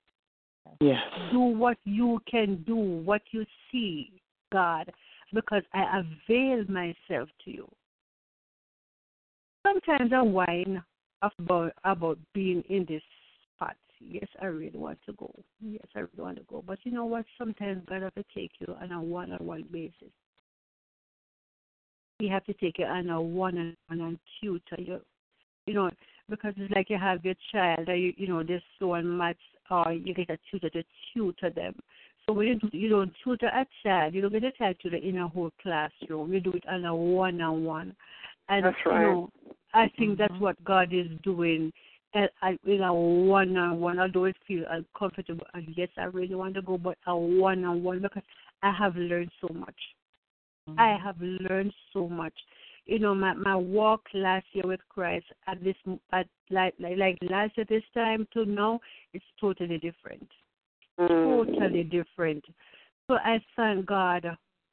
Yes. do what you can do, what you see, God, because I avail myself to you. Sometimes I whine about about being in this spot. Yes, I really want to go. Yes, I really want to go. But you know what? Sometimes God have to take you on a one on one basis. He have to take it on a one on one and tutor you. You know, because it's like you have your child, or you, you know, they're so on maths, or you get a tutor to tutor them. So when you, do, you don't tutor a child, you don't get a child tutor in a whole classroom. You do it on a one-on-one. And, That's you know, I think that's what God is doing And I, in a one-on-one. Although it feels uncomfortable, and yes, I really want to go, but a one-on-one because I have learned so much. I have learned so much. You know, my my walk last year with Christ at this at like like, like last year this time to now, it's totally different. Mm. Totally different. So I thank God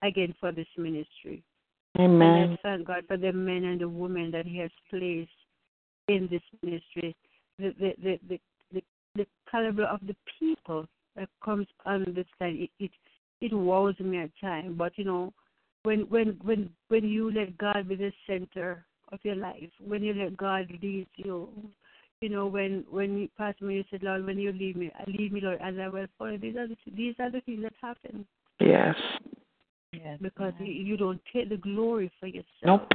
again for this ministry. Amen. And I thank God for the men and the women that He has placed in this ministry. The the the the, the, the caliber of the people that comes on this side, it, it it wows me at times. But you know, when when when when you let God be the center of your life, when you let God lead you, you know, when when you pass me, you said, Lord, when you leave me, I leave me, Lord, as I will follow. These are the these are the things that happen. Yes. Yes. Because you, you don't take the glory for yourself. Nope.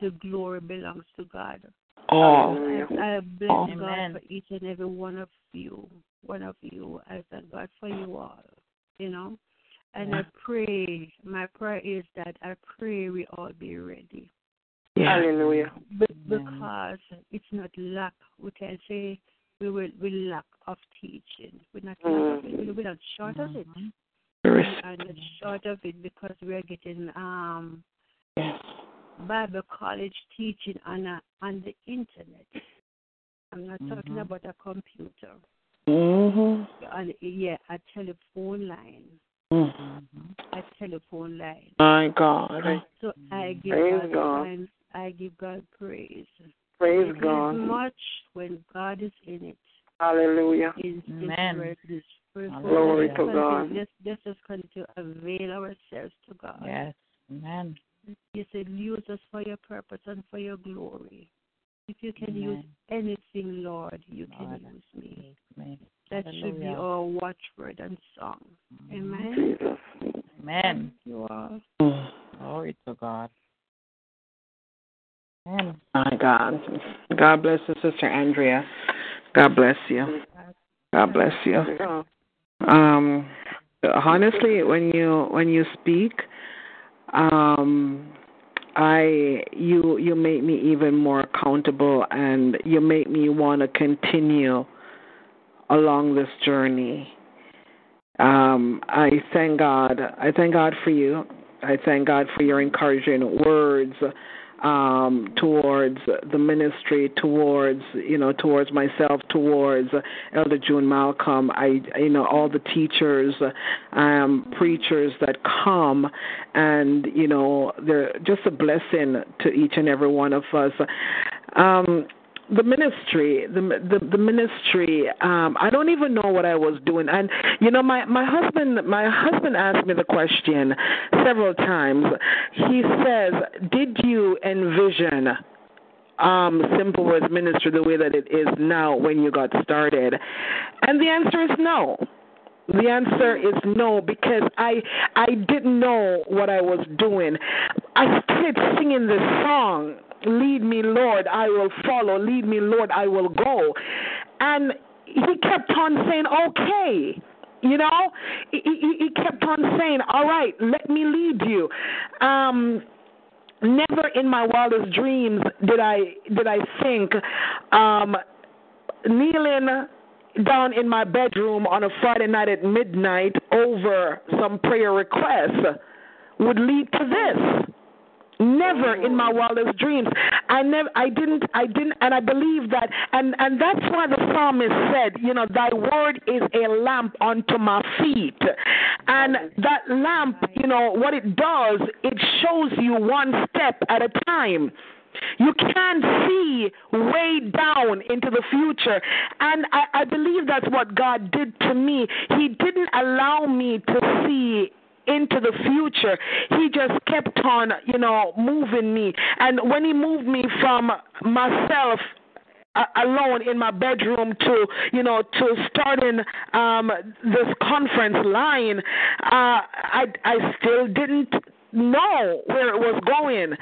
The glory belongs to God. Oh, I, I bless Amen. God for each and every one of you. One of you. I thank God for you all. You know? And I pray, my prayer is that I pray we all be ready. Yeah. Hallelujah. But because it's not lack, we can say we will we lack of teaching. We're not mm. lack of it. We're not short of it. There We are not short of it because we are getting um Yes. Bible college teaching on a, on the internet. I'm not talking Mhm. about a computer. Mm-hmm. On, yeah, a telephone line. Mm-hmm. A telephone line. My God. So I give Praise God, God. thanks. I give God praise. Praise It is God. much when God is in it. Hallelujah. Is Amen. Is where it is. Praise God. Glory to God. Let's, let's just continue to avail ourselves to God. Yes. Amen. You said use us for your purpose and for your glory. If you can use anything, Lord, you can use me. Amen. That should be our watchword and song. Mm-hmm. Amen. Jesus. Amen. You are. Glory to God. Amen. My God. God bless you, Sister Andrea. God bless you. God bless you. Um, honestly, when you when you speak, um, I you you make me even more accountable, and you make me want to continue along this journey. Um, I thank God. I thank God for you. I thank God for your encouraging words um, towards the ministry, towards you know, towards myself, towards Elder June Malcolm. I you know all the teachers, um, preachers that come, and you know they're just a blessing to each and every one of us. Um, the ministry the the, the ministry um i don't even know what i was doing. And you know my my husband my husband asked me the question several times. He says did you envision um simple words ministry the way that it is now when you got started? And the answer is no. The answer is no because I I didn't know what I was doing. I started singing this song, "Lead me, Lord, I will follow. Lead me, Lord, I will go," and he kept on saying, "Okay." You know, he, he, he kept on saying, "All right, let me lead you." Um, never in my wildest dreams did I did I think um, kneeling down in my bedroom on a Friday night at midnight over some prayer requests would lead to this. Never in my mm. wildest dreams. I never I didn't I didn't and I believe that and and that's why the psalmist said, you know, thy word is a lamp unto my feet. And that lamp, you know, what it does, it shows you one step at a time. You can't see way down into the future. And I, I believe that's what God did to me. He didn't allow me to see into the future. He just kept on, you know, moving me. And when he moved me from myself alone in my bedroom to you know to starting um this conference line uh i i still didn't know where it was going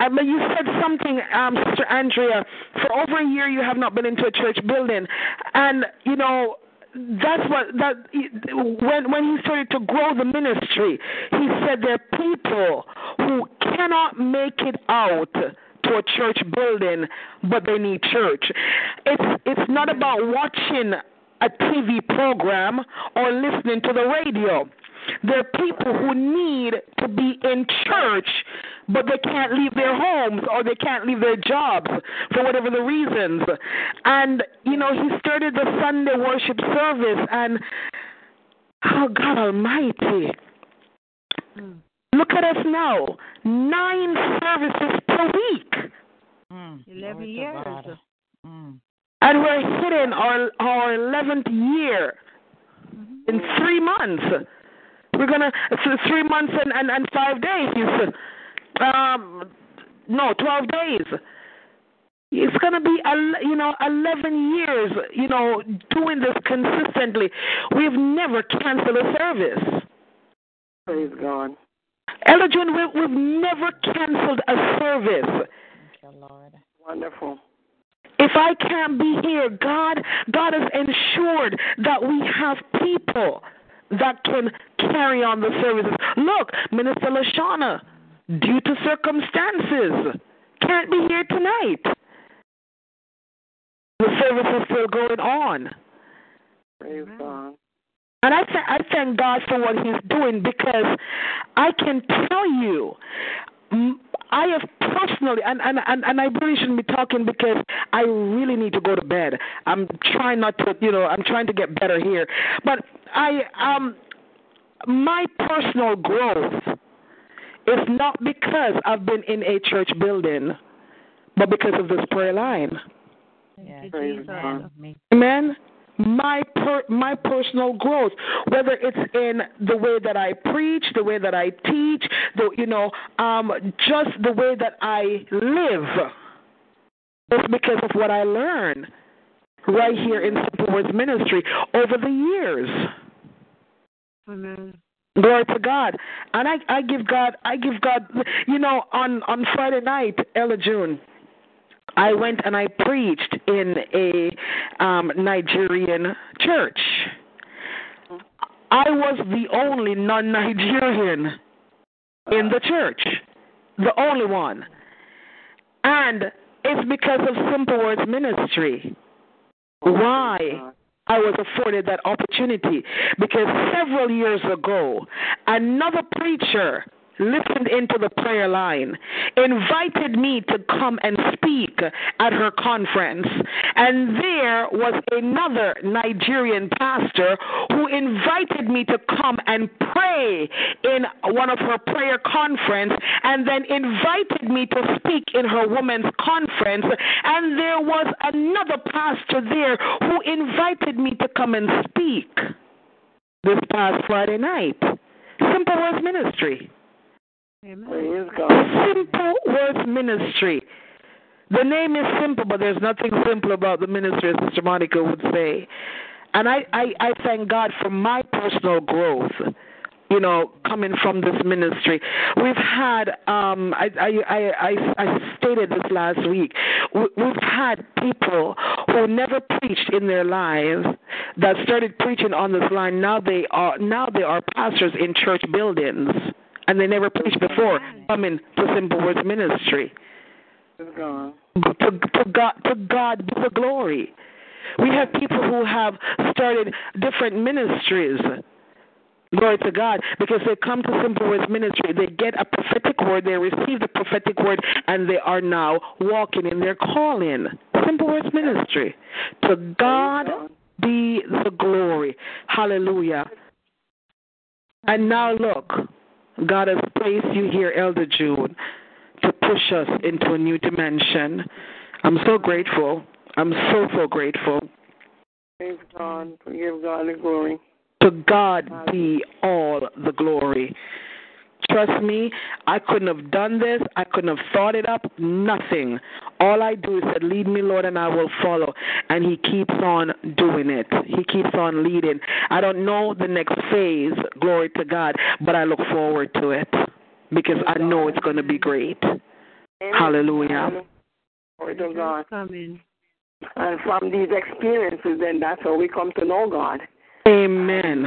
uh, but you said something, um, Sister Andrea. For over a year, you have not been into a church building, and you know that's what that when when he started to grow the ministry, he said there are people who cannot make it out to a church building, but they need church. It's it's not about watching a TV program or listening to the radio. There are people who need to be in church, but they can't leave their homes or they can't leave their jobs for whatever the reasons. And, you know, he started the Sunday worship service, and oh, God Almighty. Look at us now. Nine services per week. Mm. Eleven years. Mm. And we're hitting our our eleventh year in three months. We're gonna three months and, and, and five days. Um, no, twelve days. It's gonna be el- you know eleven years. You know doing this consistently. We've never canceled a service. Praise God. Elder June, we, we've never canceled a service. Thank you, Lord. Wonderful. If I can't be here, God, God has ensured that we have people that can carry on the services. Look, Minister Lashana, due to circumstances, can't be here tonight. The service is still going on. Praise God. And I, th- I thank God for what He's doing because I can tell you, I have personally, and, and, and, and I really shouldn't be talking because I really need to go to bed. I'm trying not to, you know, I'm trying to get better here. But I, um, my personal growth is not because I've been in a church building, but because of this prayer line. Yes. Praise Jesus. God. Amen. My per, my personal growth, whether it's in the way that I preach, the way that I teach, the you know, um, just the way that I live, it's because of what I learn right here in Simple Words Ministry over the years. Amen. Glory to God. And I, I give God I give God you know, on, on Friday night, Elder June, I went and I preached in a um Nigerian church. I was the only non Nigerian in the church. The only one. And it's because of Simple Words Ministry. Why? I was afforded that opportunity because several years ago, another preacher listened into the prayer line, invited me to come and speak at her conference. And there was another Nigerian pastor who invited me to come and pray in one of her prayer conference and then invited me to speak in her women's conference. And there was another pastor there who invited me to come and speak this past Friday night. Simple Words Ministry. Amen. Simple Words Ministry. The name is simple, but there's nothing simple about the ministry, as Sister Monica would say. And I, I, I thank God for my personal growth, you know, coming from this ministry. We've had, um, I, I, I, I, I stated this last week, we've had people who never preached in their lives that started preaching on this line. Now they are, now they are pastors in church buildings and they never preached before coming to Simple Words Ministry. To, to God, to God be the glory. We have people who have started different ministries. Glory to God, because they come to Simple Words Ministry, they get a prophetic word, they receive the prophetic word, and they are now walking in their calling. Simple Words Ministry. To God be the glory. Hallelujah. And now look, God has placed you here, Elder June, to push us into a new dimension. I'm so grateful. I'm so, so grateful. Praise God. Give God the glory. To God be all the glory. Trust me, I couldn't have done this. I couldn't have thought it up. Nothing. All I do is said, Lead me, Lord, and I will follow. And He keeps on doing it. He keeps on leading. I don't know the next phase, glory to God, but I look forward to it because I know it's going to be great. Hallelujah. Glory to God. Coming. And from these experiences, then that's how we come to know God. Amen.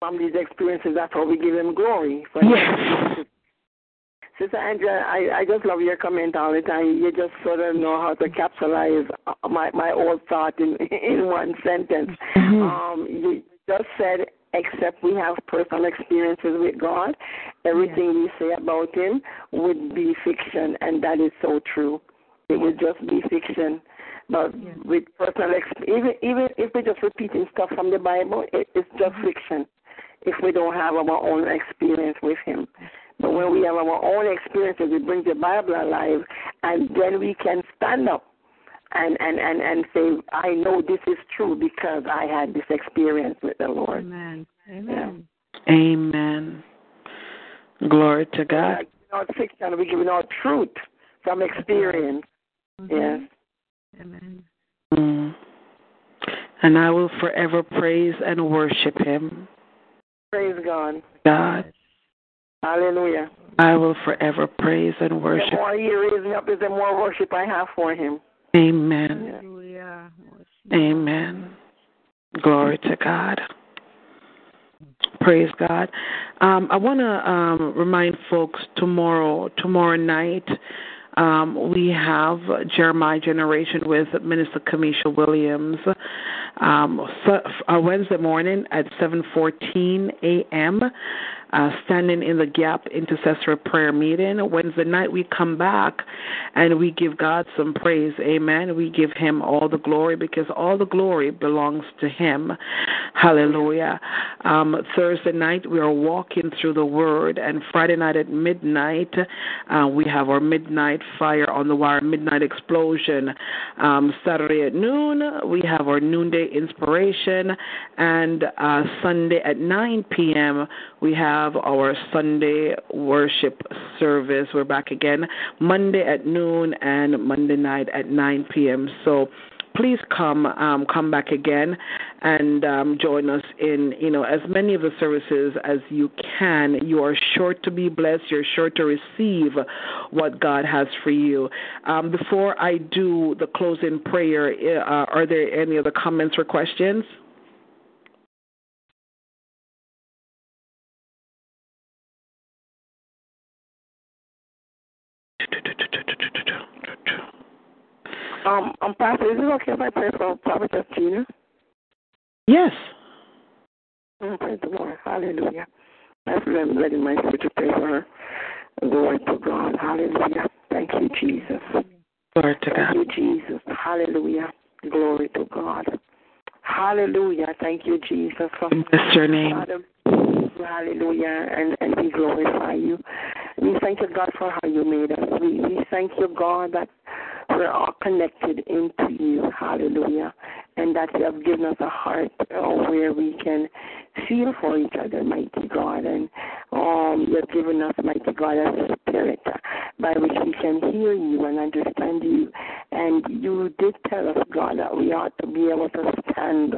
From these experiences, that's how we give Him glory. For Yes. Sister Angela, I, I just love your comment all the time. You just sort of know how to capsulize uh, my my old thought in *laughs* in one sentence. Mhm. Um, you just said except we have personal experiences with God. Everything we say about Him would be fiction, and that is so true. It would just be fiction. But with personal, ex- even even if we're just repeating stuff from the Bible, it, it's just fiction. If we don't have our own experience with Him, but when we have our own experiences, we bring the Bible alive, and then we can stand up and and and and say, I know this is true because I had this experience with the Lord. Amen. Amen. Amen. Glory to God. Like, not fiction, we're giving out truth from experience. Yes. Amen. Mm. And I will forever praise and worship him. Praise God. God, Hallelujah. I will forever praise and worship. The worship. more He raises me up, is the more worship I have for Him. Amen. Hallelujah. Amen. Glory to God. Praise God. Um, I want to um, remind folks tomorrow, tomorrow night, um, we have Jeremiah Generation with Minister Kamisha Williams. Um, so, uh, Wednesday morning at 7:14 a.m. Uh, standing in the gap intercessory prayer meeting. Wednesday night we come back and we give God some praise. Amen. We give Him all the glory because all the glory belongs to Him. Hallelujah. Um, Thursday night we are walking through the Word, and Friday night at midnight uh, we have our midnight fire on the wire, midnight explosion. Um, Saturday at noon we have our noonday inspiration, and uh, Sunday at 9 p.m. we have our Sunday worship service. We're back again Monday at noon and Monday night at 9 p.m. So please come um, come back again and um, join us in you know as many of the services as you can. You are sure to be blessed. You're sure to receive what God has for you. Um, before I do the closing prayer, uh, are there any other comments or questions? Um, um, Pastor, is it okay if I pray for Prophetess Gina? Yes. Oh, praise the Lord. Hallelujah. I feel I'm letting my spirit pray for her. Glory to God. Hallelujah. Thank you, Jesus. Glory to God. Thank you, Jesus. Hallelujah. Glory to God. Hallelujah. Thank you, Jesus. Bless your name. Father, hallelujah. And, and we glorify you. We thank you, God, for how you made us. We, we thank you, God, that we're all connected into you. Hallelujah. And that you have given us a heart uh, where we can feel for each other, mighty God. And um, you have given us, mighty God, a spirit by which we can hear you and understand you. And you did tell us, God, that we ought to be able to stand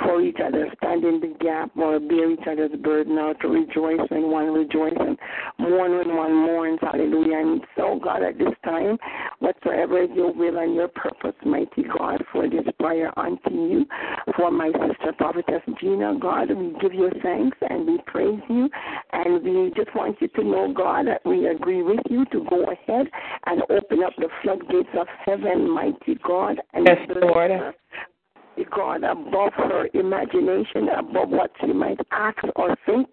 for each other, stand in the gap, or bear each other's burden, or to rejoice when one rejoices mourn when one mourns. Hallelujah. And so, God, at this time, whatsoever is your will and your purpose, mighty God, for this prayer unto you, for my sister prophetess Gina, God, we give you thanks and we praise you. And we just want you to know, God, that we agree with you to go ahead and open up the floodgates of heaven, mighty God. And Yes, Lord. her. God, above her imagination, above what she might ask or think,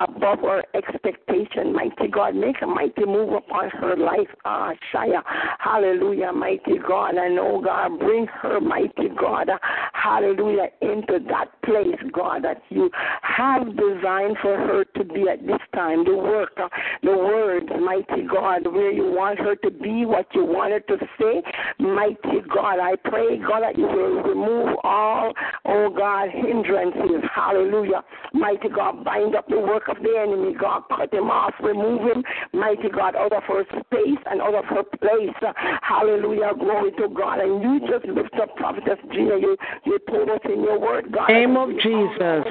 above her expectation. Mighty God, make a mighty move upon her life. Ah, Shia. Hallelujah, mighty God. And oh God, bring her, mighty God, hallelujah, into that place, God, that you have designed for her to be at this time. The work, the words, mighty God, where you want her to be, what you want her to say. Mighty God, I pray, God, that you will remove all, oh God, hindrances. Hallelujah. Mighty God, bind up the work of the enemy. God, cut him off, remove him, mighty God, out of her space and out of her place. Hallelujah. Glory to God. And you just lift up Prophetess Gina. You, you told us in your word, God. Name of Jesus.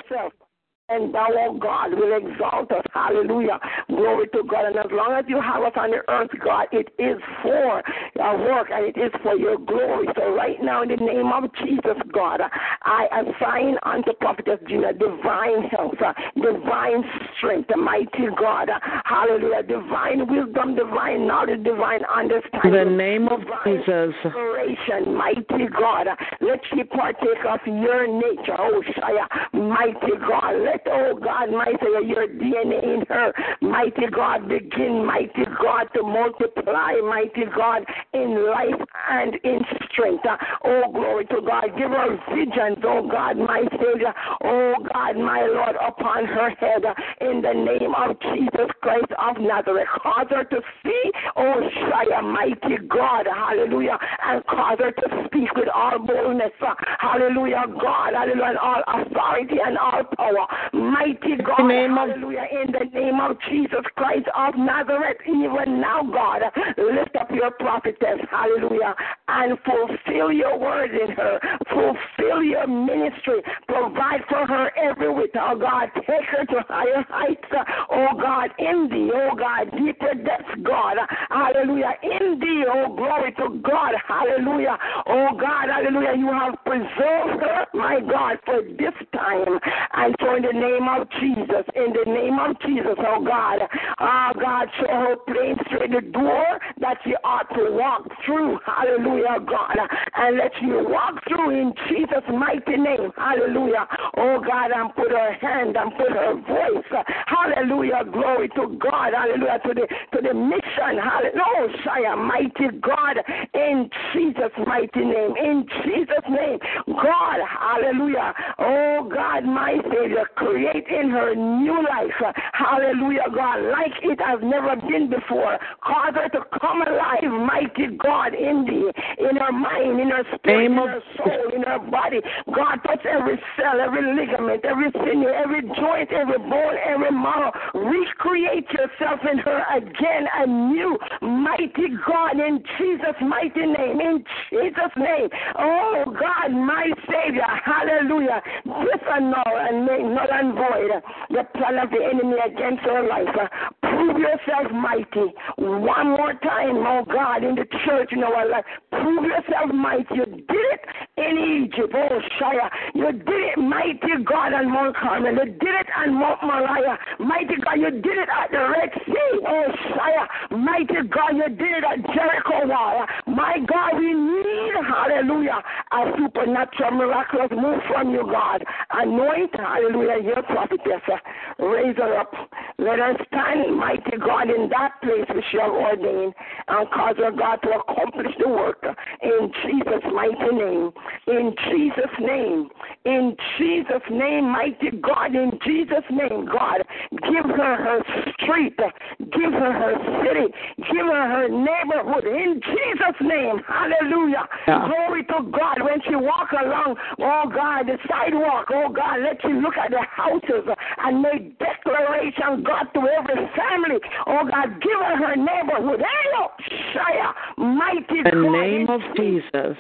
And thou, oh God, will exalt us. Hallelujah. Glory to God. And as long as you have us on the earth, God, it is for your work and it is for your glory. So right now, in the name of Jesus, God, I assign unto Prophetess Gina divine health, uh, divine strength, mighty God. Hallelujah. Divine wisdom, divine knowledge, divine understanding. In the name of Jesus. Inspiration, mighty God. Let she partake of your nature, oh Shia, mighty God. Let, oh God, mighty your DNA in her, mighty God, begin, mighty God, to multiply, mighty God, in life and in strength. Oh, glory to God. Give her visions, oh God, my Savior. Oh God, my Lord, upon her head in the name of Jesus Christ of Nazareth. Cause her to see, oh Shia, mighty God, hallelujah, and cause her to speak with all boldness, hallelujah, God, hallelujah, and all authority and all power. Mighty God, name hallelujah, in the name of Jesus Christ of Nazareth, even now, God, lift up your prophetess, hallelujah, and fulfill your word in her, fulfill your ministry, provide for her every whit, oh God, take her to higher heights, oh God, in thee, oh God, deeper depths, God, hallelujah, in thee, oh glory to God, hallelujah, oh God, hallelujah, you have preserved her, my God, for this time, and so in the name of Jesus, in the name of Jesus, oh God, oh God, show her plain straight the door that she ought to walk through, hallelujah, God, and let you walk through in Jesus' mighty name, hallelujah, oh God, and put her hand and put her voice, hallelujah, glory to God, hallelujah, to the to the mission, hallelujah, mighty God, in Jesus' mighty name, in Jesus' name, God, hallelujah, oh God, my Savior, create in her new life, hallelujah, God, like it has never been before, cause her to come alive, mighty God, in thee, in her mind, in her spirit, in her soul, in her body, God, touch every cell, every ligament, every sinew, every joint, every bone, every marrow. Recreate yourself in her again anew. Mighty God, in Jesus' mighty name, in Jesus' name. Oh God, my Savior, hallelujah. Disannul and make null and void the plan of the enemy against her life. Prove yourself mighty one more time, oh God, in the church in our life. Prove yourself mighty. You did it in Egypt, oh Shia. You did it, mighty God, on Mount Carmel. You did it on Mount Moriah. Mighty God, you did it at the Red Sea, oh Shia. Mighty God, you did it at Jericho Wall. My God, we need, hallelujah, a supernatural, miraculous move from you, God. Anoint, hallelujah, your prophetess. Uh, raise her up. Let her stand, mighty God, in that place which you have ordained and cause her, God, to accomplish the work in Jesus' mighty name. In Jesus' name. In Jesus' name, mighty God, in Jesus' name, God, give her her street, give her her city, give her her neighborhood, in Jesus' name, hallelujah. Yeah. Glory to God. When she walk along, oh God, the sidewalk, oh God, let you look at the houses and make declaration, God, to every family. Oh God, give her her neighborhood. Hello, Shia, mighty In the name of Jesus.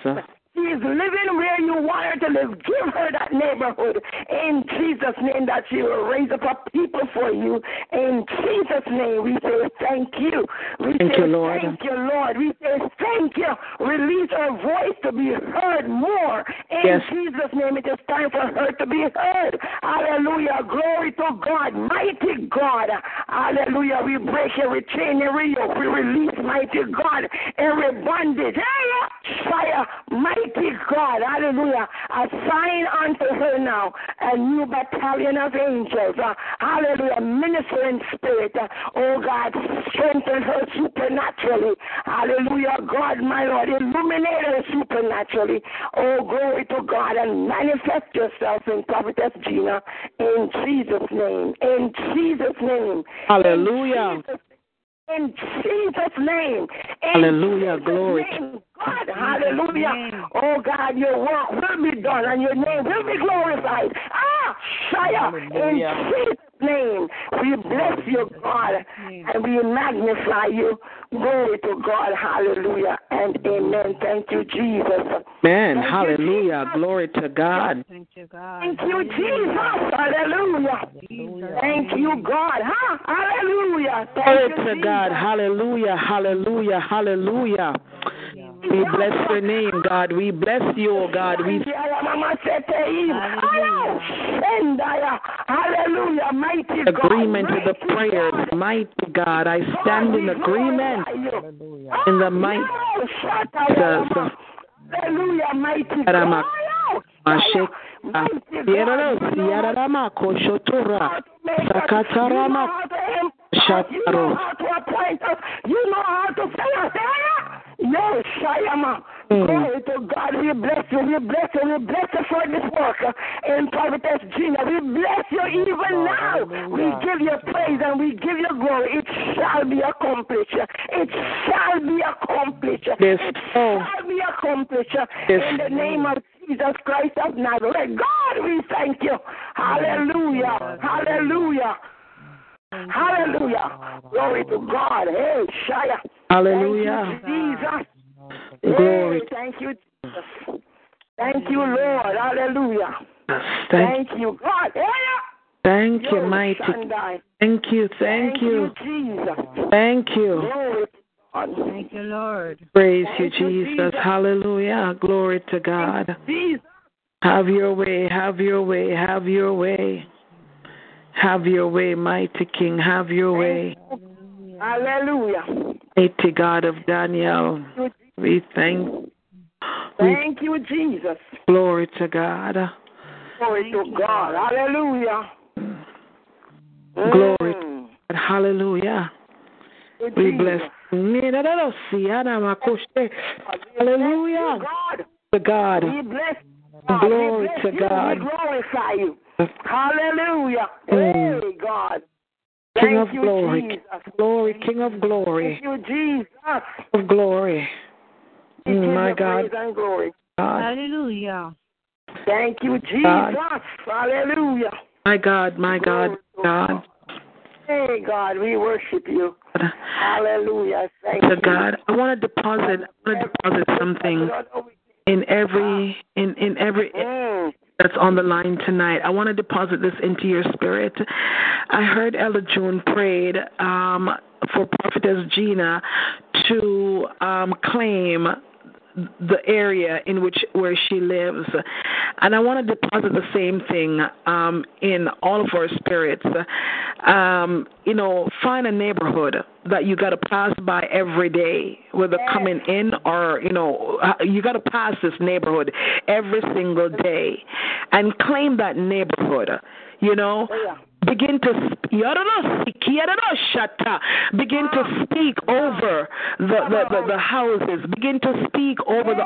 She is living where you want her to live. Give her that neighborhood in Jesus' name that she will raise up a people for you. In Jesus' name, we say thank you. We Thank say you, Lord. thank you, Lord. We say thank you. Release her voice to be heard more. In Yes. Jesus' name, it is time for her to be heard. Hallelujah. Glory to God. Mighty God. Hallelujah. We break every chain, every yoke. We release, mighty God, every bondage. Fire, mighty God. Hallelujah. Assign unto her now a new battalion of angels. Uh, hallelujah. Minister in spirit. Uh, oh God, strengthen her supernaturally. Hallelujah. God, my Lord, illuminate her supernaturally. Oh, glory to God and manifest yourself in Prophetess Gina in Jesus' name. In Jesus' name. Hallelujah. In Jesus' in Jesus' name. In Hallelujah. Jesus' Glory. name. God, hallelujah. Oh God, your work will be done and your name will be glorified. Ah, Shia, in Hallelujah. Jesus' name, we bless you, God, and we magnify you. Glory to God, hallelujah, and amen. Thank you, Jesus. Man, Thank hallelujah. Jesus. Glory to God. Thank you, God. Thank you, Jesus. Hallelujah. Jesus. Thank you, God. Huh? Hallelujah. Thank Glory you, to Jesus. God. Hallelujah. Hallelujah. Hallelujah. We bless your name, God. We bless you, oh God. We Hallelujah, mighty agreement with the prayers, mighty God. I stand in agreement in the mighty Jesus. Hallelujah, mighty God. Mashek- Yerara- Yararama Koshotora Sakatarama You know how to appoint us. You know how to say us. Yes, Shayama. Glory to God. We bless you. We bless you. We bless you for this work in Prophetess Gina. We bless you even now. We give you praise and we give you glory. It shall be accomplished. It shall be accomplished. Yes. It shall be accomplished. Yes. In the name of Jesus Christ of Nazareth. God, we thank you. Hallelujah. Hallelujah. Hallelujah. Glory to God. Hey, Shia. Hallelujah. Thank you, Jesus. Glory. Hey, thank you, Jesus. Thank you, Lord. Hallelujah. Thank, Thank you, God. Hey, thank you, Yo, mighty. Shandai. Thank you, thank you, Jesus. thank you. Glory. Thank you, Lord. Praise you, Thank you, Jesus. Jesus. Hallelujah. Glory to God. Have your way, have your way, have your way. Have your way, mighty King. Have your way. Hallelujah. Mighty God of Daniel. We thank Thank you, Jesus. glory to God. Glory to God. Hallelujah. Glory Mm. Hallelujah. Thank We you, bless Jesus. Hallelujah. To God. We bless God. Glory we bless to. God. We glorify you. Hallelujah. Mm. Hey, God. King Thank of you, glory. Jesus. Glory, King of glory. Thank you, Jesus. Of glory. Mm, my God. and glory. God. Hallelujah. Thank you, Jesus. God. Hallelujah. My God, my God, Glory to God. Hey, God, we worship you. Hallelujah. Thank To you. God. I want to deposit I want to deposit something in every in, in every Mm. That's on the line tonight. I want to deposit this into your spirit. I heard Elder June prayed um, for Prophetess Gina to um, claim the area in which where she lives. And i want to deposit the same thing um in all of our spirits. Um you know find a neighborhood that you got to pass by every day whether coming in or you know you got to pass this neighborhood every single day and claim that neighborhood you know begin to begin to speak over the, the, the, the houses begin to speak over the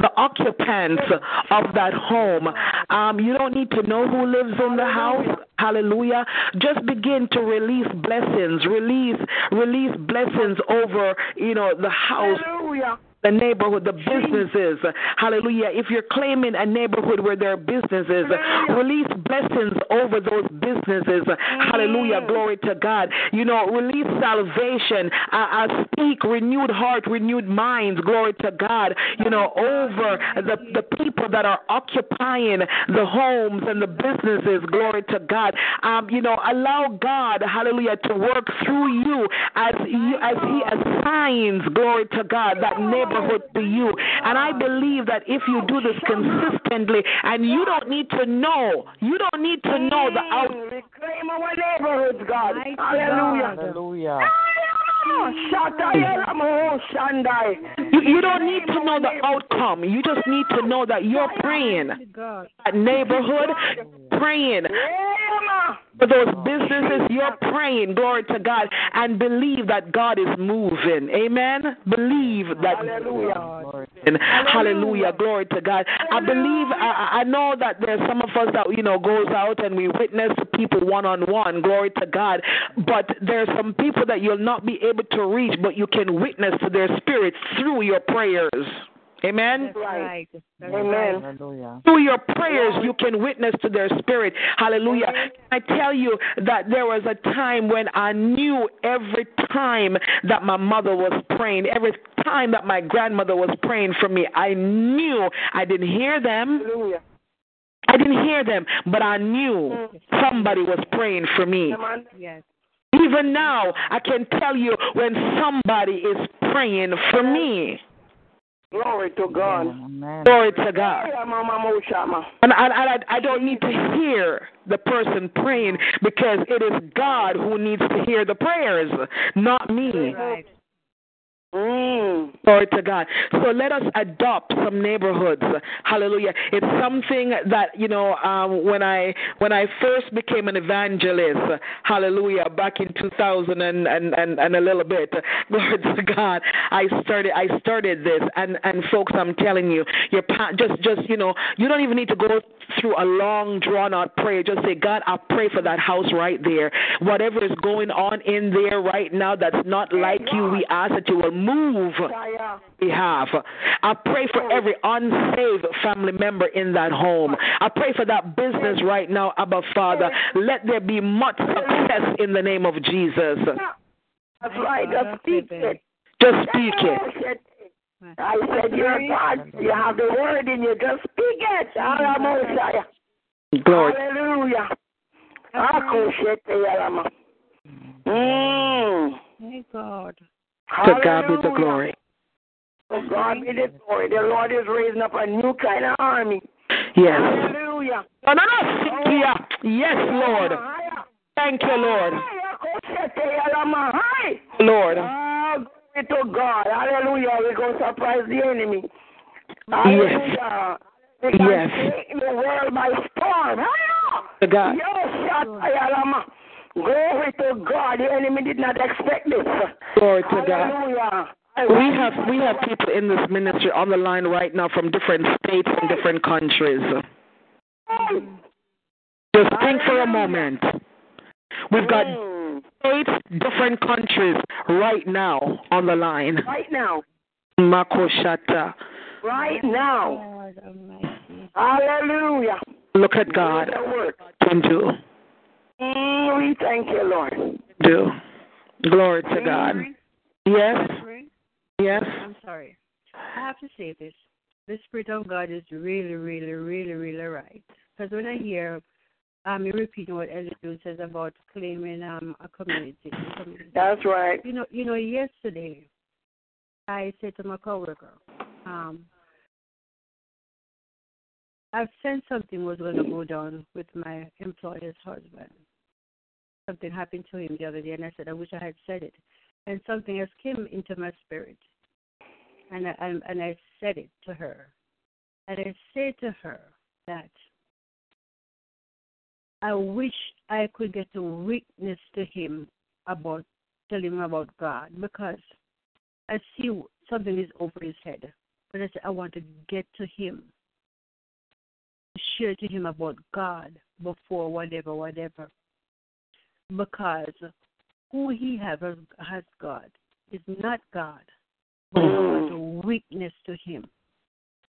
the occupants of that home. Um, you don't need to know who lives in the house. Hallelujah. Just begin to release blessings. Release release blessings over, you know, the house Hallelujah. The neighborhood, the businesses. Hallelujah. If you're claiming a neighborhood where there are businesses, release blessings over those businesses. Hallelujah. Glory to God. You know, release salvation. I, I speak renewed heart, renewed minds. Glory to God. You know, over the, the people that are occupying the homes and the businesses. Glory to God. Um, you know, allow God, hallelujah, to work through you as you as He assigns, glory to God, that neighborhood to you. And I believe that if you do this consistently, and you don't need to know, you don't need to know the out. Mm, We claim our neighborhoods, God. Mighty Hallelujah. Hallelujah. Shatayaramo Shandai. You, you don't need to know the outcome. You just need to know that you're praying. That neighborhood, praying. Yeah, For those oh. businesses, you're praying, glory to God, and believe that God is moving. Amen. Believe that Hallelujah. And hallelujah, glory to God. I believe, I, I know that there's some of us that, you know, goes out and we witness people one on one, glory to God. But there's some people that you'll not be able to reach, but you can witness to their spirits through your prayers. Amen. That's right. Amen. right. Hallelujah. Through your prayers, you can witness to their spirit. Hallelujah. I tell you that there was a time when I knew every time that my mother was praying, every time that my grandmother was praying for me, I knew I didn't hear them. Hallelujah. I didn't hear them, but I knew mm. somebody was praying for me. Come on. Yes. Even now, I can tell you when somebody is praying for me. Glory to God. Amen. Glory to God. Hey, Mama Moshama. And, and, and I, I don't need to hear the person praying because it is God who needs to hear the prayers, not me. Right. Mm. Glory to God. So let us adopt some neighborhoods. Hallelujah. It's something that you know um, when I when I first became an evangelist. Hallelujah. Back in 2000 and and, and, and a little bit. *laughs* Glory to God. I started I started this and and folks, I'm telling you, your pa- just just you know you don't even need to go through a long drawn out prayer. Just say, God, I pray for that house right there. Whatever is going on in there right now that's not like you, we ask that you will move Fire. behalf. I pray for every unsaved family member in that home. I pray for that business right now, Abba Father. Let there be much success in the name of Jesus. That's right. Just speak it. Just speak it. I said, you're God. You have the word in you. Just speak it. Hallelujah. Glory. Hallelujah. Akoshete yalama. Mm. My God. To God be the glory. To God be the glory. The Lord is raising up a new kind of army. Yes. Hallelujah. No, no, no. Yes, Lord. Thank you, Lord. Akoshete yalama. Hi. Lord. Glory to God. Hallelujah. We're going to surprise the enemy. Hallelujah. Can Yes. take the world by storm. Hallelujah. To God. Yes, Shatayalama. Glory to God. The enemy did not expect this. Glory to God. Hallelujah. We have we have people in this ministry on the line right now from different states and different countries. Just think for a moment. We've got eight different countries right now on the line. Right now. Makoshata. Right now. Hallelujah. Look at God. Do the. Can do. Mm, we thank you, Lord. Do. Glory to God. Yes. Yes. I'm sorry. I have to say this. The Spirit of God is really, really, really, really right. Because when I hear um, you repeating what Ellie says about claiming um, a community, a community. That's right. You know, you know, yesterday I said to my coworker, um, I've sensed something was going to go down with my employer's husband. Something happened to him the other day, and I said, I wish I had said it. And something else came into my spirit, and I, and, and I said it to her, and I said to her that I wish I could get to witness to him about telling him about God because I see something is over his head. But I said I want to get to him, share to him about God before whatever, whatever. Because who he has has God is not God, but mm. I want to witness to him.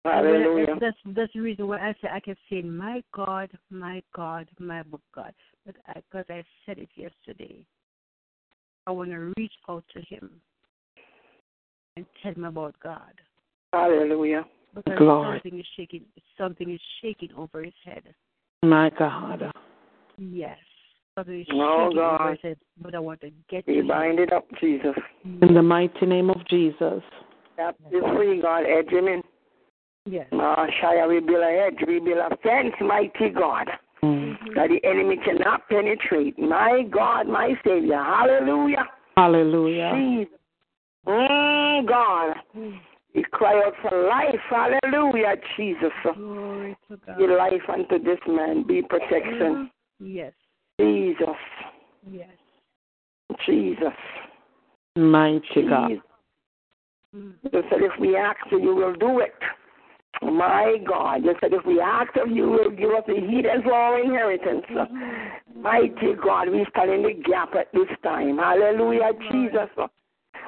And I- Hallelujah. That's that's the reason why I say I kept saying, "My God, my God, my book God," but because I, said it yesterday, I want to reach out to Him and tell him about God Hallelujah. because Glory. something is shaking. Something is shaking over his head. My God. Yes, something is Oh, God. his. But I want to get to We bind it up, Jesus. In the mighty name of Jesus. Captive free, God. Edge him in. Yes. Ah, Shia, we build a hedge. We build a fence, mighty God. Mm. That the enemy cannot penetrate. My God, my Savior. Hallelujah. Hallelujah. Jesus. Mm, God. We cry out for life. Hallelujah, Jesus. Glory to God. Be life unto this man. Be protection. Yes. Jesus. Yes. Jesus. Mighty God. Jesus. You said if we ask you, you will do it. My God, you said if we ask of you, you will give us the heat as our inheritance. Mm-hmm. Mighty God, we stand in the gap at this time. Hallelujah, Jesus.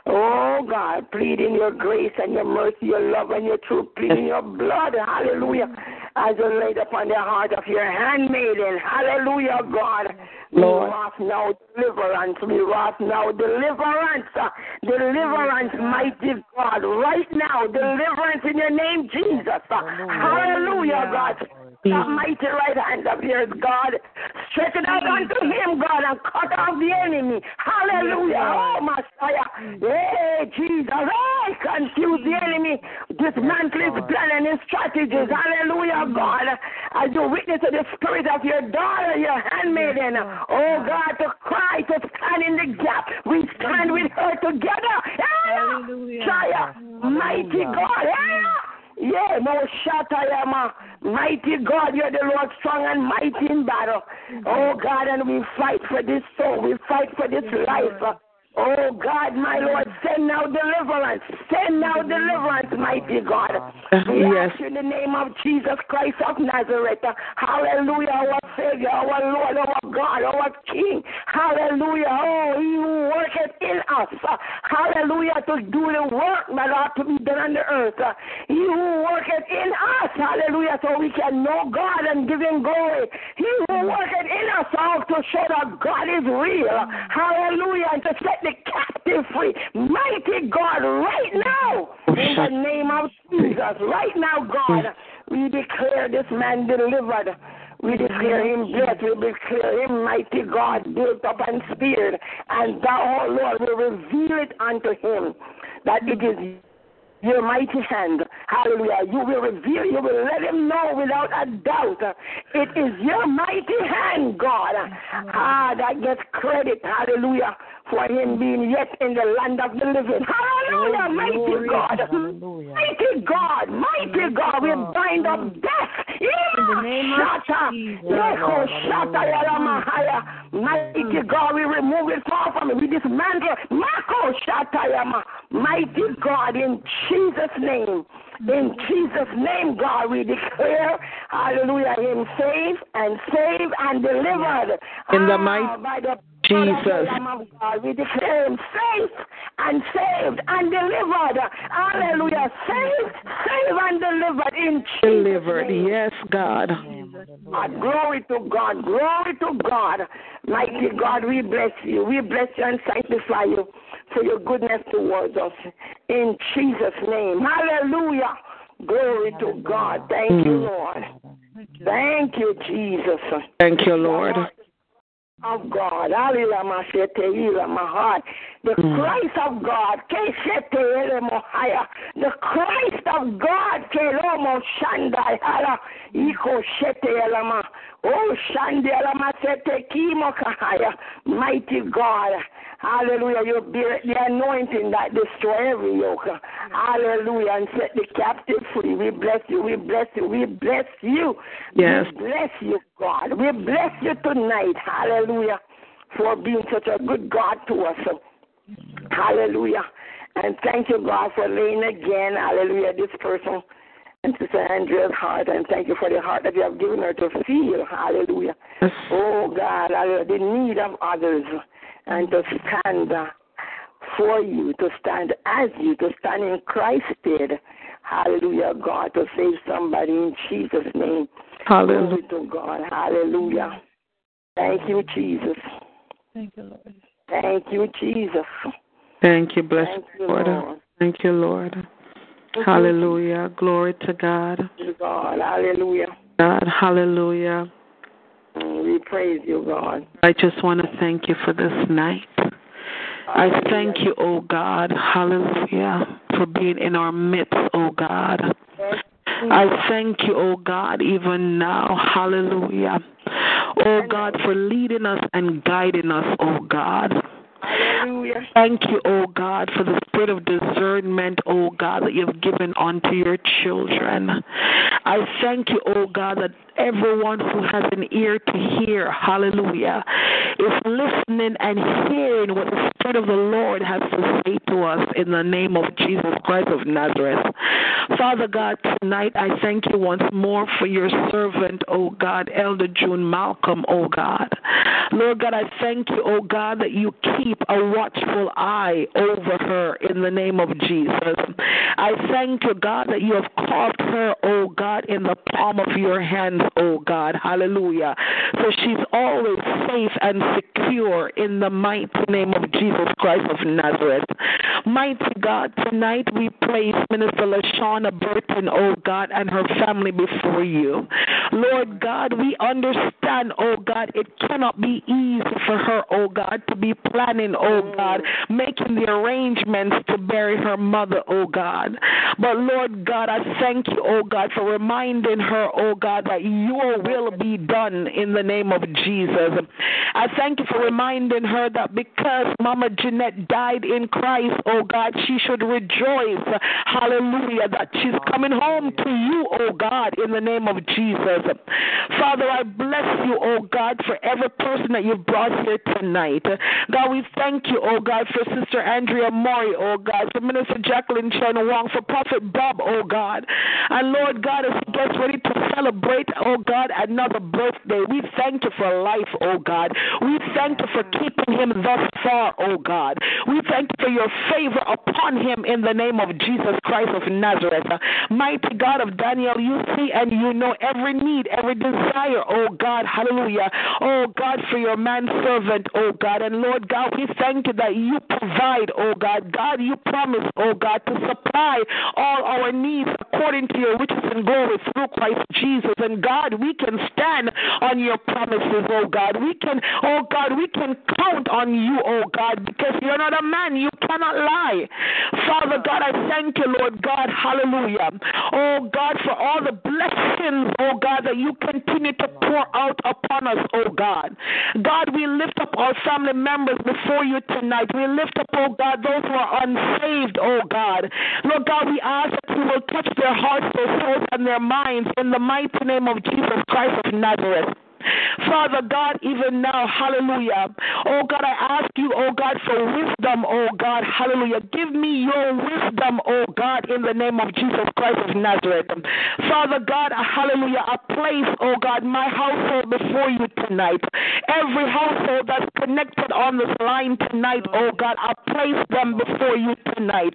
Oh God, pleading your grace and your mercy, your love and your truth, pleading your blood. Hallelujah. As you laid upon the heart of your handmaiden. Hallelujah, God. Lord. We wrath now deliverance. We wrath now deliverance. Deliverance, mighty God. Right now, deliverance in your name, Jesus. Hallelujah, God. That mighty right hand of yours, God. Stretch it out unto him, God, and cut off the enemy. Hallelujah. Oh, Messiah. Hey, Jesus. Jesus. Oh, confuse the enemy. Dismantle his plan and his strategies. Hallelujah, God. As you witness to the spirit of your daughter, your handmaiden. Oh, God, to cry, to stand in the gap. We stand with her together. Hallelujah. Mighty God. Yeah, no Shatayama. Mighty God, you're the Lord strong and mighty in battle. Oh God, and we fight for this soul. We fight for this life. Oh God, my Lord, send now deliverance. Send now deliverance, mighty God. *laughs* We Yes. ask you in the name of Jesus Christ of Nazareth. Hallelujah, our Savior, our Lord, our God, our King. Hallelujah. Oh, he who worketh in us. Hallelujah, to do the work that ought to be done on the earth. He who worketh in us. Hallelujah, so we can know God and give him glory. He who worketh in us all to show that God is real. Hallelujah, and to set the captive free. Mighty God, right now, in the name of Jesus, right now, God, we declare this man delivered. We declare him blessed. We declare him mighty God, built up and speared. And thou, oh Lord, will reveal it unto him that it is your mighty hand. Hallelujah. You will reveal, you will let him know without a doubt. It is your mighty hand, God. Ah, that gets credit. Hallelujah. For him being yet in the land of the living. Hallelujah. Mighty God. Mighty God. Mighty God. We bind up death. In the name of Mighty mm. God, we remove it far from it. We dismantle. Mako Shatayama. Mighty mm. God, in Jesus' name. In mm. Jesus' name, God, we declare, hallelujah, him saved and saved and delivered. In the Ah, mighty by the Jesus. blood the Lamb of God, we declare him saved and saved and delivered. Hallelujah. Saved, saved and delivered in Jesus' Delivered. Yes, God. God. Glory to God. Glory to God. Mighty God, we bless you. We bless you and sanctify you for your goodness towards us. In Jesus' name. Hallelujah. Glory to God. Thank you, mm. Lord. Thank you, Jesus. Thank you, Lord. Of God, Mashete Ila Mahai, the Christ of God, the Christ of God, Kelomo Shandai Hala, Iko Shete Elama, Oh Shande Elama Sete Kimo Kahaya, mighty God, Hallelujah, you bear the anointing that destroy every yoke. Hallelujah, and set the captive free. We bless you, we bless you, we bless you. Yes. We bless you, God. We bless you tonight. Hallelujah. For being such a good God to us. Hallelujah. And thank you, God, for laying again, hallelujah, this person and Sister Andrea's heart. And thank you for the heart that you have given her to feel. Hallelujah. Oh, God, the need of others and to stand uh, for you, to stand as you, to stand in Christ's stead. Hallelujah, God, to save somebody in Jesus' name. Hallelujah. Glory to God. Hallelujah. Thank you, Jesus. Thank you, Lord. Thank you, Jesus. Thank you, blessed Thank you, Lord. Lord. Thank you, Lord. Hallelujah. Glory to God. You, God. Hallelujah. God, hallelujah. Mm, We praise you, God. I just want to thank you for this night. I thank you, oh God, hallelujah, for being in our midst, oh God. I thank you, oh God, even now, hallelujah. Oh God, for leading us and guiding us, oh God. Hallelujah. Thank you, oh God, for the spirit of discernment, oh God, that you've given unto your children. I thank you, oh God, that everyone who has an ear to hear, hallelujah, is listening and hearing what the Spirit of the Lord has to say to us in the name of Jesus Christ of Nazareth. Father God, tonight I thank you once more for your servant, oh God, Elder June Malcolm, oh God. Lord God, I thank you, oh God, that you keep a watchful eye over her in the name of Jesus. I thank you, God, that you have carved her, oh God, in the palm of your hands, oh God. Hallelujah. So she's always safe and secure in the mighty name of Jesus Christ of Nazareth. Mighty God, tonight we place Minister LaShawna Burton, oh God, and her family before you. Lord God, we understand, oh God, it cannot be easy for her, oh God, to be planning, oh God, mm. making the arrangements to bury her mother, oh God. But Lord God, I thank you, oh God, for reminding her, oh God, that your will be done in the name of Jesus. I thank you for reminding her that because Mama Jeanette died in Christ, oh God, she should rejoice. Hallelujah. That she's coming home to you, oh God, in the name of Jesus. Father, I bless you, oh God, for every person that you've brought here tonight. God, we thank you, oh God, for Sister Andrea Mori, oh God, for Minister Jacqueline Chen Wong, for Prophet Bob, oh God. And Lord God, as he gets ready to celebrate, oh God, another birthday, we thank you for life, oh God. We thank you for keeping him thus far, oh God. We thank you for your favor upon him in the name of Jesus Christ of Nazareth. Mighty God of Daniel, you see and you know every need, every desire, oh God. Hallelujah. Oh God, for your manservant, oh God. And Lord God, we thank you that you provide, oh God. God, you promise, oh God, to supply all our needs according to your riches and glory through Christ Jesus. And God, we can stand on your promises, oh God. We can, oh God, we can count on you, oh God, because you're not a man. You cannot lie. Father God, I thank you, Lord God. Hallelujah. Oh God, for all the blessings, oh God, that you continue to pour out upon us, oh God. God, we lift up our family members before you tonight. We lift up, oh God, those who are unsaved, oh God. Lord God, we ask that you will touch their hearts, their souls, and their minds in the mighty name of Jesus Christ of Nazareth. Father God, even now, hallelujah. Oh God, I ask you, oh God, for wisdom, oh God, hallelujah. Give me your wisdom, oh God, in the name of Jesus Christ of Nazareth. Father God, hallelujah. I place, oh God, my household before you tonight. Every household that's connected on this line tonight, oh God, I place them before you tonight.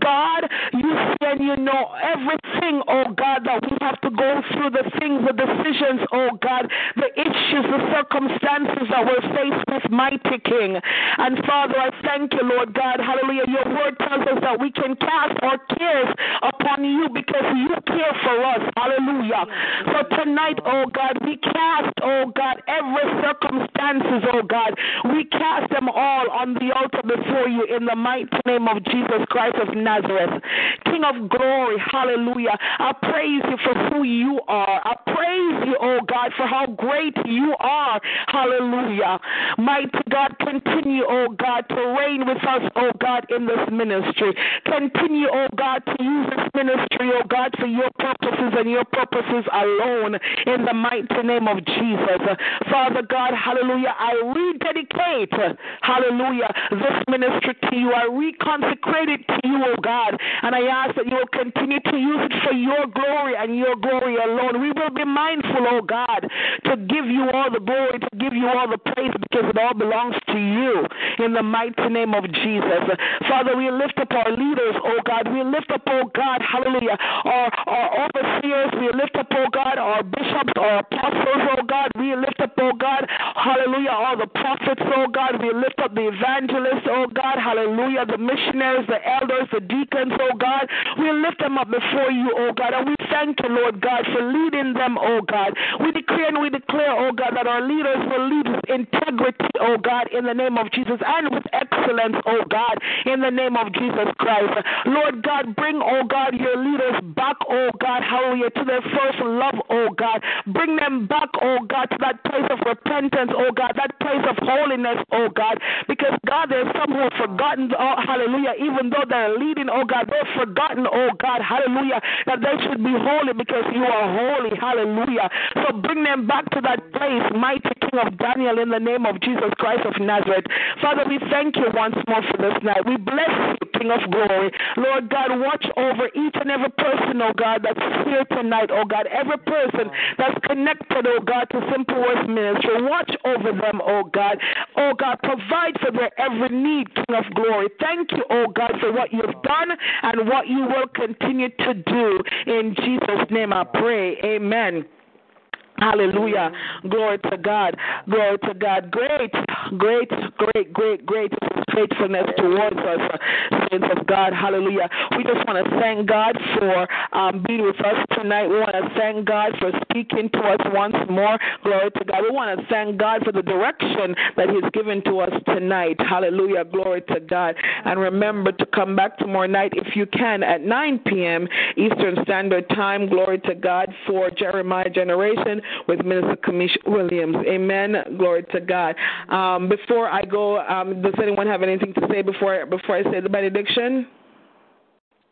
God, you see and you know everything, oh God, that we have to go through the things, the decisions, oh God, the issues, the circumstances that we're faced with, mighty King. And Father, I thank you, Lord God. Hallelujah. Your word tells us that we can cast our cares upon you because you care for us. Hallelujah. So tonight, oh God, we cast, oh God, every circumstances, oh God. We cast them all on the altar before you in the mighty name of Jesus Christ of Nazareth. King of glory, hallelujah. I praise you for who you are. I praise you, oh God, for how great great you are. Hallelujah. Mighty God, continue, oh God, to reign with us, oh God, in this ministry. Continue, oh God, to use this ministry, oh God, for your purposes and your purposes alone in the mighty name of Jesus. Father God, hallelujah, I rededicate, hallelujah, this ministry to you. I reconsecrate it to you, oh God, and I ask that you will continue to use it for your glory and your glory alone. We will be mindful, oh God, to give you all the glory, to give you all the praise because it all belongs to you in the mighty name of Jesus. Father, we lift up our leaders, oh God. We lift up, oh God, hallelujah, our, our overseers. We lift up, oh God, our bishops, our apostles, oh God. We lift up, oh God, hallelujah, all the prophets, oh God. We lift up the evangelists, oh God, hallelujah, the missionaries, the elders, the deacons, oh God. We lift them up before you, oh God, and we thank you, Lord God, for leading them, oh God. We declare and we declare oh God, that our leaders will lead with integrity, oh God, in the name of Jesus, and with excellence, oh God, in the name of Jesus Christ. Lord God, bring, oh God, your leaders back, oh God, hallelujah, to their first love, oh God. Bring them back, oh God, to that place of repentance, oh God, that place of holiness, oh God, because God, there's some who have forgotten, oh hallelujah, even though they're leading, oh God, they've forgotten, oh God, hallelujah, that they should be holy because you are holy, hallelujah. So bring them back to that place, mighty King of Daniel, in the name of Jesus Christ of Nazareth. Father, we thank you once more for this night. We bless you, King of glory. Lord God, watch over each and every person, oh God, that's here tonight, oh God. Every person that's connected, oh God, to Simple Words Ministry. Watch over them, oh God. Oh God, provide for their every need, King of glory. Thank you, oh God, for what you've done and what you will continue to do. In Jesus' name I pray. Amen Hallelujah. Glory to God. Glory to God. Great, great, great, great, great faithfulness towards us, saints of God. Hallelujah. We just want to thank God for um, being with us tonight. We want to thank God for speaking to us once more. Glory to God. We want to thank God for the direction that He's given to us tonight. Hallelujah. Glory to God. And remember to come back tomorrow night if you can at 9 p.m. Eastern Standard Time. Glory to God for Jeremiah Generation with Minister Kamish Williams. Amen. Glory to God. Um, before I go, um, does anyone have anything to say before before I say the benediction?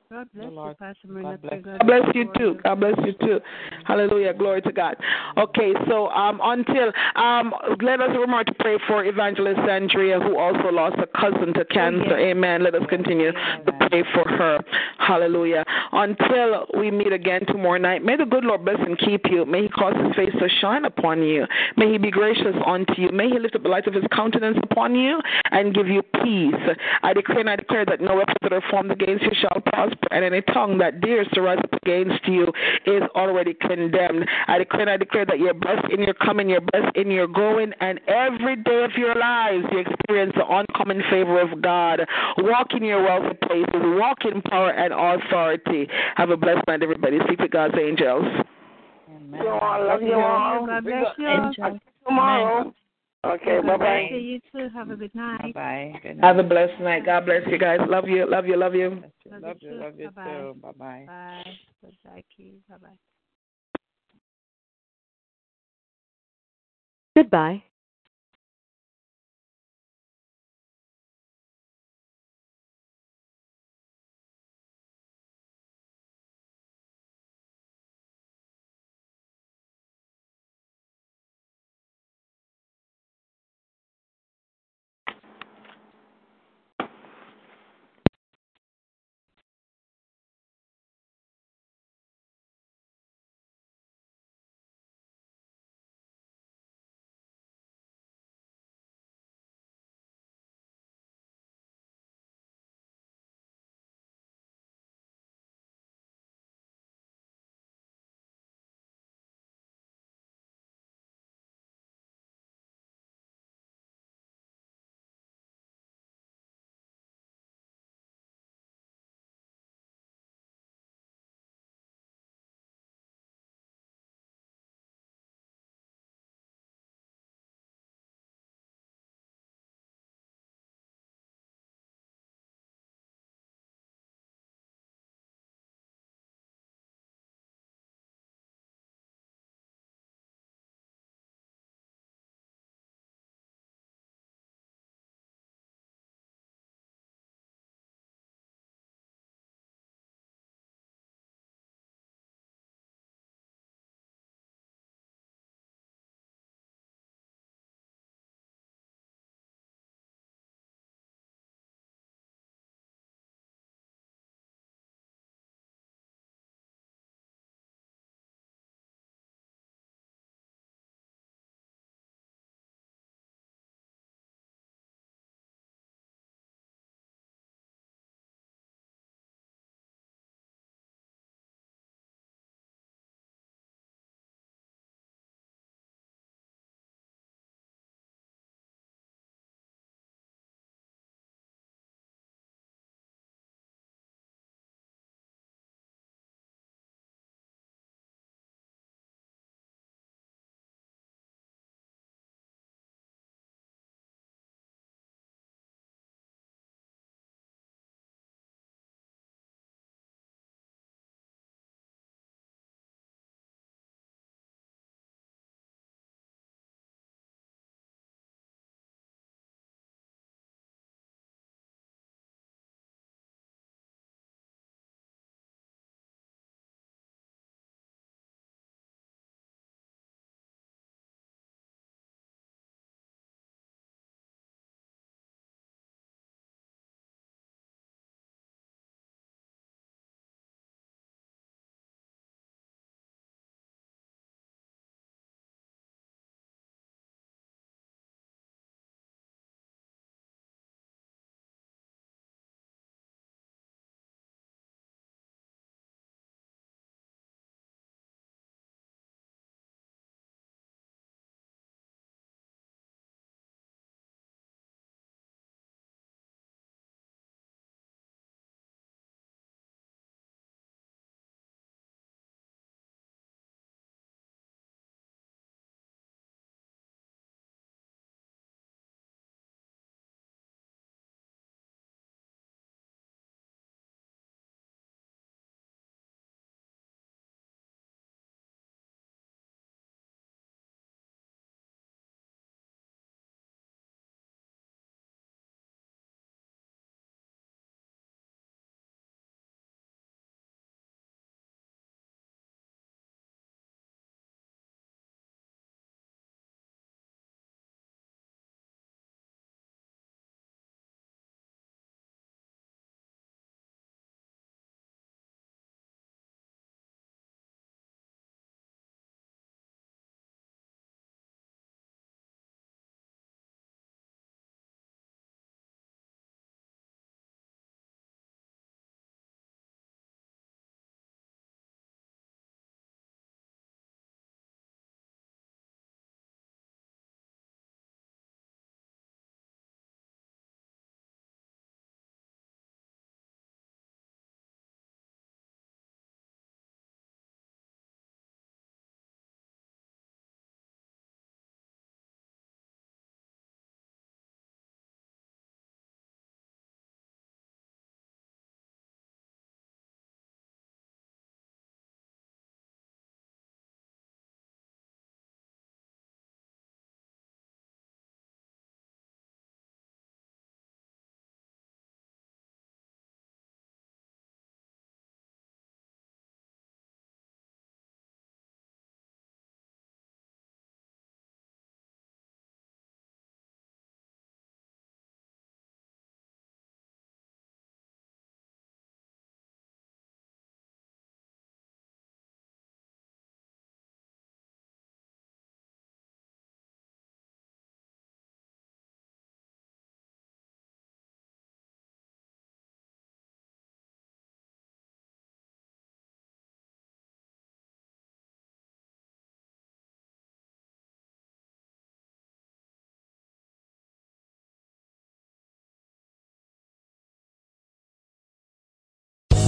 God bless you, Pastor Marina. God bless you too. God bless you too. Hallelujah. Glory to God. Okay, so um, until um, let us remember to pray for Evangelist Andrea, who also lost a cousin to cancer. Amen. Let us continue to pray for her. Hallelujah. Until we meet again tomorrow night, may the good Lord bless and keep you. May He cause His face to shine upon you. May He be gracious unto you. May He lift up the light of His countenance upon you and give you peace. I declare and I declare that no weapons that are formed against you shall prosper and any tongue that dares to rise up against you is already condemned. I declare and I declare that you're blessed in your coming, you're blessed in your going, and every day of your lives you experience the uncommon favor of God. Walk in your wealthy places, walk in power and authority. Have a blessed night, everybody. Speak to God's angels. Amen. You all love you all. God bless you. Tomorrow. Okay, bye bye. You too. Have a good night. Bye. Good Have a blessed night. God bless you guys. Love you. Love you. Love you. Love you. Love you Bye-bye. too. Bye bye. Bye. Bye. Bye. Bye. Goodbye.